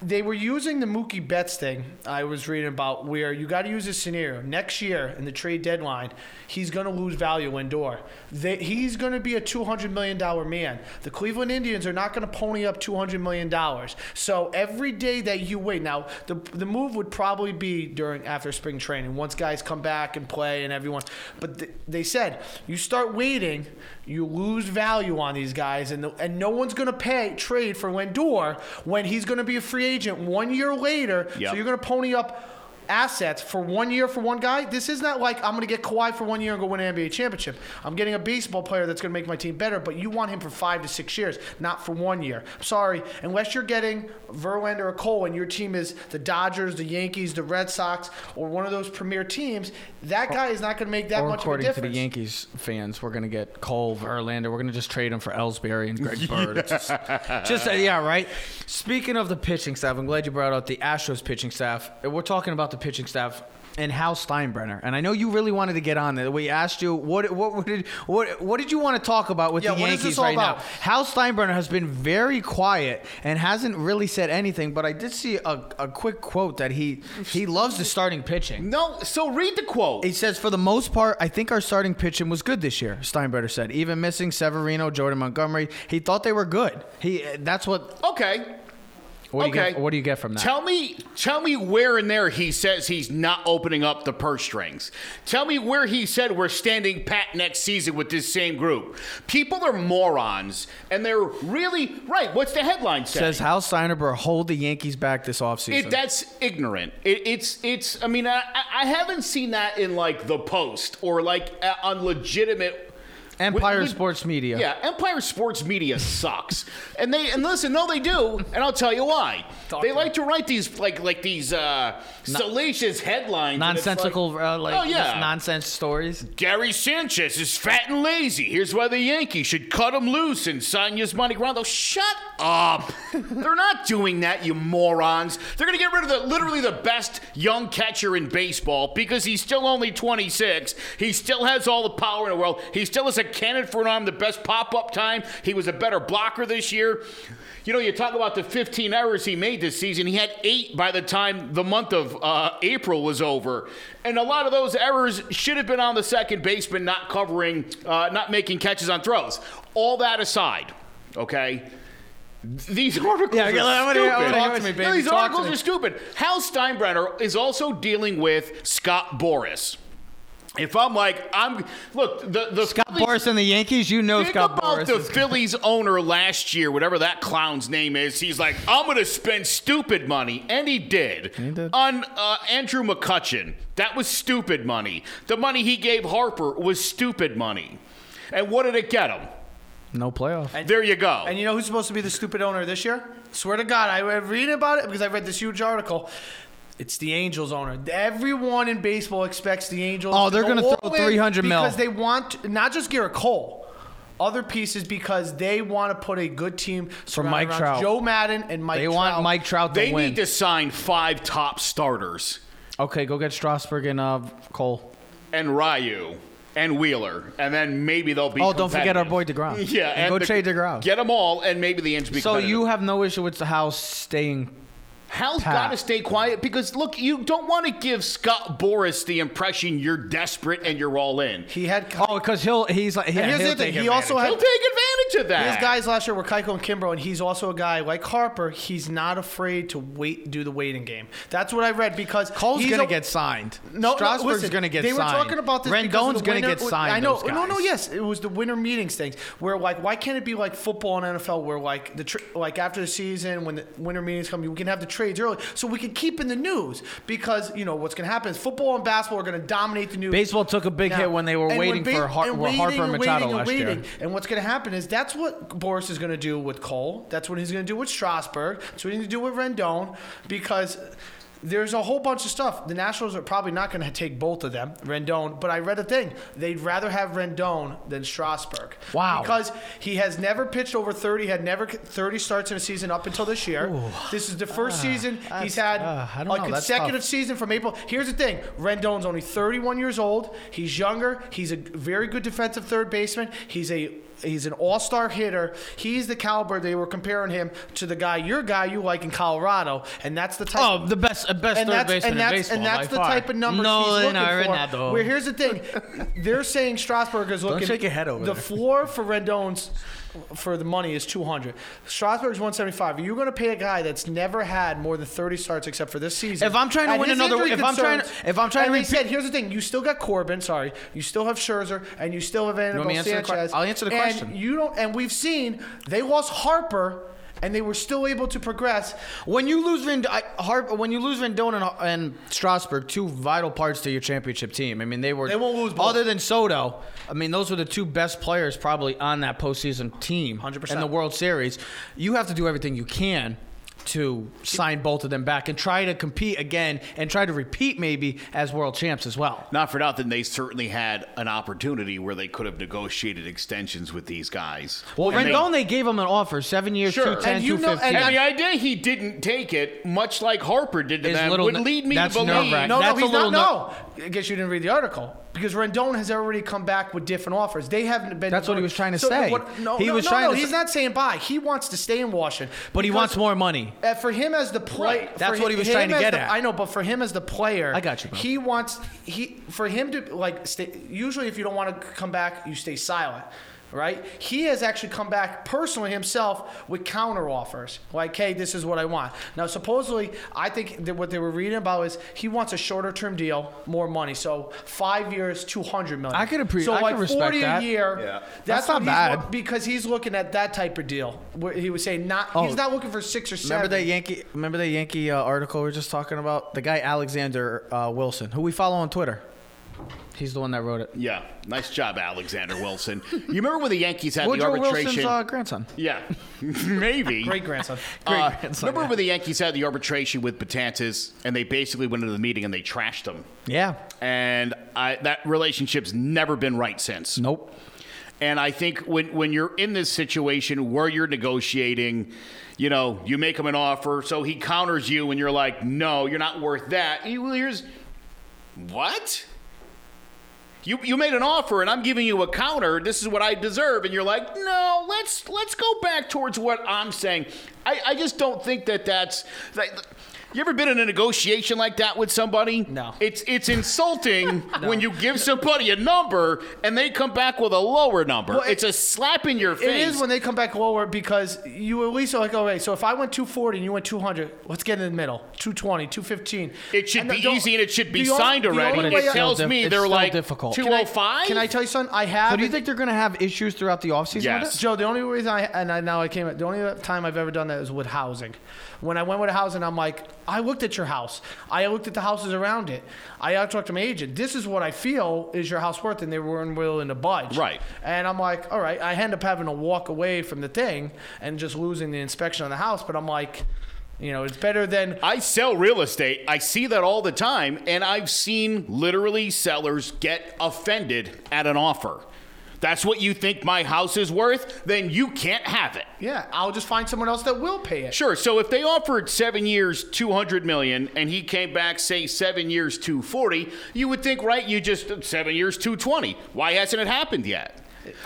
[SPEAKER 3] They were using the Mookie Betts thing I was reading about, where you got to use this scenario. Next year, in the trade deadline, he's going to lose value Lindor. They, he's going to be a $200 million man. The Cleveland Indians are not going to pony up $200 million. So every day that you wait, now, the, the move would probably be during after spring training, once guys come back and play and everyone. But th- they said, you start waiting, you lose value on these guys, and, the, and no one's going to pay trade for Lindor when he's going to be a free agent one year later.
[SPEAKER 9] Yep.
[SPEAKER 3] So you're going to pony up assets for one year for one guy. This is not like I'm going to get Kawhi for one year and go win an NBA championship. I'm getting a baseball player that's going to make my team better, but you want him for five to six years, not for one year. I'm sorry, unless you're getting Verlander or Cole and your team is the Dodgers, the Yankees, the Red Sox, or one of those premier teams, that guy is not going to make that
[SPEAKER 2] or
[SPEAKER 3] much of a difference.
[SPEAKER 2] according to the Yankees fans, we're gonna get Cole Verlander. We're gonna just trade him for Ellsbury and Greg Bird. It's Just, just uh, yeah, right. Speaking of the pitching staff, I'm glad you brought up the Astros pitching staff. We're talking about the pitching staff and Hal Steinbrenner. And I know you really wanted to get on there. We asked you what what, what did what what did you want to talk about with
[SPEAKER 3] Yeah,
[SPEAKER 2] the Yankees right
[SPEAKER 3] about?
[SPEAKER 2] now? Hal Steinbrenner has been very quiet and hasn't really said anything. But I did see a, a quick quote that he he loves the starting pitching.
[SPEAKER 9] no, so read the quote.
[SPEAKER 2] He says, for the most part, I think our starting pitching was good this year. Steinbrenner said, even missing Severino, Jordan Montgomery, he thought they were good. He that's what.
[SPEAKER 9] Okay.
[SPEAKER 2] What do you
[SPEAKER 9] okay.
[SPEAKER 2] get? What do you get from that?
[SPEAKER 9] Tell me, tell me where in there he says he's not opening up the purse strings. Tell me where he said we're standing pat next season with this same group. People are morons, and they're really right. What's the headline say?
[SPEAKER 2] says Hal Steinbrenner hold the Yankees back this offseason.
[SPEAKER 9] It, that's ignorant. It, it's it's. I mean, I, I I haven't seen that in like the Post or like uh, on legitimate.
[SPEAKER 2] Empire
[SPEAKER 9] with-
[SPEAKER 2] Sports Media.
[SPEAKER 9] Yeah, Empire Sports Media sucks. and they and listen, no, they do, and I'll tell you why. they like to write these like like these uh, salacious headlines, and it's like-
[SPEAKER 2] Nonsensical, uh, like
[SPEAKER 9] oh yeah,
[SPEAKER 2] nonsense stories.
[SPEAKER 9] Gary Sanchez is fat and lazy. Here's why the Yankees should cut him loose and sign Yasmani Grandal. Shut up. They're not doing that, you morons. They're going to get rid of the literally the best young catcher in baseball because he's still only 26. He still has all the power in the world. He still has a cannon for an arm, the best pop-up time. He was a better blocker this year. You know, you talk about the 15 errors he made this season. He had eight by the time the month of uh, April was over. And a lot of those errors should have been on the second baseman not covering, uh, not making catches on throws. All that aside, okay? These articles
[SPEAKER 2] Yeah,
[SPEAKER 9] are
[SPEAKER 2] I wanna- I
[SPEAKER 9] stupid.
[SPEAKER 2] wanna- Talk to me,
[SPEAKER 9] No, these
[SPEAKER 2] Talk
[SPEAKER 9] articles are stupid. Hal Steinbrenner is also dealing with Scott Boras. If I'm like, I'm look the the
[SPEAKER 2] Scott
[SPEAKER 9] Phillies-
[SPEAKER 2] Boras and the Yankees, you know
[SPEAKER 9] Think
[SPEAKER 2] Scott
[SPEAKER 9] about
[SPEAKER 2] Boras.
[SPEAKER 9] the
[SPEAKER 2] is-
[SPEAKER 9] Phillies owner last year, whatever that clown's name is. He's like, I'm going to spend stupid money, and he did.
[SPEAKER 2] He did.
[SPEAKER 9] On uh, Andrew McCutchen, that was stupid money. The money he gave Harper was stupid money. And what did it get him?
[SPEAKER 2] no playoff.
[SPEAKER 9] And, There you go.
[SPEAKER 3] And you know who's supposed to be the stupid owner this year? Swear to God, I read about it because I read this huge article. It's the Angels owner. Everyone in baseball expects the Angels.
[SPEAKER 2] Oh, they're
[SPEAKER 3] go
[SPEAKER 2] gonna throw
[SPEAKER 3] in
[SPEAKER 2] 300 mil.
[SPEAKER 3] because they want not just Gerrit Cole, other pieces because they want to put a good team surrounded
[SPEAKER 2] Mike
[SPEAKER 3] around
[SPEAKER 2] Trout.
[SPEAKER 3] Joe Maddon and Mike.
[SPEAKER 2] They
[SPEAKER 3] Trout.
[SPEAKER 2] want Mike Trout to win.
[SPEAKER 9] they
[SPEAKER 2] win.
[SPEAKER 9] need to sign five top starters
[SPEAKER 2] okay, go get Strasburg and uh, Cole.
[SPEAKER 9] and Ryu and Wheeler, and then maybe they'll be.
[SPEAKER 2] Oh, don't forget our boy
[SPEAKER 9] competitive.
[SPEAKER 2] DeGrom.
[SPEAKER 9] Yeah,
[SPEAKER 2] and go
[SPEAKER 9] the-
[SPEAKER 2] trade DeGrom.
[SPEAKER 9] Get them all, and maybe the Yankees be
[SPEAKER 2] so
[SPEAKER 9] competitive.
[SPEAKER 2] you have no issue with the house staying
[SPEAKER 9] Hal's
[SPEAKER 2] Pat.
[SPEAKER 9] got to stay quiet because look, you don't want to give Scott Boras the impression you're desperate and you're all in.
[SPEAKER 3] He had.
[SPEAKER 2] Oh, because he'll he's like yeah,
[SPEAKER 3] here's
[SPEAKER 2] he'll
[SPEAKER 3] the thing.
[SPEAKER 2] take
[SPEAKER 3] He also had.
[SPEAKER 9] He'll take advantage of that.
[SPEAKER 3] His guys last year were Keuchel and Kimbrel, and he's also a guy like Harper. He's not afraid to wait, do the waiting game. That's what I read because
[SPEAKER 2] Cole's gonna get signed.
[SPEAKER 3] No,
[SPEAKER 2] Strasburg's
[SPEAKER 3] no,
[SPEAKER 2] gonna get
[SPEAKER 3] they
[SPEAKER 2] signed.
[SPEAKER 3] were talking about this.
[SPEAKER 2] Rendon's gonna get signed.
[SPEAKER 3] I know.
[SPEAKER 2] those
[SPEAKER 3] No, no, yes, it was the winter meetings things where like, why can't it be like football and NFL where like the tr- like after the season when the winter meetings come, we can have the trades early so we can keep in the news because you know what's gonna happen is football and basketball are gonna dominate the news.
[SPEAKER 2] Baseball took a big
[SPEAKER 3] Now,
[SPEAKER 2] hit when they were waiting
[SPEAKER 3] ba-
[SPEAKER 2] for Har-
[SPEAKER 3] and
[SPEAKER 2] well, Harper and
[SPEAKER 3] waiting
[SPEAKER 2] Machado
[SPEAKER 3] waiting
[SPEAKER 2] last
[SPEAKER 3] and
[SPEAKER 2] year.
[SPEAKER 3] waiting. And what's going to happen is that's what Boras is going to do with Cole. That's what he's going to do with Strasburg. That's what he's going to do with Rendon because there's a whole bunch of stuff. The Nationals are probably not going to take both of them, Rendon. But I read a thing. They'd rather have Rendon than Strasburg.
[SPEAKER 2] Wow.
[SPEAKER 3] Because he has never pitched over 30, had never 30 starts in a season up until this year. This is the first season he's had
[SPEAKER 2] uh,
[SPEAKER 3] a
[SPEAKER 2] know.
[SPEAKER 3] Consecutive season from April. Here's the thing: Rendon's only 31 years old. He's younger. He's a very good defensive third baseman. He's a He's an all-star hitter. He's the caliber they were comparing him to the guy, your guy you like in Colorado, and that's the type.
[SPEAKER 2] Oh, the best, uh, best third baseman
[SPEAKER 3] and that's,
[SPEAKER 2] in baseball
[SPEAKER 3] and that's
[SPEAKER 2] by
[SPEAKER 3] the
[SPEAKER 2] far.
[SPEAKER 3] type of numbers
[SPEAKER 2] no,
[SPEAKER 3] he's looking
[SPEAKER 2] no,
[SPEAKER 3] for.
[SPEAKER 2] Ronaldo.
[SPEAKER 3] Where here's the thing, they're saying Strasburg is looking.
[SPEAKER 2] Don't shake your head over
[SPEAKER 3] the
[SPEAKER 2] there.
[SPEAKER 3] floor for Rendon's for the money is 200. Strasburg's 175. You're going to pay a guy that's never had more than 30 starts except for this season.
[SPEAKER 2] If I'm trying to
[SPEAKER 3] And
[SPEAKER 2] win another- if I'm trying to- if I'm trying
[SPEAKER 3] and
[SPEAKER 2] to repeat-
[SPEAKER 3] said, here's the thing: you still got Corbin, sorry, you still have Scherzer, and you still have Anibal
[SPEAKER 2] me to answer the
[SPEAKER 3] Sanchez.
[SPEAKER 2] I'll answer the
[SPEAKER 3] and
[SPEAKER 2] question.
[SPEAKER 3] You don't, and we've seen they lost Harper. And they were still able to progress.
[SPEAKER 2] When you lose Rend- I, Harp, when you lose Rendon and, and Strasburg, two vital parts to your championship team. I mean, they were
[SPEAKER 3] They won't lose both.
[SPEAKER 2] Other than Soto, I mean, those were the two best players probably on that postseason team
[SPEAKER 3] 100%.
[SPEAKER 2] in the World Series. You have to do everything you can to sign both of them back and try to compete again and try to repeat maybe as world champs as well.
[SPEAKER 9] Not for nothing, they certainly had an opportunity where they could have negotiated extensions with these guys.
[SPEAKER 2] Well,
[SPEAKER 9] And they-
[SPEAKER 2] Rendon, they gave him an offer, seven years,
[SPEAKER 9] Sure.
[SPEAKER 2] 210,
[SPEAKER 3] And you know- and-
[SPEAKER 9] And the idea he didn't take it, much like Harper did to
[SPEAKER 2] Is
[SPEAKER 9] them, would lead me to believe.
[SPEAKER 2] nerve-wracking.
[SPEAKER 3] No,
[SPEAKER 2] That's
[SPEAKER 3] no, he's
[SPEAKER 2] little
[SPEAKER 3] not. No, I guess you didn't read the article because Rendon has already come back with different offers. They haven't been.
[SPEAKER 2] That's what he was trying to say.
[SPEAKER 3] no,
[SPEAKER 2] He
[SPEAKER 3] no,
[SPEAKER 2] was
[SPEAKER 3] no,
[SPEAKER 2] trying
[SPEAKER 3] no,
[SPEAKER 2] to
[SPEAKER 3] He's
[SPEAKER 2] say-
[SPEAKER 3] not saying bye. He wants to stay in Washington,
[SPEAKER 2] but he wants more money.
[SPEAKER 3] uh, for him as the player,
[SPEAKER 2] Right. That's
[SPEAKER 3] for
[SPEAKER 2] what he was trying to get
[SPEAKER 3] the-
[SPEAKER 2] at.
[SPEAKER 3] I know, but for him as the player,
[SPEAKER 2] I got you, bro.
[SPEAKER 3] He wants he for him to like stay. Usually, if you don't want to come back, you stay silent. Right? He has actually come back personally himself with counter offers. Like, hey, this is what I want. Now, supposedly, I think that what they were reading about is he wants a shorter term deal, more money. So five years, two hundred million.
[SPEAKER 2] I could appre-
[SPEAKER 3] So
[SPEAKER 2] I
[SPEAKER 3] like
[SPEAKER 2] could respect
[SPEAKER 3] forty
[SPEAKER 2] that.
[SPEAKER 3] a year.
[SPEAKER 9] Yeah.
[SPEAKER 3] That's,
[SPEAKER 2] That's not bad.
[SPEAKER 3] wa- because he's looking at that type of deal. Where he was saying not.
[SPEAKER 2] Oh.
[SPEAKER 3] he's not looking for six or seven.
[SPEAKER 2] Remember that Yankee? Remember that Yankee uh, article we were just talking about? The guy Alexander uh, Wilson, who we follow on Twitter. He's the one that wrote it.
[SPEAKER 9] Yeah, nice job, Alexander Wilson. You remember when the Yankees had the
[SPEAKER 2] Woodrow
[SPEAKER 9] arbitration?
[SPEAKER 2] Wilson's uh, grandson.
[SPEAKER 9] yeah, maybe.
[SPEAKER 3] Great grandson.
[SPEAKER 9] Uh,
[SPEAKER 2] grandson,
[SPEAKER 9] remember
[SPEAKER 2] yeah.
[SPEAKER 9] when the Yankees had the arbitration with Betances, and they basically went into the meeting and they trashed them,
[SPEAKER 2] Yeah.
[SPEAKER 9] and I, that relationship's never been right since.
[SPEAKER 2] Nope.
[SPEAKER 9] And I think when, when you're in this situation where you're negotiating, you know, you make him an offer, so he counters you, and you're like, no, you're not worth that. He, well, here's what? You, you made an offer and I'm giving you a counter. This is what I deserve, and you're like, no, let's let's go back towards what I'm saying. I, I just don't think that that's like. You ever been in a negotiation like that with somebody?
[SPEAKER 3] No.
[SPEAKER 9] It's it's insulting when you give somebody a number and they come back with a lower number.
[SPEAKER 3] Well, it-
[SPEAKER 9] it's a slap in your face.
[SPEAKER 3] It is when they come back lower because you at least are like, all right, so if I went 240 and you went 200, let's get in the middle. 220, 215.
[SPEAKER 9] it should
[SPEAKER 3] And
[SPEAKER 9] be
[SPEAKER 3] the-
[SPEAKER 9] easy and it should be
[SPEAKER 3] the only-
[SPEAKER 9] signed
[SPEAKER 3] the
[SPEAKER 9] already.
[SPEAKER 3] only
[SPEAKER 9] It
[SPEAKER 3] way
[SPEAKER 9] tells
[SPEAKER 2] Still
[SPEAKER 9] me
[SPEAKER 2] diff-
[SPEAKER 9] they're
[SPEAKER 2] still
[SPEAKER 9] like
[SPEAKER 2] difficult.
[SPEAKER 3] Can I-
[SPEAKER 9] 205.
[SPEAKER 3] Can I tell you something? I have.
[SPEAKER 2] So do you think they're going to have issues throughout the offseason?
[SPEAKER 9] Yes.
[SPEAKER 3] Joe, the only reason I and I now I came the only time I've ever done that is with housing. When I went with a house and I'm like, I looked at your house. I looked at the houses around it. I talked to my agent. This is what I feel is your house worth, and they weren't willing to budge.
[SPEAKER 9] Right.
[SPEAKER 3] And I'm like, all right. I end up having to walk away from the thing and just losing the inspection on the house. But I'm like, you know, it's better than
[SPEAKER 9] I sell real estate. I see that all the time, and I've seen literally sellers get offended at an offer. That's what you think my house is worth? Then you can't have it.
[SPEAKER 3] yeah. I'll just find someone else that will pay it.
[SPEAKER 9] Sure. So if they offered seven years, two hundred million, and he came back, say seven years, two forty, you would think, right? You just seven years, two twenty. Why hasn't it happened yet?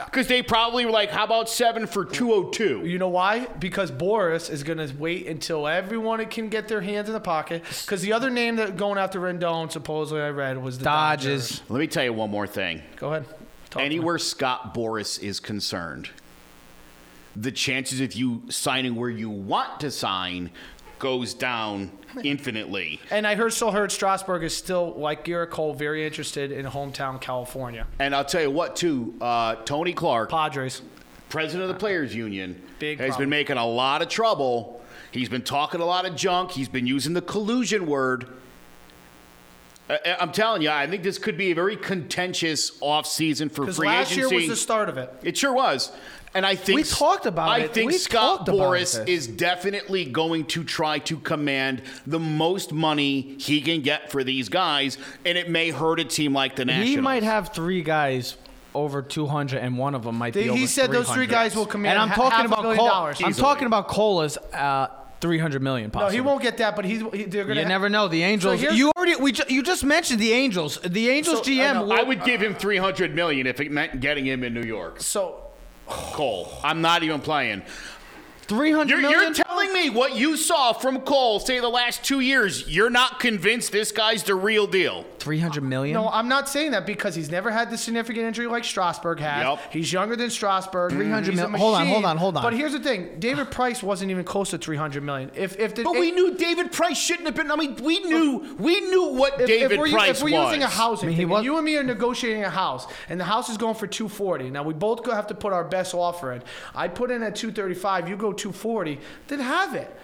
[SPEAKER 9] Because they probably were like, how about seven for 202?
[SPEAKER 3] You know why? Because Boras is going to wait until everyone can get their hands in the pocket. Because the other name that going after Rendon, supposedly I read, was the Dodgers.
[SPEAKER 2] Dodges.
[SPEAKER 9] Let me tell you one more thing.
[SPEAKER 3] Go ahead. Talk.
[SPEAKER 9] Anywhere Scott Boras is concerned, the chances of you signing where you want to sign goes down infinitely.
[SPEAKER 3] And I heard, still heard Strasburg is still, like Gerrit Cole, very interested in hometown California.
[SPEAKER 9] And I'll tell you what, too, uh, Tony Clark,
[SPEAKER 3] Padres.
[SPEAKER 9] president of the Players Union,
[SPEAKER 3] Big
[SPEAKER 9] has
[SPEAKER 3] problem.
[SPEAKER 9] been making a lot of trouble. He's been talking a lot of junk. He's been using the collusion word. I- I'm telling you, I think this could be a very contentious offseason for
[SPEAKER 3] Because
[SPEAKER 9] free
[SPEAKER 3] last
[SPEAKER 9] agency.
[SPEAKER 3] year was the start of it.
[SPEAKER 9] It sure was. And I think
[SPEAKER 2] We talked about it.
[SPEAKER 9] I
[SPEAKER 2] it.
[SPEAKER 9] think
[SPEAKER 2] We
[SPEAKER 9] Scott
[SPEAKER 2] Boras
[SPEAKER 9] is definitely going to try to command the most money he can get for these guys, and it may hurt a team like the Nationals.
[SPEAKER 2] He might have three guys over 200, and one of them might be
[SPEAKER 3] He
[SPEAKER 2] over
[SPEAKER 3] said those three guys will command
[SPEAKER 2] And I'm
[SPEAKER 3] ha-
[SPEAKER 2] talking
[SPEAKER 3] half a
[SPEAKER 2] about
[SPEAKER 3] billion dollars.
[SPEAKER 2] I'm talking about Cola's uh, 300 million.
[SPEAKER 3] No,
[SPEAKER 2] Possibly.
[SPEAKER 3] he won't get that, but he's he, they're going to.
[SPEAKER 2] You never know. The Angels.
[SPEAKER 3] here's-
[SPEAKER 2] you already. We ju- you just mentioned the Angels. The Angels
[SPEAKER 3] So, I
[SPEAKER 2] GM.
[SPEAKER 3] know.
[SPEAKER 2] will-
[SPEAKER 9] I would give him 300 million if it meant getting him in New York.
[SPEAKER 3] So
[SPEAKER 9] Cole, I'm not even playing.
[SPEAKER 2] 300
[SPEAKER 9] You're,
[SPEAKER 2] million?
[SPEAKER 9] you're telling me what you saw from Cole, say the last two years. You're not convinced this guy's the real deal.
[SPEAKER 2] 300 million.
[SPEAKER 3] no, I'm not saying that because he's never had the significant injury like Strasburg had.
[SPEAKER 9] Yep.
[SPEAKER 3] He's younger than Strasburg.
[SPEAKER 2] 300
[SPEAKER 3] He's a
[SPEAKER 2] mil- hold on, hold on, hold on.
[SPEAKER 3] But here's the thing: David Price wasn't even close to 300 million. If if the
[SPEAKER 9] But we knew David Price shouldn't have been. I mean, we knew we knew what
[SPEAKER 3] if,
[SPEAKER 9] David
[SPEAKER 3] if we're,
[SPEAKER 9] Price
[SPEAKER 3] if we're
[SPEAKER 9] was.
[SPEAKER 3] using a housing
[SPEAKER 2] I mean,
[SPEAKER 3] thing,
[SPEAKER 2] was,
[SPEAKER 3] and you and me are negotiating a house, and the house is going for 240. Now we both go have to put our best offer in. I put in at 235. You go 240. Then have it.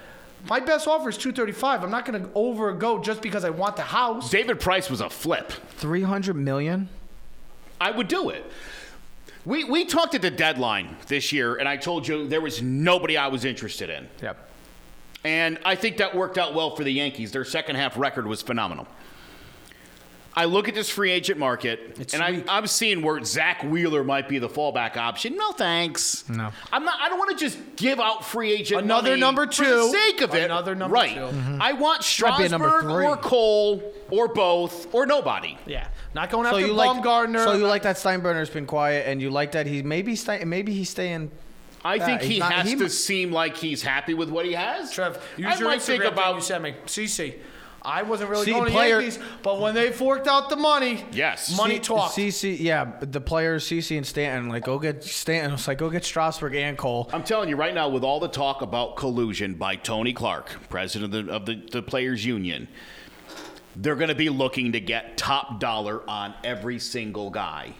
[SPEAKER 3] My best offer is 235. I'm not going to overgo just because I want the house.
[SPEAKER 9] David Price was a flip.
[SPEAKER 2] 300 million.
[SPEAKER 9] I would do it. We we talked at the deadline this year, and I told you there was nobody I was interested in.
[SPEAKER 2] Yep.
[SPEAKER 9] And I think that worked out well for the Yankees. Their second half record was phenomenal. I look at this free agent market, and I, I'm seeing where Zack Wheeler might be the fallback option. No thanks.
[SPEAKER 2] No.
[SPEAKER 9] I'm not. I don't want to just give out free agent
[SPEAKER 3] Another
[SPEAKER 9] money
[SPEAKER 3] number
[SPEAKER 9] for the
[SPEAKER 3] two.
[SPEAKER 9] sake of it.
[SPEAKER 3] Another number
[SPEAKER 9] right.
[SPEAKER 3] two. Mm-hmm.
[SPEAKER 9] I want
[SPEAKER 2] Might number
[SPEAKER 9] Strasburg or. Cole or both or nobody.
[SPEAKER 3] Yeah, not going
[SPEAKER 2] So
[SPEAKER 3] after
[SPEAKER 2] you like So you like that Steinbrenner's been quiet, and you like that he maybe stay, maybe he's staying.
[SPEAKER 9] I think
[SPEAKER 2] he's
[SPEAKER 9] he
[SPEAKER 2] not-
[SPEAKER 9] has
[SPEAKER 2] he
[SPEAKER 9] to
[SPEAKER 2] mu-
[SPEAKER 9] seem like he's happy with what he has.
[SPEAKER 3] Trev, use
[SPEAKER 9] I
[SPEAKER 3] your
[SPEAKER 9] might
[SPEAKER 3] Instagram
[SPEAKER 9] think about
[SPEAKER 3] you sent me. CC. I wasn't really
[SPEAKER 2] See,
[SPEAKER 3] going to
[SPEAKER 2] player-
[SPEAKER 3] Yankees, but when they forked out the money,
[SPEAKER 9] Yes.
[SPEAKER 3] money
[SPEAKER 2] C-
[SPEAKER 3] talked.
[SPEAKER 2] CC, yeah, but the players CC and Stanton, like go get Stanton. It's like go get Strasburg and Cole.
[SPEAKER 9] I'm telling you right now, with all the talk about collusion by Tony Clark, president of the, of the, the Players Union, they're going to be looking to get top dollar on every single guy.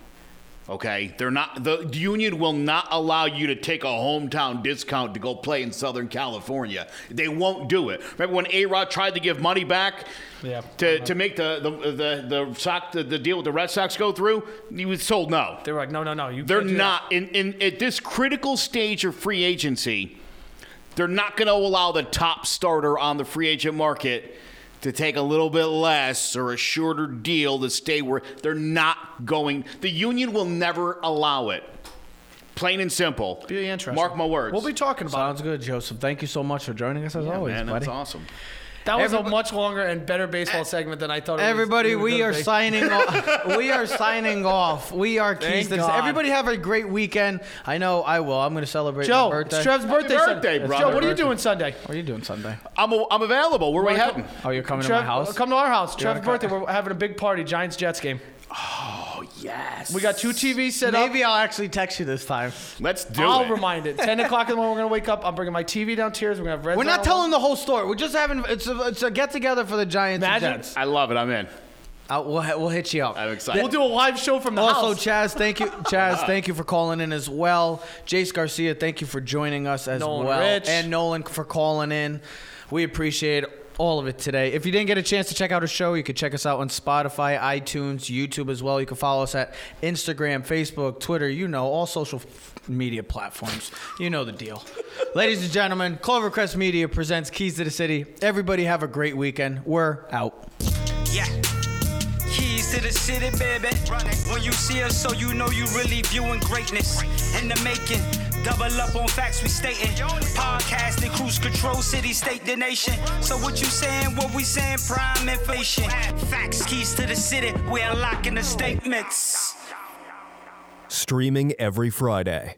[SPEAKER 9] Okay, they're not. The union will not allow you to take a hometown discount to go play in Southern California. They won't do it. Remember when A Rod tried to give money back
[SPEAKER 3] Yeah.
[SPEAKER 9] to, to make the the the the, Sox, the the deal with the Red Sox go through? He was told no.
[SPEAKER 3] they were like, no, no, no. You
[SPEAKER 9] They're not in, in at this critical stage of free agency. They're not going to allow the top starter on the free agent market to take a little bit less or a shorter deal to stay where they're not going. The union will never allow it. Plain and simple.
[SPEAKER 3] Be interesting.
[SPEAKER 9] Mark my words.
[SPEAKER 3] We'll be talking about.
[SPEAKER 2] Sounds good, Joseph. Thank you so much for joining us as always,
[SPEAKER 9] Man,
[SPEAKER 2] buddy.
[SPEAKER 9] that's awesome.
[SPEAKER 3] It. That was
[SPEAKER 2] Everybo-
[SPEAKER 3] a much longer and better baseball segment than I thought. it was-
[SPEAKER 2] Everybody,
[SPEAKER 3] was
[SPEAKER 2] we are
[SPEAKER 3] be.
[SPEAKER 2] signing off. we are signing off. We are keys
[SPEAKER 3] Thank. God.
[SPEAKER 2] Everybody have a great weekend. I know I will. I'm going to celebrate
[SPEAKER 3] Joe,
[SPEAKER 2] my
[SPEAKER 3] it's
[SPEAKER 2] birthday.
[SPEAKER 3] Trev's birthday.
[SPEAKER 9] birthday, brother.
[SPEAKER 3] Joe, what are you doing Sunday?
[SPEAKER 2] What are you doing Sunday?
[SPEAKER 9] I'm, a, I'm available. Where are we
[SPEAKER 3] Wanna
[SPEAKER 9] heading?
[SPEAKER 2] Oh, you're coming
[SPEAKER 3] Trev,
[SPEAKER 2] to my house?
[SPEAKER 3] Come to our house. Trev's birthday. We're having a big party. Giants Jets game.
[SPEAKER 9] Oh, yes.
[SPEAKER 3] We got two TVs set up.
[SPEAKER 2] Maybe I'll actually text you this time.
[SPEAKER 9] Let's do it.
[SPEAKER 3] I'll
[SPEAKER 9] it.
[SPEAKER 3] remind it. 10 o'clock in the morning, we're going to wake up. I'm bringing my TV downstairs. We're going to have red
[SPEAKER 2] We're not telling the whole story. We're just having it's a, it's a get together for the Giants
[SPEAKER 3] Imagine-
[SPEAKER 2] and Jets.
[SPEAKER 9] I love it. I'm in.
[SPEAKER 2] Uh, we'll we'll hit you up.
[SPEAKER 9] I'm excited.
[SPEAKER 3] We'll do a live show from the
[SPEAKER 2] Also,
[SPEAKER 3] house.
[SPEAKER 2] Chaz, thank you, Chaz, thank you for calling in as well. Jace Garcia, thank you for joining us as
[SPEAKER 3] Nolan
[SPEAKER 2] well,
[SPEAKER 3] Rich.
[SPEAKER 2] and Nolan for calling in. We appreciate all of it today. If you didn't get a chance to check out our show, you can check us out on Spotify, iTunes, YouTube as well. You can follow us at Instagram, Facebook, Twitter. You know all social f- media platforms. You know the deal. Ladies and gentlemen, Clovercrest Media presents Keys to the City. Everybody have a great weekend. We're out.
[SPEAKER 1] Yeah. Keys to the city, baby. When you see us, so you know you really viewing greatness in the making. Double up on facts we stating. Podcasting, cruise control, city, state, the nation. So what you saying? What we saying? Prime inflation. Facts, keys to the city. We're unlocking the statements.
[SPEAKER 8] Streaming every Friday.